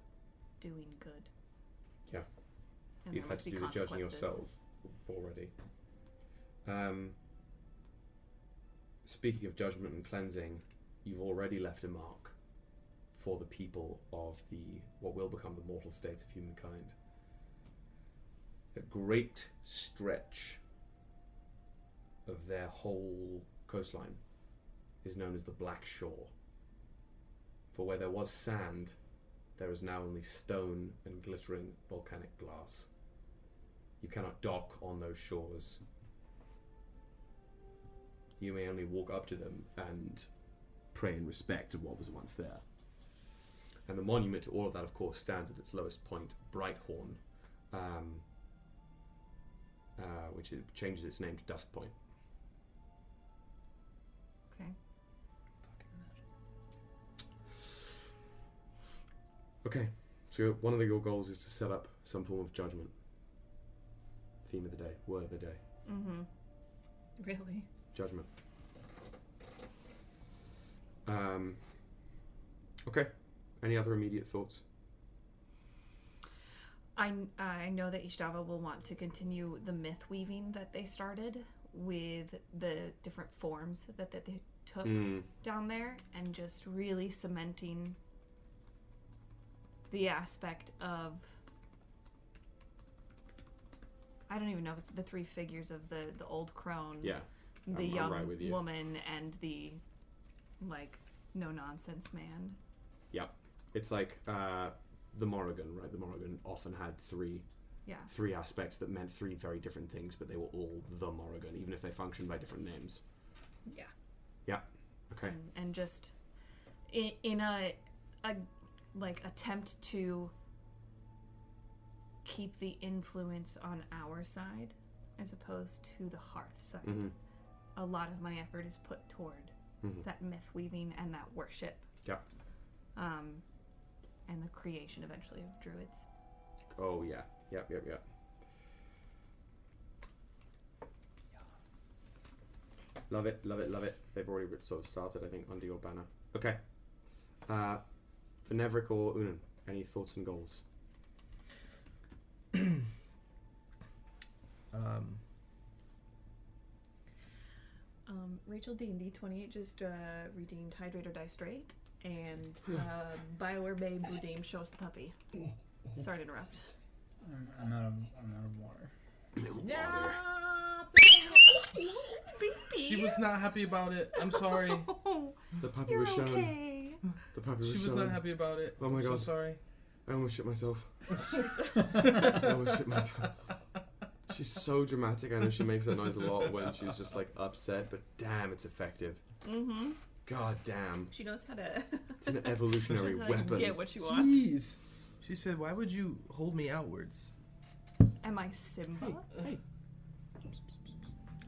Speaker 3: doing good.
Speaker 2: Yeah.
Speaker 3: And
Speaker 2: You've had to do the judging yourself already. Um, speaking of judgment and cleansing, you've already left a mark for the people of the what will become the mortal states of humankind. A great stretch of their whole coastline is known as the Black Shore. For where there was sand, there is now only stone and glittering volcanic glass. You cannot dock on those shores. You may only walk up to them and pray in respect of what was once there. And the monument to all of that, of course, stands at its lowest point, Brighthorn, um, uh, which it changes its name to Dusk Point.
Speaker 3: Okay.
Speaker 4: Fucking magic.
Speaker 2: Okay, so one of your goals is to set up some form of judgment. Theme of the day, word of the day,
Speaker 3: Mm-hmm. Really?
Speaker 2: judgment. Um, okay, any other immediate thoughts?
Speaker 3: I, I know that Ishtava will want to continue the myth weaving that they started with the different forms that, that they took
Speaker 2: Mm,
Speaker 3: down there and just really cementing the aspect of I don't even know if it's the three figures of the the old crone,
Speaker 2: yeah,
Speaker 3: the
Speaker 2: I'm- I'm
Speaker 3: young
Speaker 2: right you.
Speaker 3: woman, and the like no nonsense man.
Speaker 2: Yep, it's like uh, the Morrigan, right? The Morrigan often had three
Speaker 3: Yeah,
Speaker 2: three aspects that meant three very different things, but they were all the Morrigan, even if they functioned by different names.
Speaker 3: yeah. Yeah.
Speaker 2: Okay.
Speaker 3: and, and just in, in a a like attempt to keep the influence on our side as opposed to the hearth side.
Speaker 2: hmm
Speaker 3: A lot of my effort is put toward
Speaker 2: hmm
Speaker 3: that myth weaving and that worship.
Speaker 2: Yeah.
Speaker 3: Um, and the creation eventually of druids.
Speaker 2: Oh yeah. Yep. Yep. Yep. Love it. Love it. Love it. They've already sort of started, I think, under your banner. Okay. Uh, for Neverick or Unan, any thoughts and goals?
Speaker 5: Um,
Speaker 3: Um, Rachel D and D twenty eight just uh, redeemed Hydrate or Die Straight, and uh, Bioware Bay Boudame show us the puppy. Sorry to interrupt.
Speaker 4: I'm, I'm out of I'm out of water.
Speaker 5: she was not happy about it. I'm sorry.
Speaker 2: The puppy
Speaker 3: you're
Speaker 2: was shown.
Speaker 3: okay.
Speaker 2: The puppy was
Speaker 5: She was
Speaker 2: shown.
Speaker 5: not happy about it.
Speaker 2: Oh my god.
Speaker 5: I'm so
Speaker 2: God.
Speaker 5: sorry.
Speaker 2: I almost shit myself. I almost shit myself. She's so dramatic. I know she makes that noise a lot when she's just like upset, but damn, it's effective.
Speaker 3: Mm-hmm.
Speaker 2: God damn.
Speaker 3: She knows how to.
Speaker 2: It's an evolutionary
Speaker 3: she knows how to
Speaker 2: weapon.
Speaker 3: Get what she wants.
Speaker 5: Jeez. She said, "Why would you hold me outwards?"
Speaker 3: Am I Simba?
Speaker 2: Hey,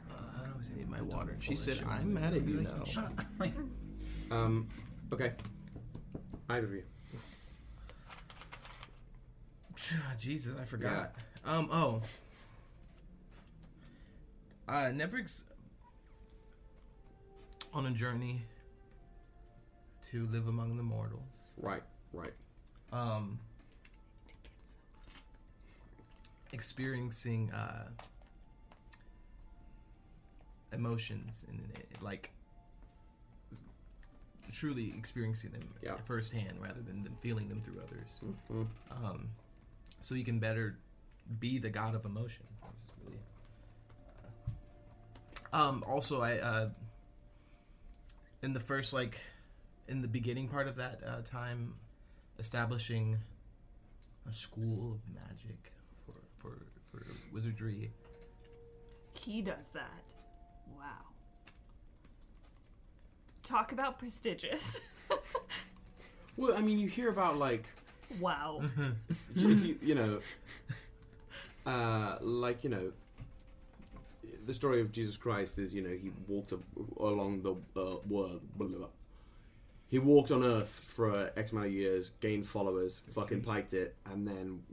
Speaker 2: I always
Speaker 5: need my water. She said, "I'm mad at you now."
Speaker 4: Shut up.
Speaker 2: Um, okay. Either of you.
Speaker 5: Jesus, I forgot. Um. Oh. Uh, Neverick's on a journey to live among the mortals.
Speaker 2: Right, right.
Speaker 5: Um. Experiencing uh, emotions and like truly experiencing them
Speaker 2: Yeah.
Speaker 5: firsthand rather than them feeling them through others.
Speaker 2: Mhm.
Speaker 5: um, so you can better be the god of emotion. This is really, uh, um, also, I uh, in the first like in the beginning part of that uh, time, establishing a school of magic for for for wizardry.
Speaker 3: He does that. Wow. Talk about prestigious.
Speaker 2: Well, I mean, you hear about like
Speaker 3: wow.
Speaker 2: if you you know, uh, like you know, the story of Jesus Christ is you know he walked a- along the uh, world. Blah, blah, blah. He walked on Earth for X amount of years, gained followers, fucking piked it, and then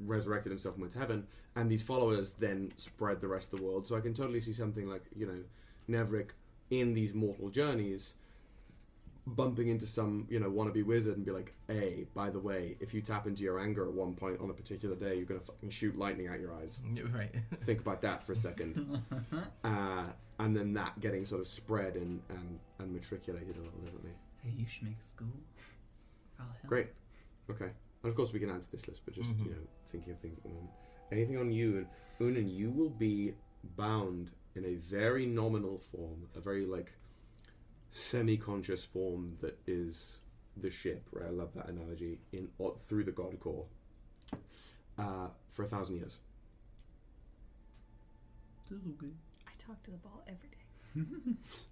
Speaker 2: resurrected himself and went to heaven. And these followers then spread the rest of the world. So I can totally see something like you know, Neverick in these mortal journeys bumping into some you know wannabe wizard and be like hey by the way if you tap into your anger at one point on a particular day you're gonna fucking shoot lightning out your eyes
Speaker 5: right.
Speaker 2: think about that for a second uh, and then that getting sort of spread and, and, and matriculated a little differently
Speaker 4: hey, you should make a school. I'll help.
Speaker 2: great okay and of course we can add to this list but just
Speaker 5: Mhm.
Speaker 2: you know thinking of things at the moment anything on you and unan you will be bound in a very nominal form a very like semi-conscious form that is the ship right i love that analogy in or, through the god core uh, for a thousand years This is okay.
Speaker 3: I talk to the ball every day.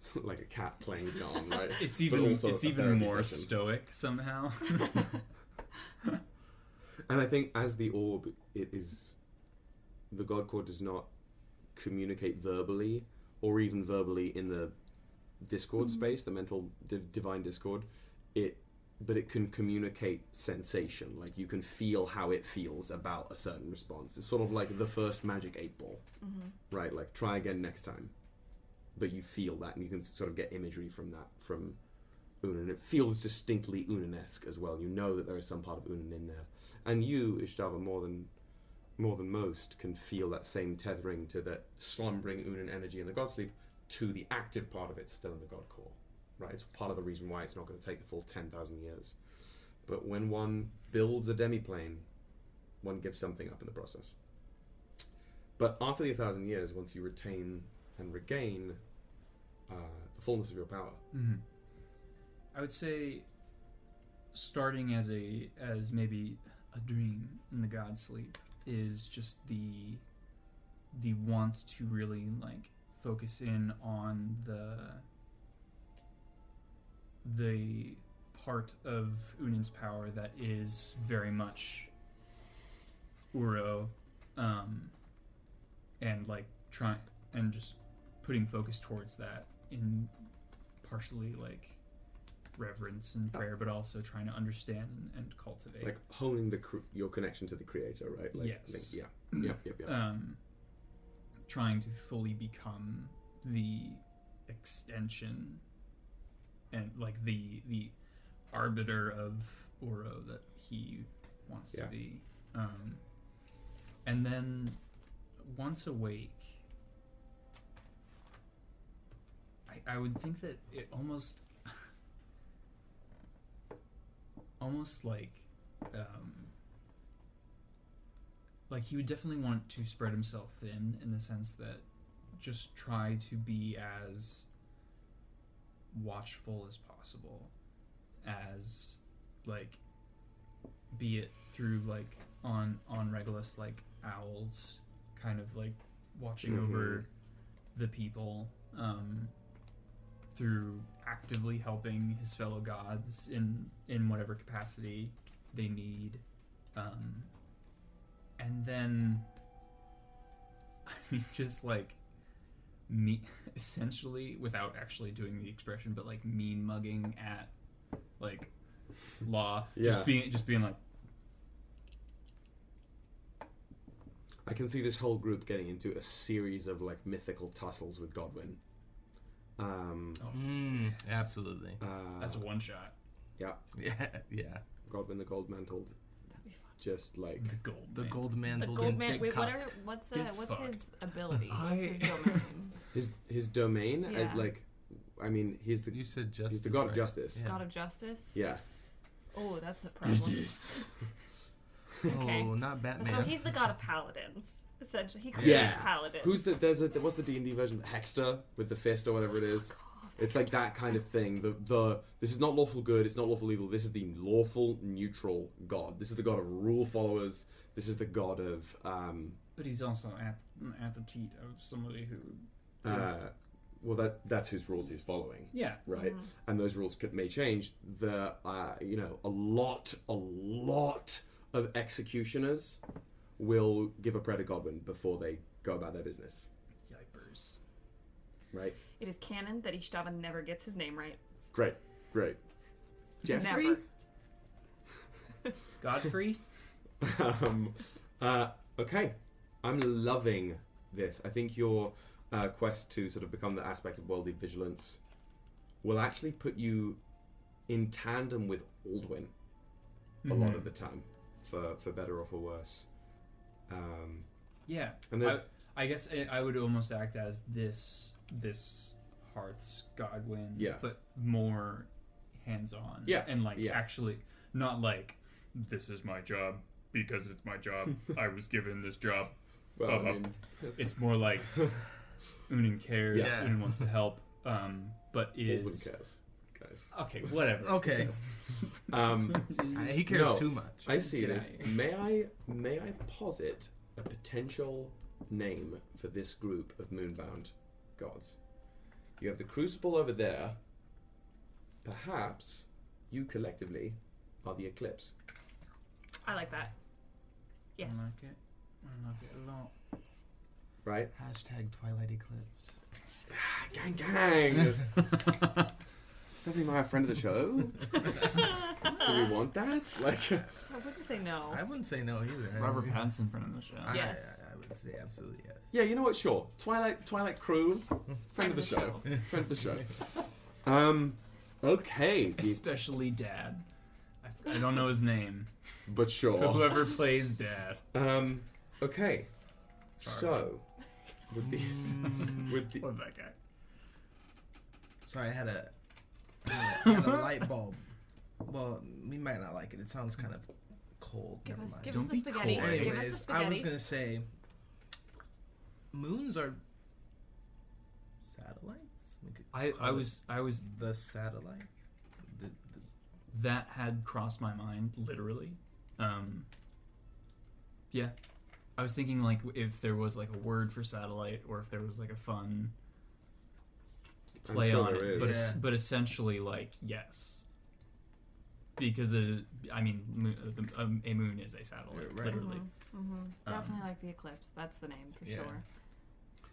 Speaker 2: It's like a cat playing gone right
Speaker 4: It's even
Speaker 2: also
Speaker 4: it's even more
Speaker 2: session.
Speaker 4: stoic somehow.
Speaker 2: And I think as the orb, it is the God Core does not communicate verbally or even verbally in the Discord mm-hmm. space, the mental di- divine Discord. It, but it can communicate sensation. Like you can feel how it feels about a certain response. It's sort of like the first magic eight ball, mm-hmm. right? Like try again next time, but you feel that, and you can sort of get imagery from that from Unan. It feels distinctly Unan-esque as well. You know that there is some part of Unan in there and you Ishtava more than more than most can feel that same tethering to that slumbering Unan energy in the God sleep to the active part of it still in the God core. Right, it's part of the reason why it's not going to take the full ten thousand years. But when one builds a demiplane, one gives something up in the process. But after the thousand years, once you retain and regain uh, the fullness of your power,
Speaker 4: hmm I would say, starting as a as maybe a dream in the god sleep is just the the want to really like focus in on the the part of Unan's power that is very much Uro, um, and like trying and just putting focus towards that in partially like reverence and prayer, but also trying to understand and, and cultivate.
Speaker 2: like honing the cr- your connection to the creator, right? Like,
Speaker 4: Yes.
Speaker 2: like- yeah, yeah, yeah, yeah.
Speaker 4: um, trying to fully become the extension and like the the arbiter of Uro that he wants
Speaker 2: Yeah.
Speaker 4: to be. Um, and then once awake, I, I would think that it almost almost like um, like he would definitely want to spread himself thin in the sense that just try to be as watchful as possible as like be it through like on on Regulus like owls kind of like watching
Speaker 2: Mhm.
Speaker 4: over the people um through actively helping his fellow gods in in whatever capacity they need um and then i mean just like me essentially without actually doing the expression, but like mean mugging at like law.
Speaker 2: Yeah.
Speaker 4: Just being just being like
Speaker 2: I can see this whole group getting into a series of like mythical tussles with Godwin. Um,
Speaker 5: Mm, absolutely.
Speaker 2: uh,
Speaker 4: that's one shot.
Speaker 2: yeah,
Speaker 5: Yeah, yeah.
Speaker 2: Godwin the Gold Mantled,
Speaker 3: That'd be fun.
Speaker 2: just like
Speaker 4: The gold.
Speaker 5: The
Speaker 4: man.
Speaker 5: gold
Speaker 3: The
Speaker 5: mantled
Speaker 3: gold
Speaker 5: and
Speaker 3: man. Wait, what are what's uh,
Speaker 4: Get
Speaker 3: what's
Speaker 4: fucked.
Speaker 3: his ability? What's his domain?
Speaker 2: his his domain.
Speaker 3: Yeah.
Speaker 2: like, I mean, he's the
Speaker 5: You said justice.
Speaker 2: he's the god of justice.
Speaker 5: Yeah.
Speaker 3: God of justice.
Speaker 2: Yeah,
Speaker 3: Oh, that's a problem. Okay.
Speaker 5: Oh, not Batman.
Speaker 3: So he's the god of paladins. Essentially, he creates
Speaker 2: Yeah.
Speaker 3: paladins.
Speaker 2: Who's the there's a what's the D and D version? Hextor with the fist or whatever it is. It's like that kind of thing. The the this is not lawful good. It's not lawful evil. This is the lawful neutral god. This is the god of rule followers. This is the god of um
Speaker 4: But he's also at at the teat of somebody who
Speaker 2: uh well that that's whose rules he's following.
Speaker 4: Yeah.
Speaker 2: right? And those rules could, may change. The uh, you know a lot, a lot of executioners will give a prayer to Godwin before they go about their business,
Speaker 4: Yipers.
Speaker 2: right?
Speaker 3: It is canon that Ishtava never gets his name right.
Speaker 2: Great, great. Jeffrey,
Speaker 3: Never.
Speaker 4: Godfrey?
Speaker 2: um, uh, okay, I'm loving this. I think your uh, quest to sort of become the aspect of worldly vigilance will actually put you in tandem with Aldwin a lot
Speaker 4: Mhm.
Speaker 2: of the time, for for better or for worse. Um,
Speaker 4: Yeah.
Speaker 2: And there's-
Speaker 4: I, I guess I, I would almost act as this this Hearth's Godwin,
Speaker 2: Yeah.
Speaker 4: but more hands on.
Speaker 2: Yeah,
Speaker 4: And like
Speaker 2: yeah.
Speaker 4: actually not like this is my job because it's my job. I was given this job.
Speaker 2: well,
Speaker 4: Uh,
Speaker 2: I mean,
Speaker 4: It's more like Unan cares,
Speaker 2: Yeah.
Speaker 4: Unan wants to help, um, but is
Speaker 2: guys.
Speaker 4: okay, whatever.
Speaker 5: Okay.
Speaker 2: Um,
Speaker 5: he cares
Speaker 2: No.
Speaker 5: too much.
Speaker 2: I see
Speaker 4: Get
Speaker 2: this. May I may I posit a potential name for this group of moonbound gods? You have the crucible over there. Perhaps you collectively are the eclipse.
Speaker 3: I like that. Yes.
Speaker 4: I like it. I like it a lot.
Speaker 2: Right?
Speaker 5: Hashtag Twilight Eclipse.
Speaker 2: Gang gang! Stephenie Meyer, friend of the show. Do we want that? Like,
Speaker 3: I wouldn't say no.
Speaker 5: I wouldn't say no either. I
Speaker 4: Robert
Speaker 5: mean,
Speaker 4: Pattinson friend of the show.
Speaker 5: I,
Speaker 3: Yes.
Speaker 5: I, I would say absolutely yes.
Speaker 2: yeah, you know what? Sure. Twilight, Twilight Crew, friend of the show, friend of the show. Um, okay, the-
Speaker 4: Especially Dad. I, I don't know his name.
Speaker 2: but
Speaker 4: But
Speaker 2: sure.
Speaker 4: whoever plays Dad.
Speaker 2: Um, okay.
Speaker 4: Sorry.
Speaker 2: So, with these, with the,
Speaker 4: Love that guy.
Speaker 5: Sorry, I had a, I had a, light bulb. Well, we might not like it. It sounds kind of cold.
Speaker 3: give
Speaker 5: Never
Speaker 3: us,
Speaker 5: mind.
Speaker 3: give
Speaker 4: Don't
Speaker 3: us the
Speaker 4: be
Speaker 3: spaghetti.
Speaker 4: coy.
Speaker 3: Give us the
Speaker 5: Anyways, I
Speaker 3: spaghetti.
Speaker 5: was gonna say moons are satellites. We could
Speaker 4: I,
Speaker 5: call
Speaker 4: I
Speaker 5: it
Speaker 4: was I was
Speaker 5: the satellite. The, the,
Speaker 4: that had crossed my mind literally. Um, yeah, I was thinking like if there was like a word for satellite or if there was like a fun
Speaker 2: I'm
Speaker 4: play
Speaker 2: sure
Speaker 4: on
Speaker 2: there
Speaker 4: it, but
Speaker 2: is.
Speaker 4: es- but essentially like yes, because it, I mean moon, um, a moon is a satellite
Speaker 5: Right.
Speaker 4: literally.
Speaker 3: hmm
Speaker 4: Um,
Speaker 3: Definitely like the eclipse. That's the name for
Speaker 5: Yeah.
Speaker 3: sure.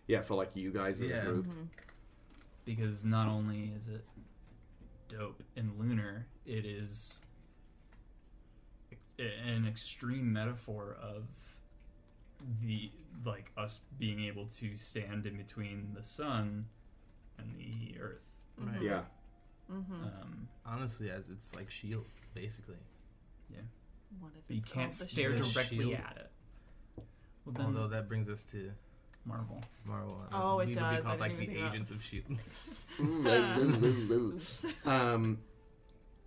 Speaker 2: yeah, for like you guys as
Speaker 5: Yeah.
Speaker 2: a group.
Speaker 3: hmm
Speaker 4: because not only is it dope and lunar, it is an extreme metaphor of the like us being able to stand in between the sun and the earth.
Speaker 5: right.
Speaker 2: Yeah.
Speaker 3: hmm
Speaker 4: Um,
Speaker 5: Honestly, as it's like shield, basically.
Speaker 3: What if
Speaker 4: but you can't stare
Speaker 5: shield?
Speaker 4: directly
Speaker 5: Shield.
Speaker 4: at it. Well, then
Speaker 5: Although that brings us to
Speaker 4: Marvel.
Speaker 5: Marvel.
Speaker 3: Oh, it
Speaker 5: we would
Speaker 3: does.
Speaker 5: be
Speaker 3: I
Speaker 5: called like
Speaker 3: didn't
Speaker 5: the
Speaker 3: think
Speaker 5: agents of shield.
Speaker 2: Um,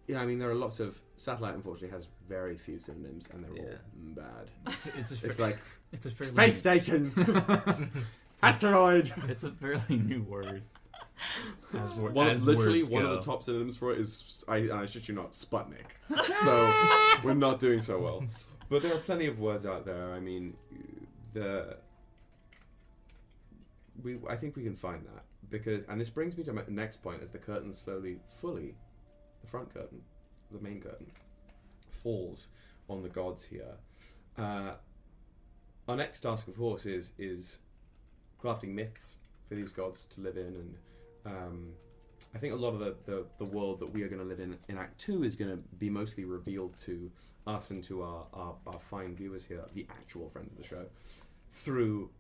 Speaker 2: yeah, I mean, there are lots of satellite. Unfortunately, has very few synonyms, and they're all bad.
Speaker 4: It's a, it's a,
Speaker 2: It's
Speaker 4: fa-
Speaker 2: like
Speaker 4: it's a fairly
Speaker 2: space station, asteroid.
Speaker 4: it's a fairly new word. As,
Speaker 2: One,
Speaker 4: as
Speaker 2: literally, one
Speaker 4: go.
Speaker 2: of the top synonyms for it is I, I shit you not, Sputnik. So we're not doing so well. But there are plenty of words out there. I mean, the we I think we can find that because and this brings me to my next point as the curtain slowly, fully, the front curtain, the main curtain, falls on the gods here. Uh, our next task, of course, is is crafting myths for these gods to live in, and um, I think a lot of the, the, the world that we are going to live in in Act Two is going to be mostly revealed to us and to our, our, our fine viewers here, the actual friends of the show, through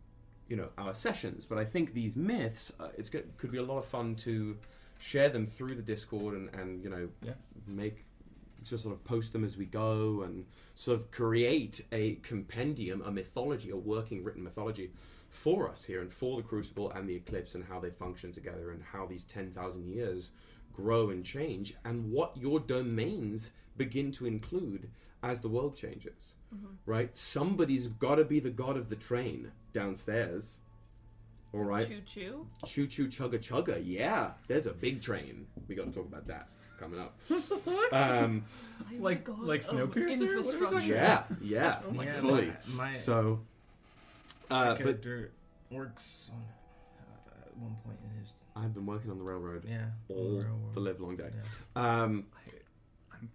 Speaker 2: you know our sessions. But I think these myths, uh, it's go- could be a lot of fun to share them through the Discord and, and you know
Speaker 4: Yeah.
Speaker 2: make just sort of post them as we go and sort of create a compendium, a mythology, a working written mythology for us here and for the Crucible and the Eclipse and how they function together and how these 10,000 years grow and change and what your domains begin to include as the world changes. Right? Somebody's got to be the god of the train downstairs. All right?
Speaker 3: Choo choo.
Speaker 2: Choo choo chugga chugga. Yeah, there's a big train. We got to talk about that coming up. um,
Speaker 4: Like like Snowpiercer. What are we talking
Speaker 3: infrastructure.
Speaker 2: yeah, yeah,
Speaker 3: Oh my
Speaker 5: Yeah,
Speaker 2: fully.
Speaker 5: my, my
Speaker 2: So, uh, but
Speaker 5: character works on, uh, at one point in his
Speaker 2: I've been working on the railroad
Speaker 5: yeah
Speaker 2: all
Speaker 5: real
Speaker 2: the
Speaker 5: world.
Speaker 2: live long day.
Speaker 5: Yeah.
Speaker 2: Um,
Speaker 4: I'm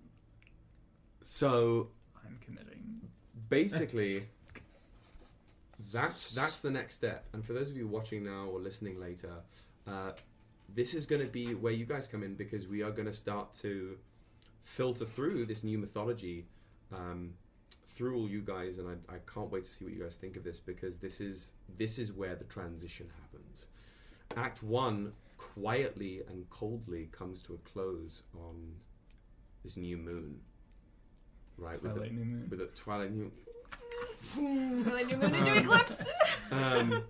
Speaker 2: so
Speaker 4: I'm committing.
Speaker 2: basically, that's that's the next step. And for those of you watching now or listening later, uh, this is going to be where you guys come in because we are going to start to filter through this new mythology um, through all you guys, and I, I can't wait to see what you guys think of this because this is this is where the transition happens. Act one quietly and coldly comes to a close on this new moon, right? With the-
Speaker 4: Twilight New Moon.
Speaker 2: with a twilight new
Speaker 3: Really new moon into eclipse.
Speaker 2: um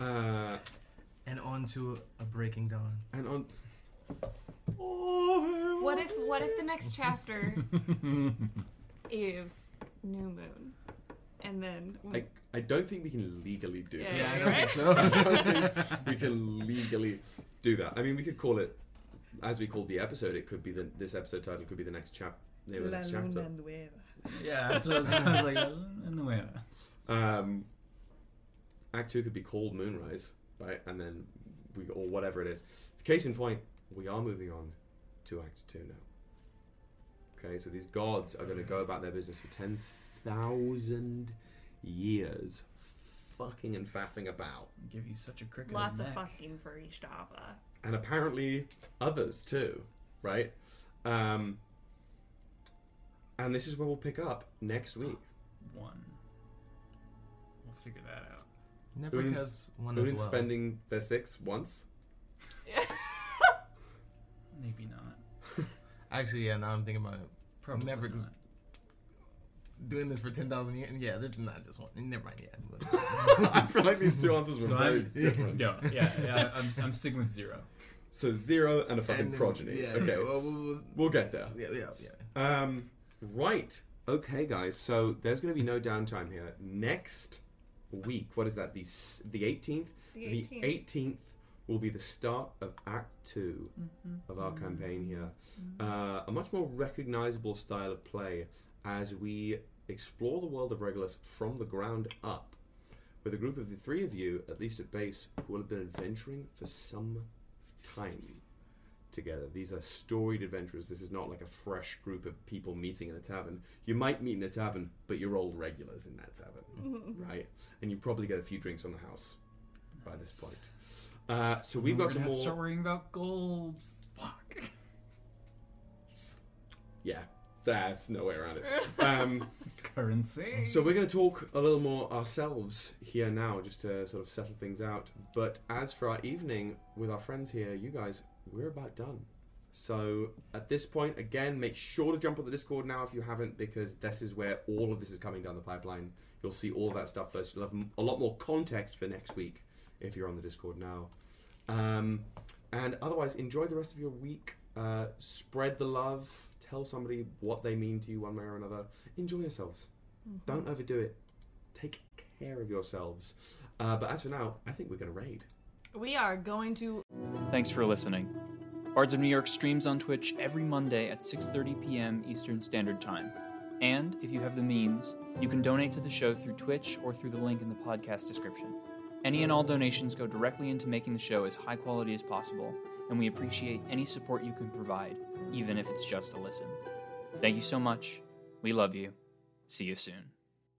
Speaker 2: uh
Speaker 5: and on to a breaking dawn.
Speaker 2: and on
Speaker 3: What if what if the next chapter is new moon, and then
Speaker 2: I, I don't think we can legally do
Speaker 3: Yeah,
Speaker 2: that.
Speaker 5: Yeah, I
Speaker 3: yeah,
Speaker 5: don't
Speaker 3: right?
Speaker 5: think so.
Speaker 2: I don't think we can legally do that. I mean, we could call it, as we called the episode, it could be the this episode title could be the next chap name of the next chapter.
Speaker 4: Yeah, that's what I was, I was like. In the way.
Speaker 2: Um, Act two could be called Moonrise, right? And then we or whatever it is. Case in point, we are moving on to Act two now. Okay, so these gods are going to go about their business for ten thousand years, fucking and faffing about,
Speaker 4: Give you such a cricket.
Speaker 3: lots of fucking for Ishtava.
Speaker 2: and apparently others too, right? Um, and this is where we'll pick up next week.
Speaker 4: One. We'll figure that out.
Speaker 5: Never
Speaker 2: Un's-
Speaker 5: because one as
Speaker 2: Moon
Speaker 5: well.
Speaker 2: spending their six once.
Speaker 4: Maybe not.
Speaker 5: Actually, yeah. Now I'm thinking about it.
Speaker 4: Probably
Speaker 5: Never, 'cause
Speaker 4: not.
Speaker 5: Doing this for ten thousand years. Yeah, this is not just one. Never mind. Yeah.
Speaker 2: I feel like these two answers were
Speaker 4: So
Speaker 2: very
Speaker 4: I'm
Speaker 2: different.
Speaker 4: no, yeah, yeah. I'm, I'm sticking with zero.
Speaker 2: So zero and a fucking
Speaker 5: And then-
Speaker 2: progeny.
Speaker 5: Yeah.
Speaker 2: okay,
Speaker 5: Yeah, well, we'll, we'll-
Speaker 2: we'll get there.
Speaker 5: yeah. Yeah. Yeah.
Speaker 2: Um, right. Okay, guys. So there's going to be no downtime here. Next week, what is that? The s- the 18th.
Speaker 3: The
Speaker 2: The
Speaker 3: 18th.
Speaker 2: 18th will be the start of Act Two mm-hmm. of our mm-hmm. campaign here. Mm-hmm. Uh, a much more recognizable style of play as we explore the world of Regulus from the ground up, with a group of the three of you, at least at base, who will have been adventuring for some time together. These are storied adventurers. This is not like a fresh group of people meeting in a tavern. You might meet in a tavern, but you're old regulars in that tavern, right? And you probably get a few drinks on the house by this point. Uh, so we've got some more.
Speaker 4: Start worrying about gold. Fuck.
Speaker 2: Yeah, there's no way around it. Um,
Speaker 4: Currency.
Speaker 2: so we're going to talk a little more ourselves here now, just to sort of settle things out. But as for our evening with our friends here, you guys, we're about done. So at this point, again, make sure to jump on the Discord now if you haven't, because this is where all of this is coming down the pipeline. You'll see all of that stuff first. You'll have a lot more context for next week if you're on the Discord now. Um, and otherwise, enjoy the rest of your week. Uh, spread the love. Tell somebody what they mean to you, one way or another. Enjoy yourselves. Don't overdo it. Take care of yourselves. Uh, but as for now, I think we're going to raid.
Speaker 3: We are going to
Speaker 7: Thanks for listening. Bards of New York streams on Twitch every Monday at 6:30 p.m. Eastern Standard Time. And if you have the means, you can donate to the show through Twitch or through the link in the podcast description. Any and all donations go directly into making the show as high quality as possible, and we appreciate any support you can provide, even if it's just a listen. Thank you so much. We love you. See you soon.